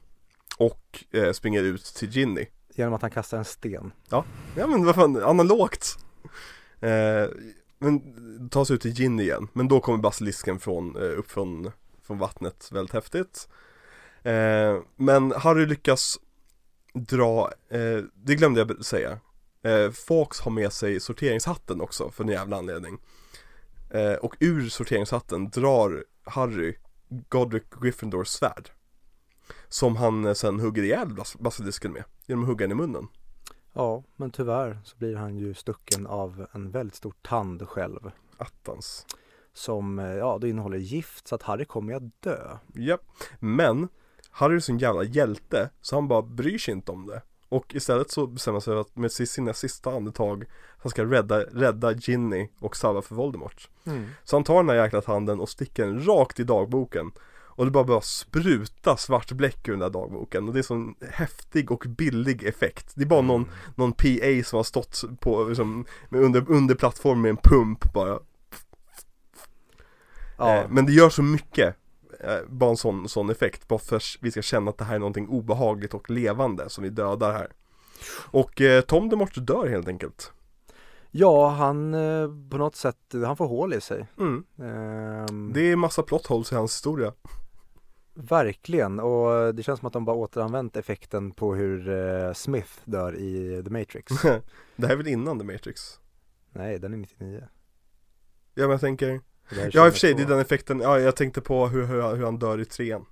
Och eh, springer ut till Ginny. Genom att han kastar en sten. Ja men vad fan, analogt. Eh, men tas sig ut till gin igen. Men då kommer basilisken från, eh, upp från, från vattnet väldigt häftigt. Eh, men Harry lyckas dra, eh, det glömde jag säga. Eh, Fox har med sig sorteringshatten också för en jävla anledning. Eh, Och ur sorteringshatten drar Harry Godric Gryffindors svärd. Som han eh, sen hugger ihjäl basilisken med. Genom att hugga den i munnen. Ja, men tyvärr så blir han ju stucken av en väldigt stor tand själv. Attans. Som, eh, ja, det innehåller gift så att Harry kommer att dö. Japp, men Harry är sån jävla hjälte så han bara bryr sig inte om det. Och istället så bestämmer han sig för att med sina sista andetag Han ska rädda, rädda Ginny och Sava för Voldemort. Så han tar den här jäkla tanden och sticker den rakt i dagboken Och det bara börjar spruta svart bläck ur den där dagboken. Och det är sån häftig och billig effekt. Det är bara någon, någon PA som har stått på, liksom, under, under plattformen med en pump bara. Ja, Eh, Men det gör så mycket. Eh, Bara en sån, sån effekt. Bara för att vi ska känna att det här är någonting obehagligt och levande som vi dödar här. Och eh, Tom DeMorte dör helt enkelt. Ja han eh, på något sätt, han får hål i sig. mm. Ehm, Det är massa plot holes i hans historia Verkligen, och det känns som att de bara återanvänt effekten på hur eh, Smith dör i The Matrix. *laughs* Det här är väl innan The Matrix? Nej, den är 99. Ja men jag tänker Ja i och för sig, det är 2002. den effekten, ja jag tänkte på hur, hur, hur han dör i trean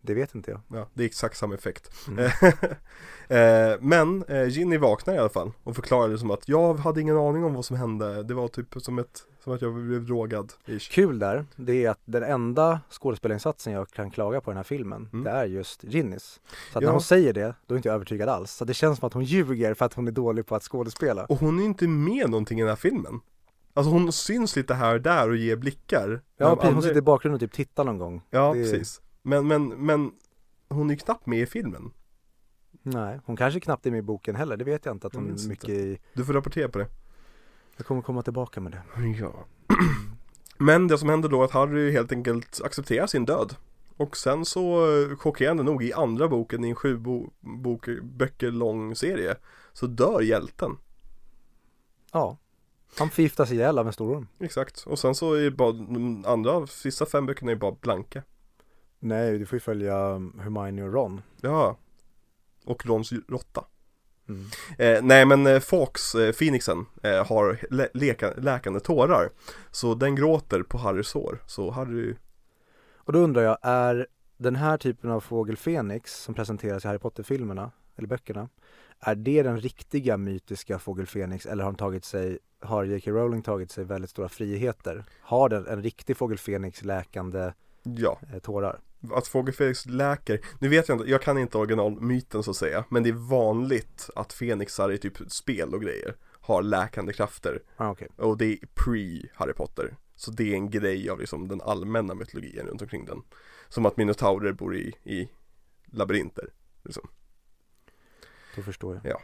Det vet inte jag. Ja, det är exakt samma effekt Mm. *laughs* eh, Men eh, Ginny vaknar i alla fall och förklarar det som att jag hade ingen aning om vad som hände Det var typ som ett, som att jag blev drogad ish. Kul där, det är att den enda skådespelarinsatsen jag kan klaga på i den här filmen, Mm. det är just Ginnys. Så att Ja. när hon säger det, då är inte jag övertygad alls. Så det känns som att hon ljuger för att hon är dålig på att skådespela. Och hon är inte med någonting i den här filmen Alltså hon syns lite här och där och ger blickar Ja, precis, hon aldrig- sitter i bakgrunden och typ tittar någon gång. Ja, det- precis men, men, men hon är ju knappt med i filmen. Nej, hon kanske knappt är med i boken heller, det vet jag inte att hon är mycket i. Du får rapportera på det. Jag kommer komma tillbaka med det. Ja. *clears throat* Men det som händer då är att Harry helt enkelt accepterar sin död. Och sen så, eh, chockerande nog, i andra boken i en sju bo, bok, böcker lång serie. Så dör hjälten. Ja, han förgiftas ihjäl av en stor orm. Exakt, och sen så är bara de andra, sista fem böckerna är bara blanka Nej, du får ju följa um, Hermione och Ron. Ja Och Rons råtta Mm. Eh, nej men eh, Fox, eh, Phoenixen, eh, har lä- leka, läkande tårar Så den gråter på Harrys hår Så Harry, Och då undrar jag, är den här typen av fågel Fenix som presenteras i Harry Potter-filmerna, eller böckerna, är det den riktiga mytiska fågel Fenix eller har, tagit sig, har J.K. Rowling tagit sig väldigt stora friheter? Har den en riktig fågel Fenix läkande ja eh, tårar? Att Fågel Felix läker, nu vet jag inte, jag kan inte originalmyten så att säga Men det är vanligt att fenixar i typ spel och grejer har läkande krafter Ah, okej. Och det är pre Harry Potter Så det är en grej av liksom den allmänna mytologin runt omkring den Som att minotaurer bor i, i labyrinter liksom. Då förstår jag.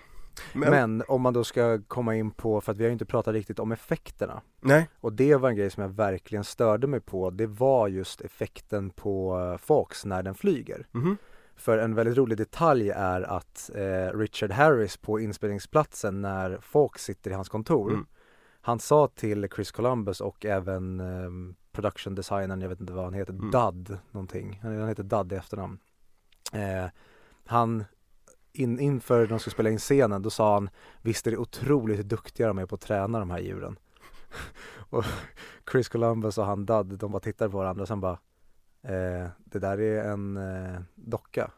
Men, Men om man då ska komma in på, för att vi har ju inte pratat riktigt om effekterna. nej, Och det var en grej som jag verkligen störde mig på. Det var just effekten på eh, Fox när den flyger. mhm, För en väldigt rolig detalj är att eh, Richard Harris på inspelningsplatsen när Fox sitter i hans kontor Mm. Han sa till Chris Columbus och även eh, production designern, jag vet inte vad han heter, Mm. Dud någonting. Han han heter Dud i efternamn. Eh, han in, inför de skulle spela in scenen, då sa han Visst är det otroligt duktiga de är på att träna de här djuren. *laughs* och Chris Columbus och han Dud, de bara tittade på varandra och sen bara eh, Det där är en eh, docka.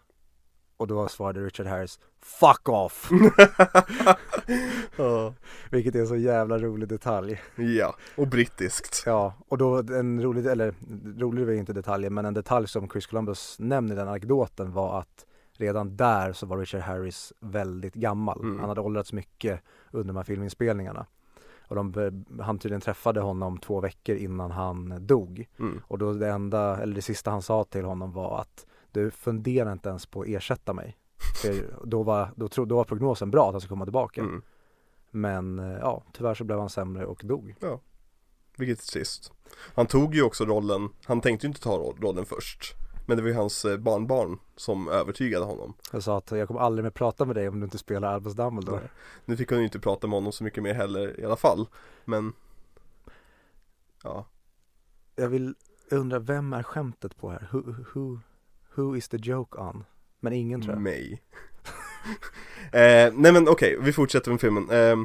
Och då svarade Richard Harris Fuck off! *laughs* ja, *laughs* Vilket är en så jävla rolig detalj. ja, och brittiskt Ja, och då en rolig, eller rolig var inte detaljen, men en detalj som Chris Columbus nämner i den anekdoten var att redan där så var Richard Harris väldigt gammal. Mm. Han hade åldrats mycket under de här filminspelningarna. Och de, be- han tydligen träffade honom två veckor innan han dog. mm. Och då det enda, eller det sista han sa till honom var att du funderar inte ens på att ersätta mig. *laughs* För då var, då, tro, då var prognosen bra att han skulle komma tillbaka. Mm. Men eh, ja, tyvärr så blev han sämre och dog. Vilket är trist Han tog ju också rollen, han tänkte ju inte ta roll- rollen först Men det var ju hans eh, barnbarn som övertygade honom Jag sa att jag kommer aldrig mer prata med dig om du inte spelar Albus Dumbledore. Nej. Nu fick hon ju inte prata med honom så mycket mer heller i alla fall Men Ja, Jag vill, jag undrar vem är skämtet på här? Who, who, who is the joke on? Men ingen tror jag. Mig *laughs* eh, Nej men okej, vi fortsätter med filmen eh,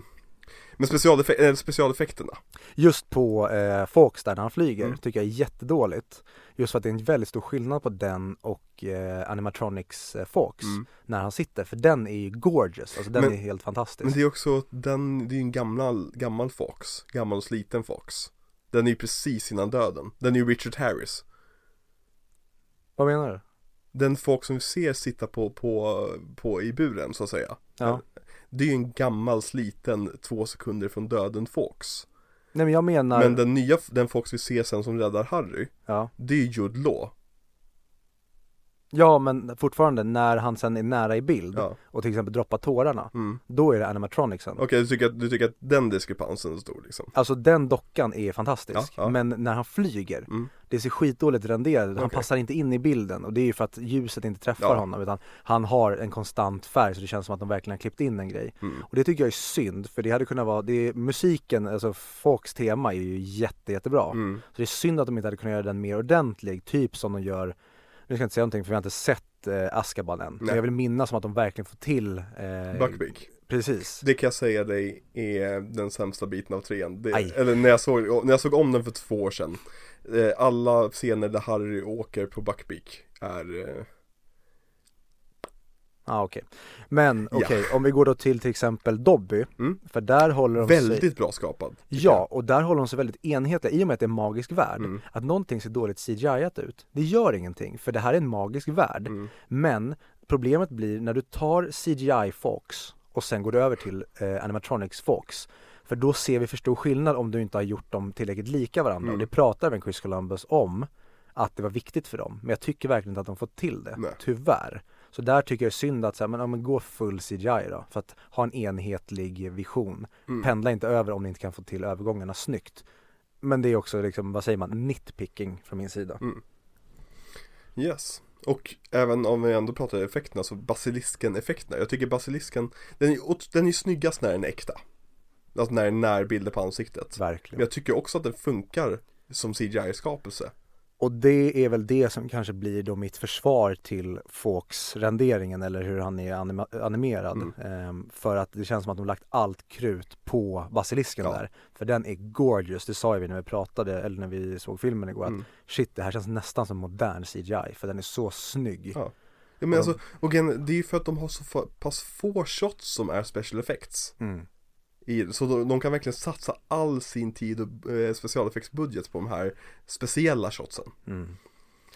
Men specialeffek eh, specialeffekterna Just på eh, Fox där när han flyger Mm. tycker jag är jättedåligt. Just för att det är en väldigt stor skillnad på den och eh, Animatronics eh, Fox mm. när han sitter. För den är ju gorgeous, alltså den Men- är helt fantastisk. Men det är också, den, det är ju en gammal, gammal Fox Gammal och sliten Fox Den är ju precis innan döden Den är ju Richard Harris Vad menar du? Den Fox som vi ser sitta på, på, på i buren så att säga Ja. Det är ju en gammal sliten två sekunder från döden Fox Nej men jag menar, Men den nya, den Fox vi ser sen som räddar Harry ja. Det är ju Jude Law ja men fortfarande när han sen är nära i bild Ja, och till exempel droppar tårarna, mm. då är det animatronicsen. Okej, du, tycker att, du tycker att den diskrepansen är stor liksom? Alltså den dockan är fantastisk, Ja, ja. men när han flyger, Mm. det ser skitdåligt renderat ut. Han Okej. passar inte in i bilden och det är ju för att ljuset inte träffar honom utan han har en konstant färg så det känns som att de verkligen har klippt in en grej. Mm. Och det tycker jag är synd för det hade kunnat vara, det är, musiken, alltså Fox tema är ju jätte, jättebra. Mm. Så det är synd att de inte hade kunnat göra den mer ordentlig, typ som de gör nu ska jag inte säga någonting för vi har inte sett eh, Azkaban än. Men Nej. jag vill minnas som att de verkligen får till eh, Buckbeak Precis. Det kan jag säga dig är den sämsta biten av trean det. Eller när jag, såg, när jag såg om den för två år sedan eh, Alla scener där Harry åker på Buckbeak är eh, Ja ah, okej. Men Ja. okej, om vi går då till till exempel Dobby. Mm. För där håller de sig väldigt bra skapad Ja, och där håller de sig väldigt enhetliga i och med att det är en magisk värld. Mm. Att någonting ser dåligt CGI-at ut, det gör ingenting för det här är en magisk värld. Mm. Men problemet blir när du tar CGI Fox och sen går du över till eh, Animatronics Fox. För då ser vi för stor skillnad om du inte har gjort dem tillräckligt lika varandra. Mm. Och det pratar även Chris Columbus om att det var viktigt för dem. Men jag tycker verkligen inte att de fått till det, Nej. tyvärr. Så där tycker jag är synd att säga, men, ja, men gå full CGI då, för att ha en enhetlig vision. Mm. Pendla inte över om ni inte kan få till övergångarna snyggt. Men det är också liksom, vad säger man, nitpicking från min sida. Mm. Yes Och även om vi ändå pratar effekterna så basilisken-effekterna Jag tycker basilisken Den är, den är snyggast när den är äkta Alltså när det är närbilder på ansiktet Men Verkligen. jag tycker också att den funkar som CGI-skapelse Och det är väl det som kanske blir då mitt försvar till Fawkes renderingen eller hur han är anima- animerad. Mm. Ehm, för att det känns som att de lagt allt krut på basilisken Ja. där. För den är gorgeous, det sa ju vi när vi pratade, eller när vi såg filmen igår. Mm. Att shit, det här känns nästan som modern CGI för den är så snygg. Ja. Ja men alltså, och igen, det är ju för att de har så pass få shots som är special effects Mm. I, Så de, de kan verkligen satsa all sin tid och eh, specialeffektsbudget på de här speciella shotsen Mm.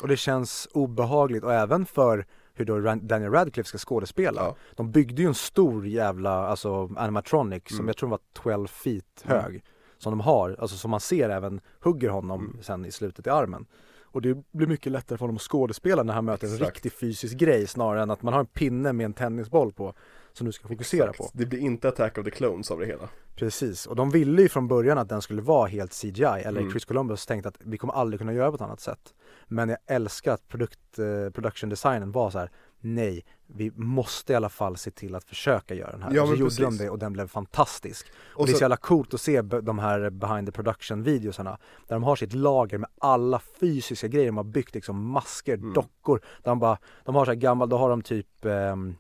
Och det känns obehagligt och även för hur då Daniel Radcliffe ska skådespela. Ja. De byggde ju en stor jävla, alltså animatronic som Mm. jag tror var 12 feet Mm. hög. Som de har, alltså som man ser även hugger honom Mm. sen i slutet i armen. Och det blir mycket lättare för honom att skådespela när han möter en Exakt. riktig fysisk grej snarare än att man har en pinne med en tennisboll på som du ska fokusera Exakt. på. Det blir inte Attack of the Clones av det hela Precis, och de ville ju från början att den skulle vara helt CGI, eller Mm. Chris Columbus tänkte att vi kommer aldrig kunna göra på ett annat sätt. Men jag älskar att produkt, eh, production designen var så här: nej, vi måste i alla fall se till att försöka göra den här. Ja, och så men gjorde precis. de det och den blev fantastisk. Och, Och det är så- så jävla coolt att se de här behind the production videosarna där de har sitt lager med alla fysiska grejer de har byggt, liksom masker, Mm. dockor. Där de bara, de har så här gammalt, då har de typ ehm,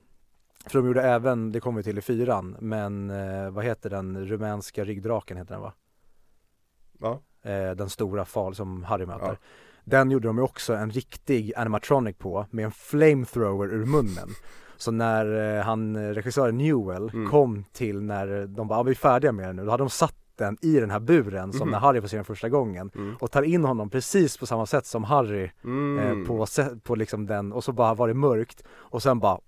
för de gjorde även, det kommer vi till i fyran, men eh, vad heter den, rumänska ryggdraken heter den va? Ja, Eh, den stora fal som Harry möter. Ja. Den gjorde de ju också en riktig animatronic på med en flamethrower ur munnen. *laughs* Så när eh, han, regissören Newell Mm. kom till när de bara, ah, vi är färdiga med den nu, då hade de satt den i den här buren som Mhm. när Harry får se den första gången mm. och tar in honom precis på samma sätt som Harry Mm. eh, på, se- på liksom den och så bara var det mörkt och sen bara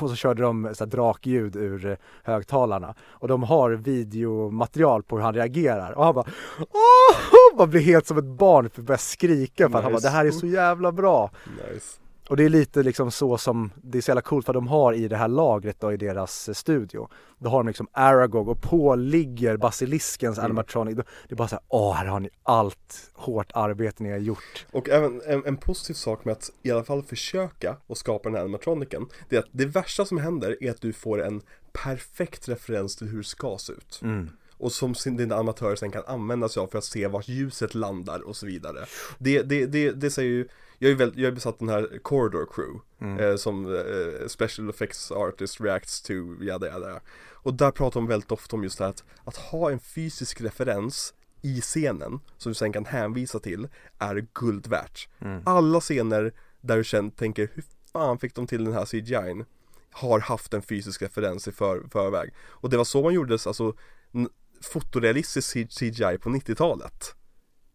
och så körde de så här drakljud ur eh, högtalarna och de har videomaterial på hur han reagerar och han bara Åh! Man blir helt som ett barn för att börja skrika för att han bara Nice. det här är så jävla bra Nice och det är lite liksom så som, det är så jävla coolt vad de har i det här lagret då i deras eh, studio. Då har de liksom Aragog och på ligger basiliskens Mm. animatronic. Det är bara så här, åh här har ni allt hårt arbete ni har gjort. Och även en, en positiv sak med att i alla fall försöka och skapa den här animatroniken Det är att det värsta som händer är att du får en perfekt referens till hur det ska se ut Mm. och som dina amatörer sen kan använda sig av för att se vart ljuset landar och så vidare. Det, det, det, det säger ju, jag är, väldigt, jag är besatt den här Corridor Crew Mm. eh, som eh, Special Effects Artist reacts to, jada jada. Och där pratar de väldigt ofta om just det här att, att ha en fysisk referens i scenen som du sen kan hänvisa till är guld värt. Mm. Alla scener där du sen tänker hur fan fick de till den här CGI'n har haft en fysisk referens i för, förväg. Och det var så man gjorde alltså fotorealistisk CGI på 90-talet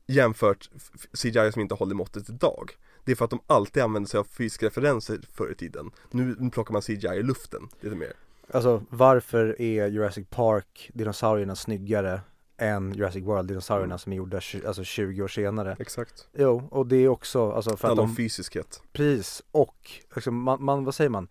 jämfört CGI som inte håller måttet idag. Det är för att de alltid använde sig av fysiska referenser förr i tiden. Nu plockar man CGI i luften lite mer. Alltså varför är Jurassic Park dinosaurierna snyggare än Jurassic World dinosaurierna Mm. som är gjorda alltså 20 år senare? Exakt. Jo, och det är också, alltså för att Handlar om de, fysiskhet. precis, och liksom, man, man, vad säger man?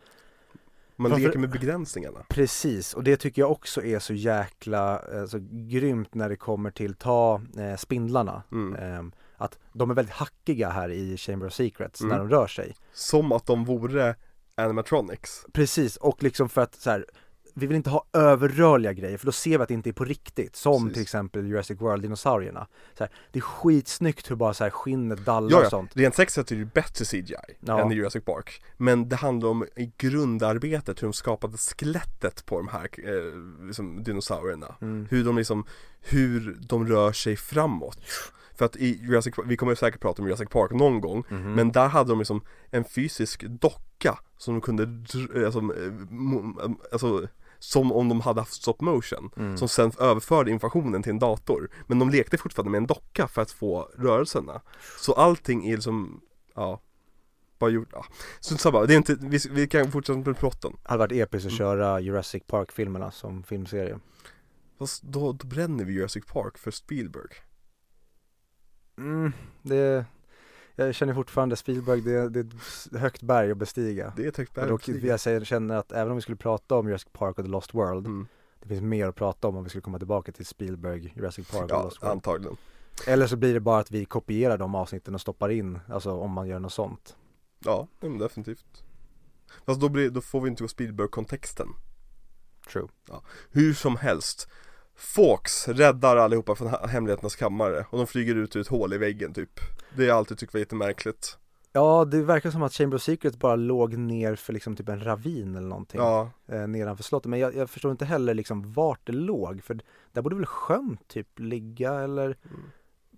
Man Framför- leker med begränsningarna. Precis, och det tycker jag också är så jäkla eh, så grymt när det kommer till ta eh, spindlarna. Mm. Ehm, att de är väldigt hackiga här i Chamber of Secrets Mm. när de rör sig. Som att de vore animatronics. Precis, och liksom för att så här, vi vill inte ha överrörliga grejer för då ser vi att det inte är på riktigt. Som Precis. till exempel Jurassic World dinosaurierna. Så här, det är skitsnyggt hur bara så här skinnet dallar Ja, och ja. sånt. rent sexigt är det ju bättre CGI Ja. än i Jurassic Park Men det handlar om i grundarbetet hur de skapade skelettet på de här eh, liksom, dinosaurierna Mm. Hur de liksom, hur de rör sig framåt För att i Jurassic Park, vi kommer säkert prata om Jurassic Park någon gång Mhm. Men där hade de liksom en fysisk docka som de kunde, dr- alltså, eh, mo- alltså som om de hade haft stop motion Mm. Som sen överförde informationen till en dator Men de lekte fortfarande med en docka för att få rörelserna Så allting är liksom, ja Bara gjort, ja Så samma, det är inte, vi, vi kan fortsätta med plotten hade varit episkt att Mm. köra Jurassic Park-filmerna som filmserie. Fast då, då bränner vi Jurassic Park för Spielberg Mm, det, jag känner fortfarande Spielberg, det, det är ett högt berg att bestiga. Det är ett högt Och då, berg jag säger, känner att även om vi skulle prata om Jurassic Park och The Lost World, mm. det finns mer att prata om om vi skulle komma tillbaka till Spielberg, Jurassic Park och The Ja, Lost World. antagligen Eller så blir det bara att vi kopierar de avsnitten och stoppar in, alltså om man gör något sånt. Ja, definitivt Fast då, blir, då får vi inte gå Spielberg-kontexten True. Hur som helst Fawkes räddar allihopa från he- hemligheternas kammare och de flyger ut ur ett hål i väggen typ Det har jag alltid tyckt var jättemärkligt Ja, det verkar som att Chamber of Secrets bara låg ner för liksom typ en ravin eller någonting. Ja, Eh, nedanför slottet. Men jag, jag förstår inte heller liksom vart det låg. För där borde väl sjön typ ligga eller?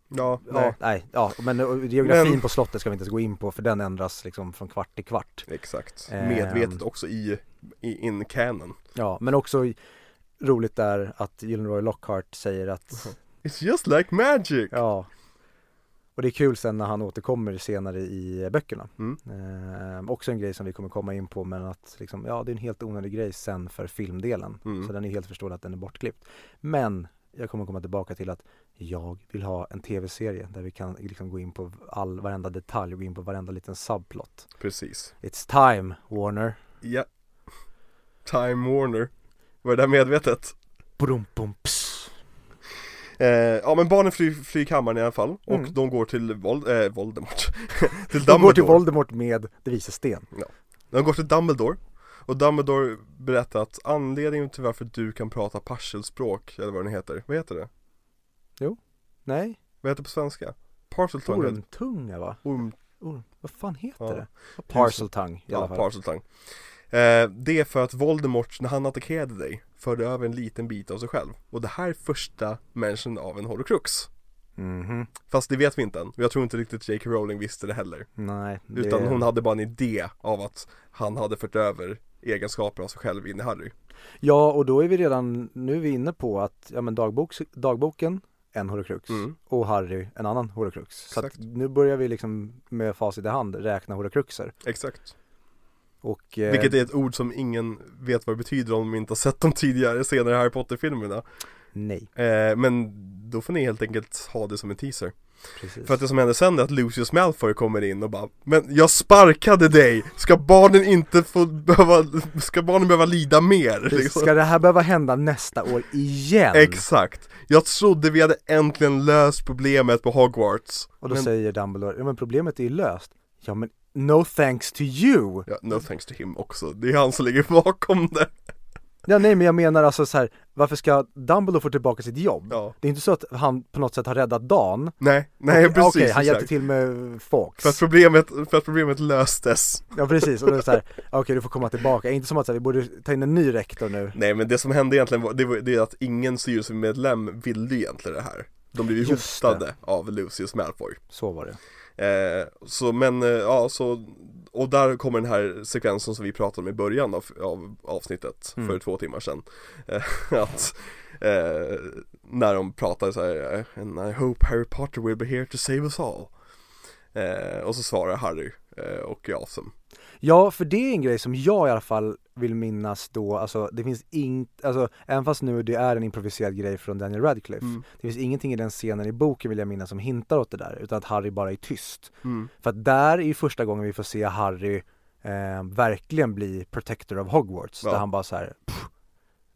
ja, Ja, nej, nej, ja, men eh, geografin Men- på slottet ska vi inte ens gå in på för den ändras liksom från kvart till kvart. exakt Ehm. Medvetet också i, i in canon Ja, men också roligt där att Gyllenroy Lockhart säger att *laughs* It's just like magic! Ja. Och det är kul sen när han återkommer senare i böckerna. Mm. eh, Också en grej som vi kommer komma in på men att liksom, ja det är en helt onödig grej sen för filmdelen. Mm. Så den är helt förståelig att den är bortklippt. Men jag kommer komma tillbaka till att jag vill ha en tv-serie där vi kan liksom gå in på all, varenda detalj och gå in på varenda liten subplot. Precis. It's time Warner. Ja. Time Warner Var det där medvetet? Brum, pss. Eh, ja men barnen flyr, flyr kammaren i alla fall och Mm. de går till Vol- eh, Voldemort *laughs* Till De går till Voldemort med Det visar sten De går till Dumbledore och Dumbledore berättar att anledningen till varför du kan prata parselspråk, eller vad det heter, vad heter det? Nej, Vad heter det på svenska? Parseltongue ormtunga va? Orm, Orm, vad fan heter Ja. det? Parseltongue i alla ja, fall parseltongue eh, Det är för att Voldemort, när han attackerade dig, förde över en liten bit av sig själv. Och det här är första mention av en horocrux Mhm, Fast det vet vi inte än, jag tror inte riktigt J.K. Rowling visste det heller. Nej det... Utan hon hade bara en idé av att han hade fört över egenskaper av sig själv in i Harry. Ja och då är vi redan, nu är vi inne på att, ja men dagbok, dagboken, en horocrux Mm. och Harry en annan horocrux Så att nu börjar vi liksom med facit i hand räkna horocruxer Exakt och eh, Vilket är ett ord som ingen vet vad det betyder om de inte har sett de tidigare senare Harry Potter-filmerna nej, eh, Men då får ni helt enkelt ha det som en teaser precis För att det som händer sen är att Lucius Malfoy kommer in och bara Men jag sparkade dig! Ska barnen inte få behöva, ska barnen behöva lida mer? Liksom? Ska det här behöva hända nästa år igen? Exakt! Jag trodde vi hade äntligen löst problemet på Hogwarts Och då men, säger Dumbledore, ja men problemet är ju löst Ja men no thanks to you! ja, No thanks to him också, det är han som ligger bakom det. Ja nej men jag menar alltså så här, varför ska Dumbledore få tillbaka sitt jobb? Ja. Det är inte så att han på något sätt har räddat Dan. Nej, nej Okej, precis Okej, han hjälpte till med Fox. För att problemet, för att problemet löstes. Ja precis, och då är det så här, okej du får komma tillbaka, inte som att så här, vi borde ta in en ny rektor nu. Nej men det som hände egentligen var, det, var, det är att ingen styrelsemedlem ville egentligen det här. De blev ju hotade av Lucius Malfoy. Så var det Eh, så men, eh, ja så Och där kommer den här sekvensen som vi pratade om i början av, av avsnittet Mm. för två timmar sedan. Eh, *laughs* Att eh, När de pratar så här eh, And I hope Harry Potter will be here to save us all. Och så svarar Harry och är awesome Ja, för det är en grej som jag i alla fall vill minnas då, alltså det finns inte, alltså även fast nu det är en improviserad grej från Daniel Radcliffe Mm. Det finns ingenting i den scenen i boken vill jag minnas som hintar åt det där, utan att Harry bara är tyst mm. För att där är ju första gången vi får se Harry eh, verkligen bli protector of Hogwarts, Ja. där han bara så här, "Pff,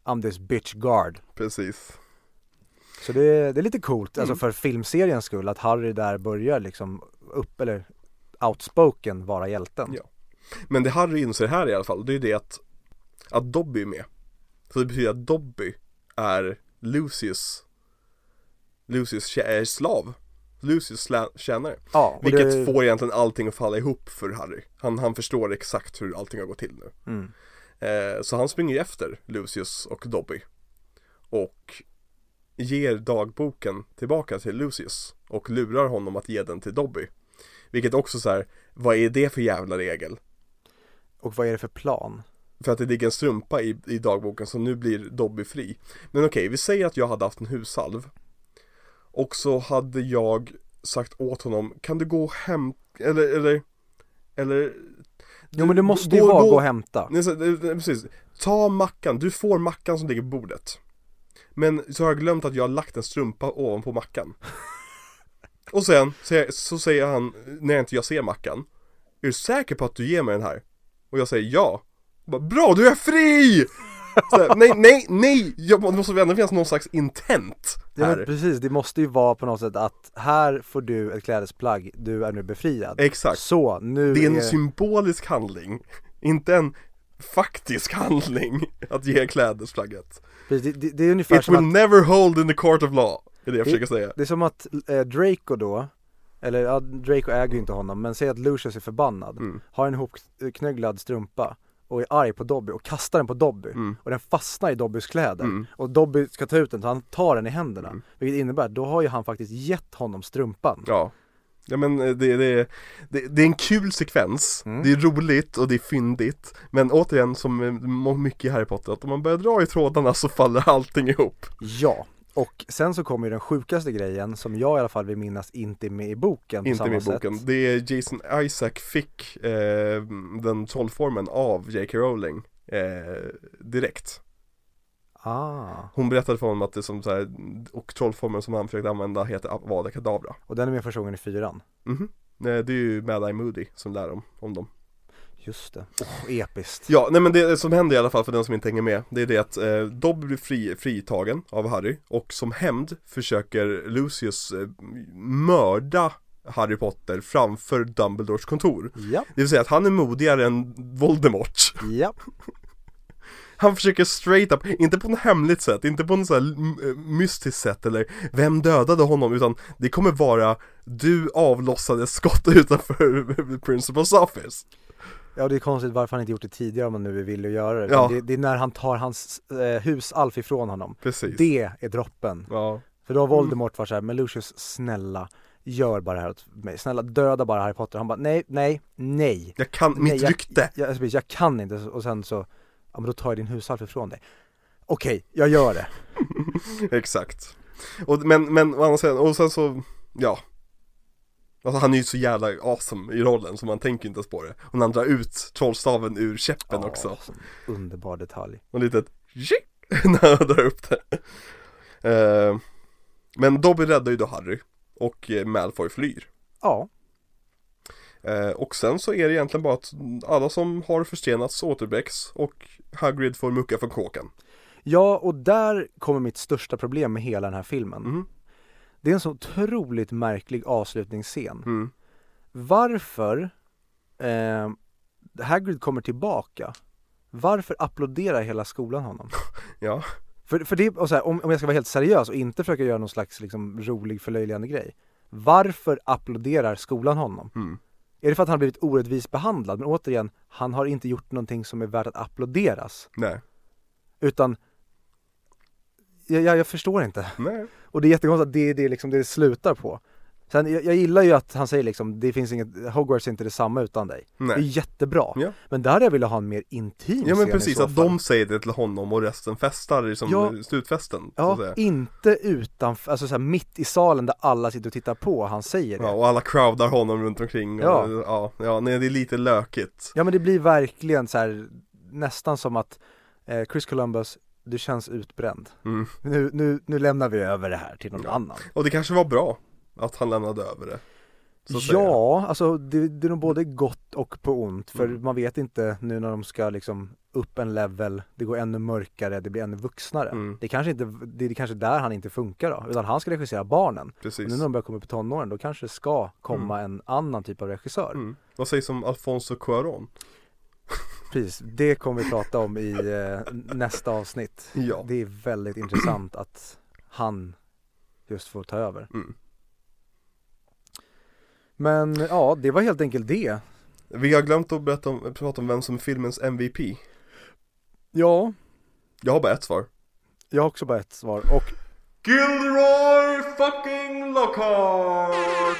I'm this bitch guard Precis Så det, är- det är lite coolt, alltså Mm. för filmseriens skull, att Harry där börjar liksom upp, eller outspoken vara hjälten Ja. Men det Harry inser här i alla fall, det är ju det att Att Dobby är med. Så det betyder att Dobby är Lucius Lucius är slav. Lucius tjänare. Ja, Vilket det, får egentligen allting att falla ihop för Harry. Han, han förstår exakt hur allting har gått till nu. Mm. eh, Så han springer efter Lucius och Dobby. Och Ger dagboken tillbaka till Lucius Och lurar honom att ge den till Dobby. Vilket också så här, vad är det för jävla regel? Och vad är det för plan? För att det ligger en strumpa i, i dagboken så nu blir Dobby fri Men okej, vi säger att jag hade haft en hussalv. Och så hade jag sagt åt honom Kan du gå och hämta, eller, eller Eller Jo men det måste ju vara gå och hämta. Nej, precis. Ta mackan, du får mackan som ligger på bordet. Men så har jag glömt att jag har lagt en strumpa ovanpå mackan. *laughs* Och sen så, säger han, när inte jag ser mackan Är du säker på att du ger mig den här? Och jag säger ja bara, Bra, du är fri! Här, nej, nej, nej! Jag, det måste ändå finnas någon slags intent Ja här men precis, det måste ju vara på något sätt att här får du ett klädesplagg, du är nu befriad Exakt Så, nu Det är en är... symbolisk handling Inte en faktisk handling att ge klädesplagget precis, det, det, det är ungefär It som will att, never hold in the court of law Är det jag Det- försöker säga det är som att eh, Draco då Eller ja, Draco äger ju inte honom, men säg att Lucius är förbannad Mm. Har en hopknögglad strumpa och är arg på Dobby och kastar den på Dobby Mm. och den fastnar i Dobbys kläder Mm. och Dobby ska ta ut den så han tar den i händerna Mm. vilket innebär, då har ju han faktiskt gett honom strumpan Ja Ja men eh, det, det, det, det är en kul sekvens, Mm. det är roligt och det är fyndigt Men återigen som eh, mycket i Harry Potter, att om man börjar dra i trådarna så faller allting ihop Ja, och sen så kommer ju den sjukaste grejen som jag i alla fall vill minnas inte är med i boken på Inte samma med i sätt. boken, det är Jason Isaac fick eh, den trollformen av J.K. Rowling eh, direkt Ah, Hon berättade för honom att det som så här, och trollformen som han försökte använda heter Avada Kedavra och den är med första gången i fyran. Mhm Eh, Det är ju Mad Eye Moody som lär dem om dem Just det, oh, episkt. Ja, nej men det som händer i alla fall för den som inte hänger med Det är det att eh, Dobby blir fri, fritagen av Harry Och som hämnd försöker Lucius eh, mörda Harry Potter framför Dumbledores kontor. Ja, Det vill säga att han är modigare än Voldemort. Ja, *laughs* Han försöker straight up, inte på något hemligt sätt, inte på något så eh, mystiskt sätt eller Vem dödade honom? Utan det kommer vara Du avlossade skott *laughs* utanför *laughs* Principals office ja det är konstigt varför han inte gjort det tidigare om han nu är villig att göra det. Ja. det. Det är när han tar hans eh, husalf ifrån honom. Precis Det är droppen. Ja, För då har Voldemort varit såhär, men Lucius snälla, gör bara det här åt mig. Snälla döda bara Harry Potter. Han bara, nej, nej, nej. jag kan, nej mitt jag, rykte Jag, jag, jag kan inte. Och sen så, ja men då tar jag din husalf ifrån dig. Okej, jag gör det. *laughs* Exakt och, Men, men och sen så, ja Alltså han är ju så jävla awesome i rollen så man tänker inte ens på det Och när han drar ut trollstaven ur käppen Ja, också Underbar detalj. Och litet *laughs* när han drar upp det Eh, Men Dobby räddar ju då Harry Och eh, Malfoy flyr Ja, Eh, Och sen så är det egentligen bara att alla som har förstenats återbäcks Och Hagrid får mucka från kåken ja och där kommer mitt största problem med hela den här filmen. Mhm. Det är en så otroligt märklig avslutningsscen. mm. Varför eh, Hagrid kommer tillbaka Varför applåderar hela skolan honom? *laughs* Ja, För, för det, och så här, om, om jag ska vara helt seriös och inte försöka göra någon slags liksom, rolig förlöjligande grej Varför applåderar skolan honom? mm. Är det för att han har blivit orättvist behandlad? Men återigen, han har inte gjort någonting som är värt att applåderas nej, Utan jag, jag, jag förstår inte. Nej, Och det är jättekonstigt att det är det, liksom, det slutar på. Sen, jag, jag gillar ju att han säger liksom, det finns inget, Hogwarts är inte detsamma utan dig. Det är nej. jättebra. Ja. Men där hade jag velat ha en mer intim Ja men precis, att de säger det till honom och resten festar liksom Ja. slutfesten Ja, inte utanför, alltså så här, mitt i salen där alla sitter och tittar på, han säger det. Ja, och alla crowdar honom runt omkring och, Ja. ja, ja, nej det är lite lökigt. Ja men det blir verkligen så här nästan som att eh, Chris Columbus, du känns utbränd. mm. Nu, nu, nu lämnar vi över det här till någon Ja. annan. Och det kanske var bra att han lämnade över det. Ja, alltså det, det är nog både gott och på ont för Mm. man vet inte nu när de ska liksom upp en level, det går ännu mörkare, det blir ännu vuxnare. Mm. Det är kanske inte, det är kanske där han inte funkar då, utan han ska regissera barnen. Och Precis nu när de börjar komma upp i tonåren, då kanske det ska komma en annan typ av regissör. mm. Vad sägs om Alfonso Cuarón? *laughs* Precis, det kommer vi prata om i eh, nästa avsnitt. Ja, Det är väldigt intressant att han just får ta över. mm. Men ja, det var helt enkelt det. Vi har glömt att berätta om, prata om vem som är filmens MVP Ja, Jag har bara ett svar jag har också bara ett svar och Gilroy fucking Lockhart!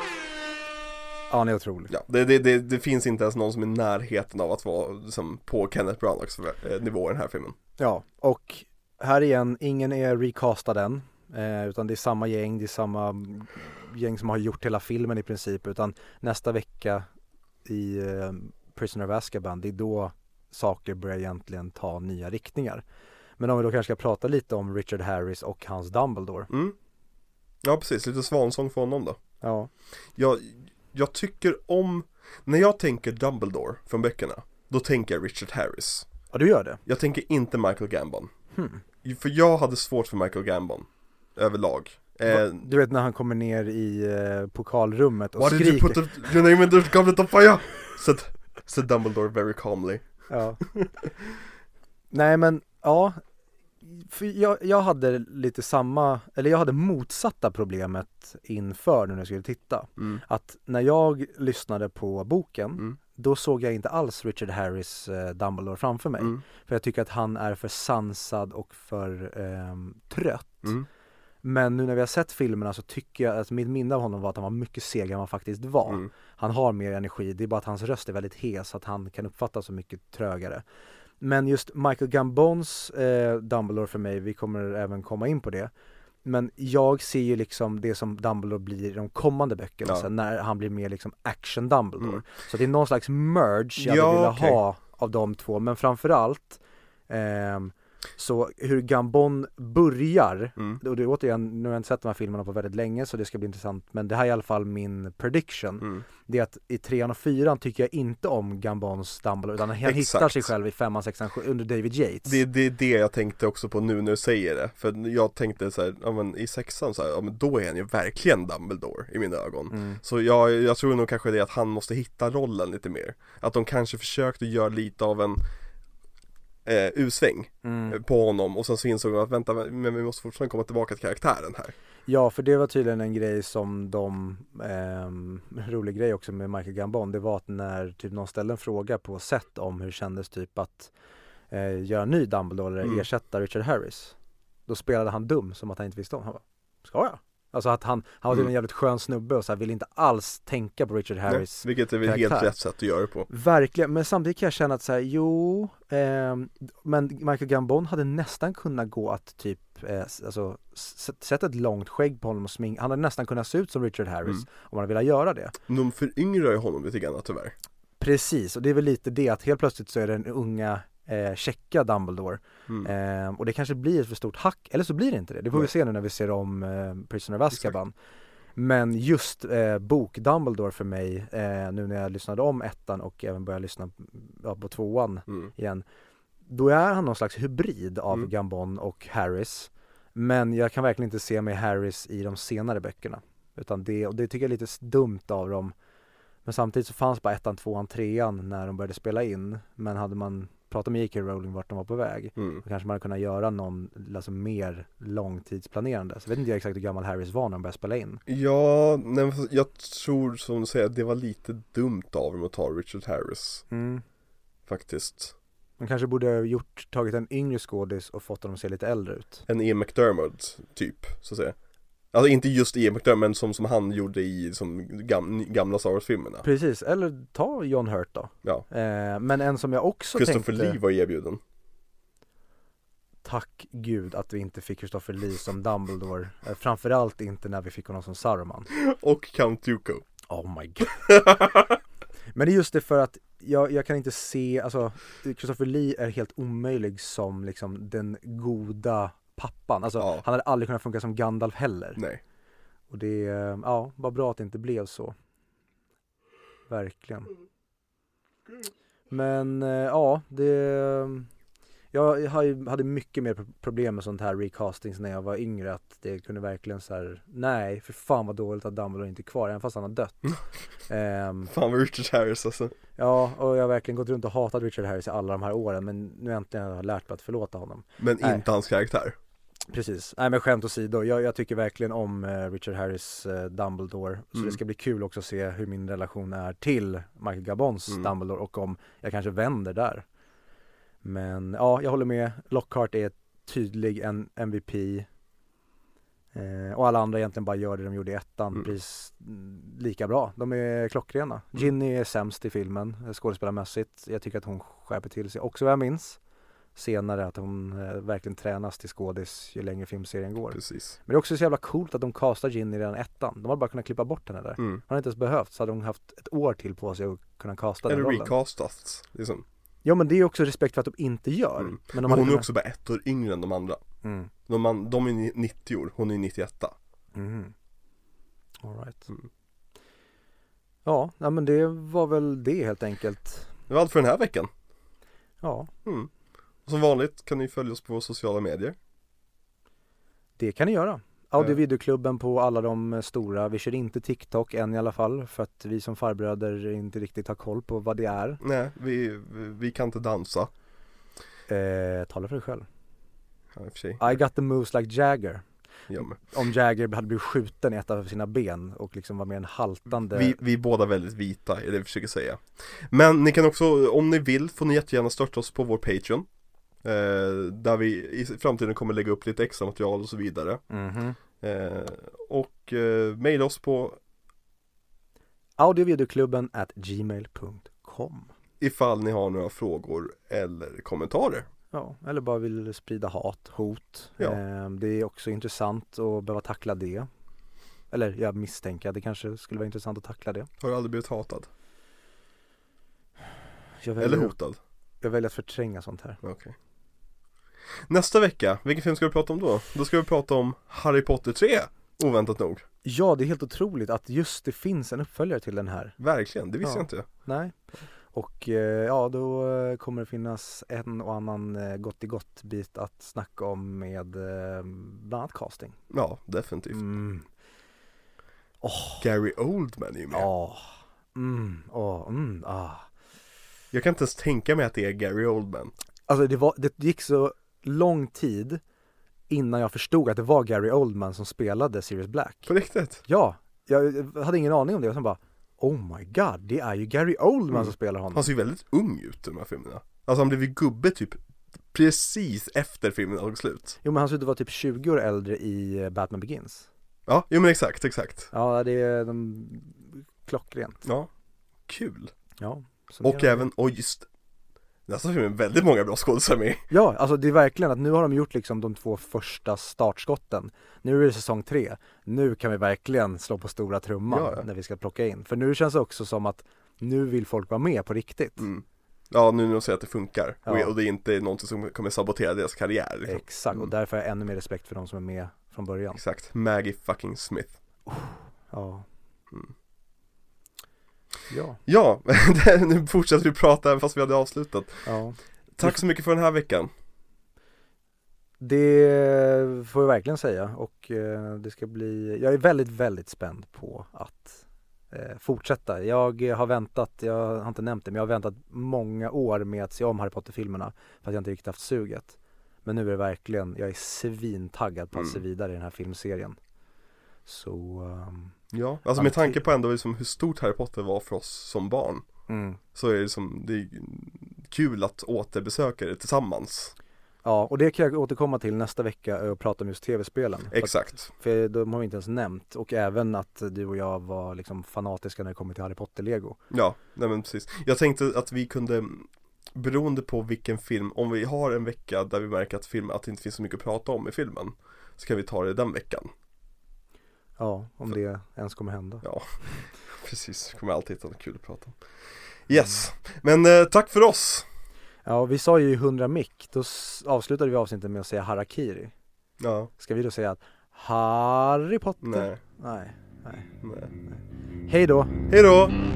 Ja, han är otrolig. Ja, det, det, det, det finns inte ens någon som är i närheten av att vara liksom, på Kenneth Branaghs eh, nivå i den här filmen Ja, och här igen, ingen är recastad än. Eh, utan det är samma gäng, det är samma gäng som har gjort hela filmen i princip. Utan nästa vecka i eh, Prisoner of Azkaban, det är då saker börjar egentligen ta nya riktningar. Men om vi då kanske ska prata lite om Richard Harris och hans Dumbledore. mm. Ja precis, lite svansång för honom då Ja, jag, jag tycker om, när jag tänker Dumbledore från böckerna Då tänker jag Richard Harris ja du gör det? Jag tänker inte Michael Gambon Hmm. För jag hade svårt för Michael Gambon Överlag eh, Du vet när han kommer ner i eh, pokalrummet och Why did you skriker. put the, your name in the goblet of fire? Said, said Dumbledore very calmly Ja. Nej men, ja. För jag, jag hade lite samma, eller jag hade motsatta problemet inför när jag skulle titta. mm. Att när jag lyssnade på boken, Mm. då såg jag inte alls Richard Harris eh, Dumbledore framför mig. Mm. För jag tycker att han är för sansad och för ehm, trött. Mm. Men nu när vi har sett filmerna så tycker jag att mitt minne av honom var att han var mycket segare än vad han faktiskt var. Mm. Han har mer energi, det är bara att hans röst är väldigt hes att han kan uppfattas som mycket trögare. Men just Michael Gambons eh, Dumbledore för mig, vi kommer även komma in på det. Men jag ser ju liksom det som Dumbledore blir i de kommande böckerna Ja. sen när han blir mer liksom action Dumbledore. Mm. Så det är någon slags merge jag Ja, velat okej. ha av de två, men framförallt ehm, så hur Gambon börjar Mm. och det är återigen, nu har jag inte sett de här filmerna på väldigt länge så det ska bli intressant men det här är i alla fall min prediction Mm. Det är att i trean och fyran tycker jag inte om Gambons Dumbledore utan han Exakt. hittar sig själv i femman, sexan, sju under David Yates Det, det är det jag tänkte också på nu när du säger det För jag tänkte så här, ja men i sexan så här, ja men då är han ju verkligen Dumbledore i mina ögon mm. Så jag, jag tror nog kanske det att han måste hitta rollen lite mer Att de kanske försökte göra lite av en eh, U-sväng Mm. på honom och sen så insåg de att vänta men vi måste fortfarande komma tillbaka till karaktären här Ja för det var tydligen en grej som de, ehm, rolig grej också med Michael Gambon det var att när typ någon ställde en fråga på set om hur det kändes typ att eh, göra ny Dumbledore eller Mm. ersätta Richard Harris Då spelade han dum som att han inte visste om, han bara, ska jag? Alltså att han, han var tydligen en Mm. jävligt skön snubbe och så här, ville inte alls tänka på Richard Harris Nej, Vilket är väl helt rätt sätt att göra det på Verkligen, men samtidigt kan jag känna att så här, jo, ehm, men Michael Gambon hade nästan kunnat gå att typ, eh, alltså sätta ett långt skägg på honom och smink, han hade nästan kunnat se ut som Richard Harris Mm. om han hade velat göra det. De föryngrar ju honom lite grann tyvärr Precis, och det är väl lite det att helt plötsligt så är det den unga eh, checka Dumbledore mm. Ehm, och det kanske blir ett för stort hack, eller så blir det inte det. Det får vi Nej. se nu när vi ser om eh, Prisoner of Azkaban. Men just eh, bok Dumbledore för mig, eh, nu när jag lyssnade om ettan och även började lyssna ja, på tvåan Mm. igen. Då är han någon slags hybrid av Mm. Gambon och Harris. Men jag kan verkligen inte se med Harris i de senare böckerna. Utan det, och det tycker jag är lite dumt av dem. Men samtidigt så fanns bara ettan, tvåan, trean när de började spela in. Men hade man prata med J.K. Rowling vart de var på väg. mm. Då kanske man hade kunnat göra någon, alltså mer långtidsplanerande. Så vet inte jag exakt hur gammal Harris var när de började spela in. Ja, nej, jag tror som du säger, det var lite dumt av dem att ta Richard Harris Mm. Faktiskt Man kanske borde ha gjort, tagit en yngre skådis och fått honom att se lite äldre ut. En Ian McDermott typ, så att säga Alltså inte just Ian McDermott men som, som han gjorde i som gam, gamla Star Wars-filmerna Precis, eller ta John Hurt då. Ja. Eh, men en som jag också Christopher tänkte Lee var erbjuden Tack gud att vi inte fick Christopher Lee som Dumbledore. Eh, framförallt inte när vi fick honom som Saruman. Och Count Dooku Oh my god. *laughs* Men det är just det för att jag, jag kan inte se, alltså Christopher Lee är helt omöjlig som liksom den goda pappan. Alltså Ja. han hade aldrig kunnat funka som Gandalf heller. Nej Och det, är, ja, var bra att det inte blev så. Verkligen. Men eh, ja, det jag hade mycket mer pro- problem med sånt här recastings när jag var yngre att det kunde verkligen så här, nej för fan vad dåligt att Dumbledore inte är kvar även fast han har dött. *laughs* Ehm, Fan vad Richard Harris alltså ja, och jag har verkligen gått runt och hatat Richard Harris i alla de här åren men nu äntligen har jag lärt mig att förlåta honom. Men Nej. inte hans karaktär Precis, nej men skämt åsido, jag, jag tycker verkligen om eh, Richard Harris eh, Dumbledore. Så Mm. det ska bli kul också att se hur min relation är till Michael Gabons Mm. Dumbledore och om jag kanske vänder där. Men ja, jag håller med, Lockhart är tydlig en MVP eh, Och alla andra egentligen bara gör det de gjorde i ettan Mm. precis mm, lika bra, de är klockrena. Mm. Ginny är sämst i filmen eh, skådespelarmässigt, jag tycker att hon skärper till sig också vad jag minns senare att hon eh, verkligen tränas till skådis ju längre filmserien går. Precis Men det är också så jävla coolt att de castar Ginny redan ettan. De hade bara kunnat klippa bort henne där. mm. Hade inte ens behövt så hade hon haft ett år till på sig att kunna casta den Eller rollen. recastats liksom. Ja men det är också respekt för att de inte gör. Mm. Men Men hon är också bara ett år yngre än de andra Mm. De, an- de är ni- 90 år, hon är 91 Mhm. All right. Mm. Ja, nej, men det var väl det helt enkelt. Det var allt för den här veckan Ja, mm. Som vanligt kan ni följa oss på våra sociala medier det kan ni göra. Audio Eh. på alla de eh, stora. Vi kör inte TikTok än i alla fall för att vi som farbröder inte riktigt har koll på vad det är. Nej, vi, vi, kan inte dansa Eh, tala för dig själv. Ja, i got the moves like Jagger. jag med. Om Jagger hade blivit skjuten i ett av sina ben och liksom var mer en haltande Vi, vi är båda väldigt vita, är det vi försöker säga Men ni kan också, om ni vill, får ni jättegärna stötta oss på vår Patreon eh, Där vi i framtiden kommer lägga upp lite extra material och så vidare Mhm. eh, Och eh, mejla oss på Audiovideoklubben at gmail.com ifall ni har några frågor eller kommentarer Ja, eller bara vill sprida hat, hot. Ja. Eh, det är också intressant att behöva tackla det. Eller jag misstänker att det kanske skulle vara intressant att tackla det. Har du aldrig blivit hatad? Jag väljer, Eller hotad? jag väljer att förtränga sånt här. Okej Nästa vecka, vilken film ska vi prata om då? Då ska vi prata om Harry Potter 3 Oväntat nog Ja, det är helt otroligt att just det finns en uppföljare till den här. Verkligen, det visste Ja. jag inte Nej. Och eh, ja, då eh, kommer det finnas en och annan eh, gott i gott bit att snacka om med eh, bland annat casting. Ja, definitivt Mm. Gary Oldman är ju med Ja. Mm. Åh, mm. Ah. Jag kan inte ens tänka mig att det är Gary Oldman Alltså det, var, det gick så lång tid innan jag förstod att det var Gary Oldman som spelade Sirius Black. På riktigt? Ja, jag hade ingen aning om det och sen bara Oh my god, det är ju Gary Oldman Mm. som spelar honom. Han ser ju väldigt ung ut i de här filmerna Alltså han blev ju gubbe typ precis efter filmen tog slut Jo men han ser ut att vara typ 20 år äldre i eh, Batman Begins. Ja, jo men exakt, exakt Ja, det är de, klockrent. Ja, kul Ja. Och även, och just Nästa film är väldigt många bra skådespelare med Ja, alltså det är verkligen att nu har de gjort liksom de två första startskotten. Nu är det säsong tre. Nu kan vi verkligen slå på stora trumman Ja, ja. när vi ska plocka in. För nu känns det också som att nu vill folk vara med på riktigt. mm. Ja, nu när de säger att det funkar och, Ja. och det är inte någonting som kommer sabotera deras karriär liksom. Exakt, och Mm. därför har jag ännu mer respekt för de som är med från början. Exakt, Maggie fucking Smith Ja. Mm. Ja, Ja, *laughs* nu fortsätter vi prata även fast vi hade avslutat ja. Tack så mycket för den här veckan Det får jag verkligen säga och eh, det ska bli, jag är väldigt, väldigt spänd på att eh, fortsätta. Jag har väntat, jag har inte nämnt det, men jag har väntat många år med att se om Harry Potter-filmerna för att jag inte riktigt haft suget. Men nu är det verkligen, jag är svintaggad på att se Mm. vidare i den här filmserien. Så, ehm, Ja, alltså med tanke på ändå liksom hur stort Harry Potter var för oss som barn mm. Så är det som, det är kul att återbesöka det tillsammans Ja, och det kan jag återkomma till nästa vecka och prata om just tv-spelen. För Exakt För de har vi inte ens nämnt och även att du och jag var liksom fanatiska när det kommer till Harry Potter-lego. Ja, nej men precis Jag tänkte att vi kunde Beroende på vilken film, om vi har en vecka där vi märker att, film, att det inte finns så mycket att prata om i filmen Så kan vi ta det den veckan Ja, om För... det ens kommer hända. Ja, *laughs* precis. Kommer alltid hitta något kul att prata om. Mm. Yes, men eh, tack för oss. Ja, vi sa ju 100 mick. Då avslutade vi avsnittet med att säga harakiri. Ja. Ska vi då säga att Harry Potter? Nej. Nej. Nej. Nej. Hej då. Hej då. Mm.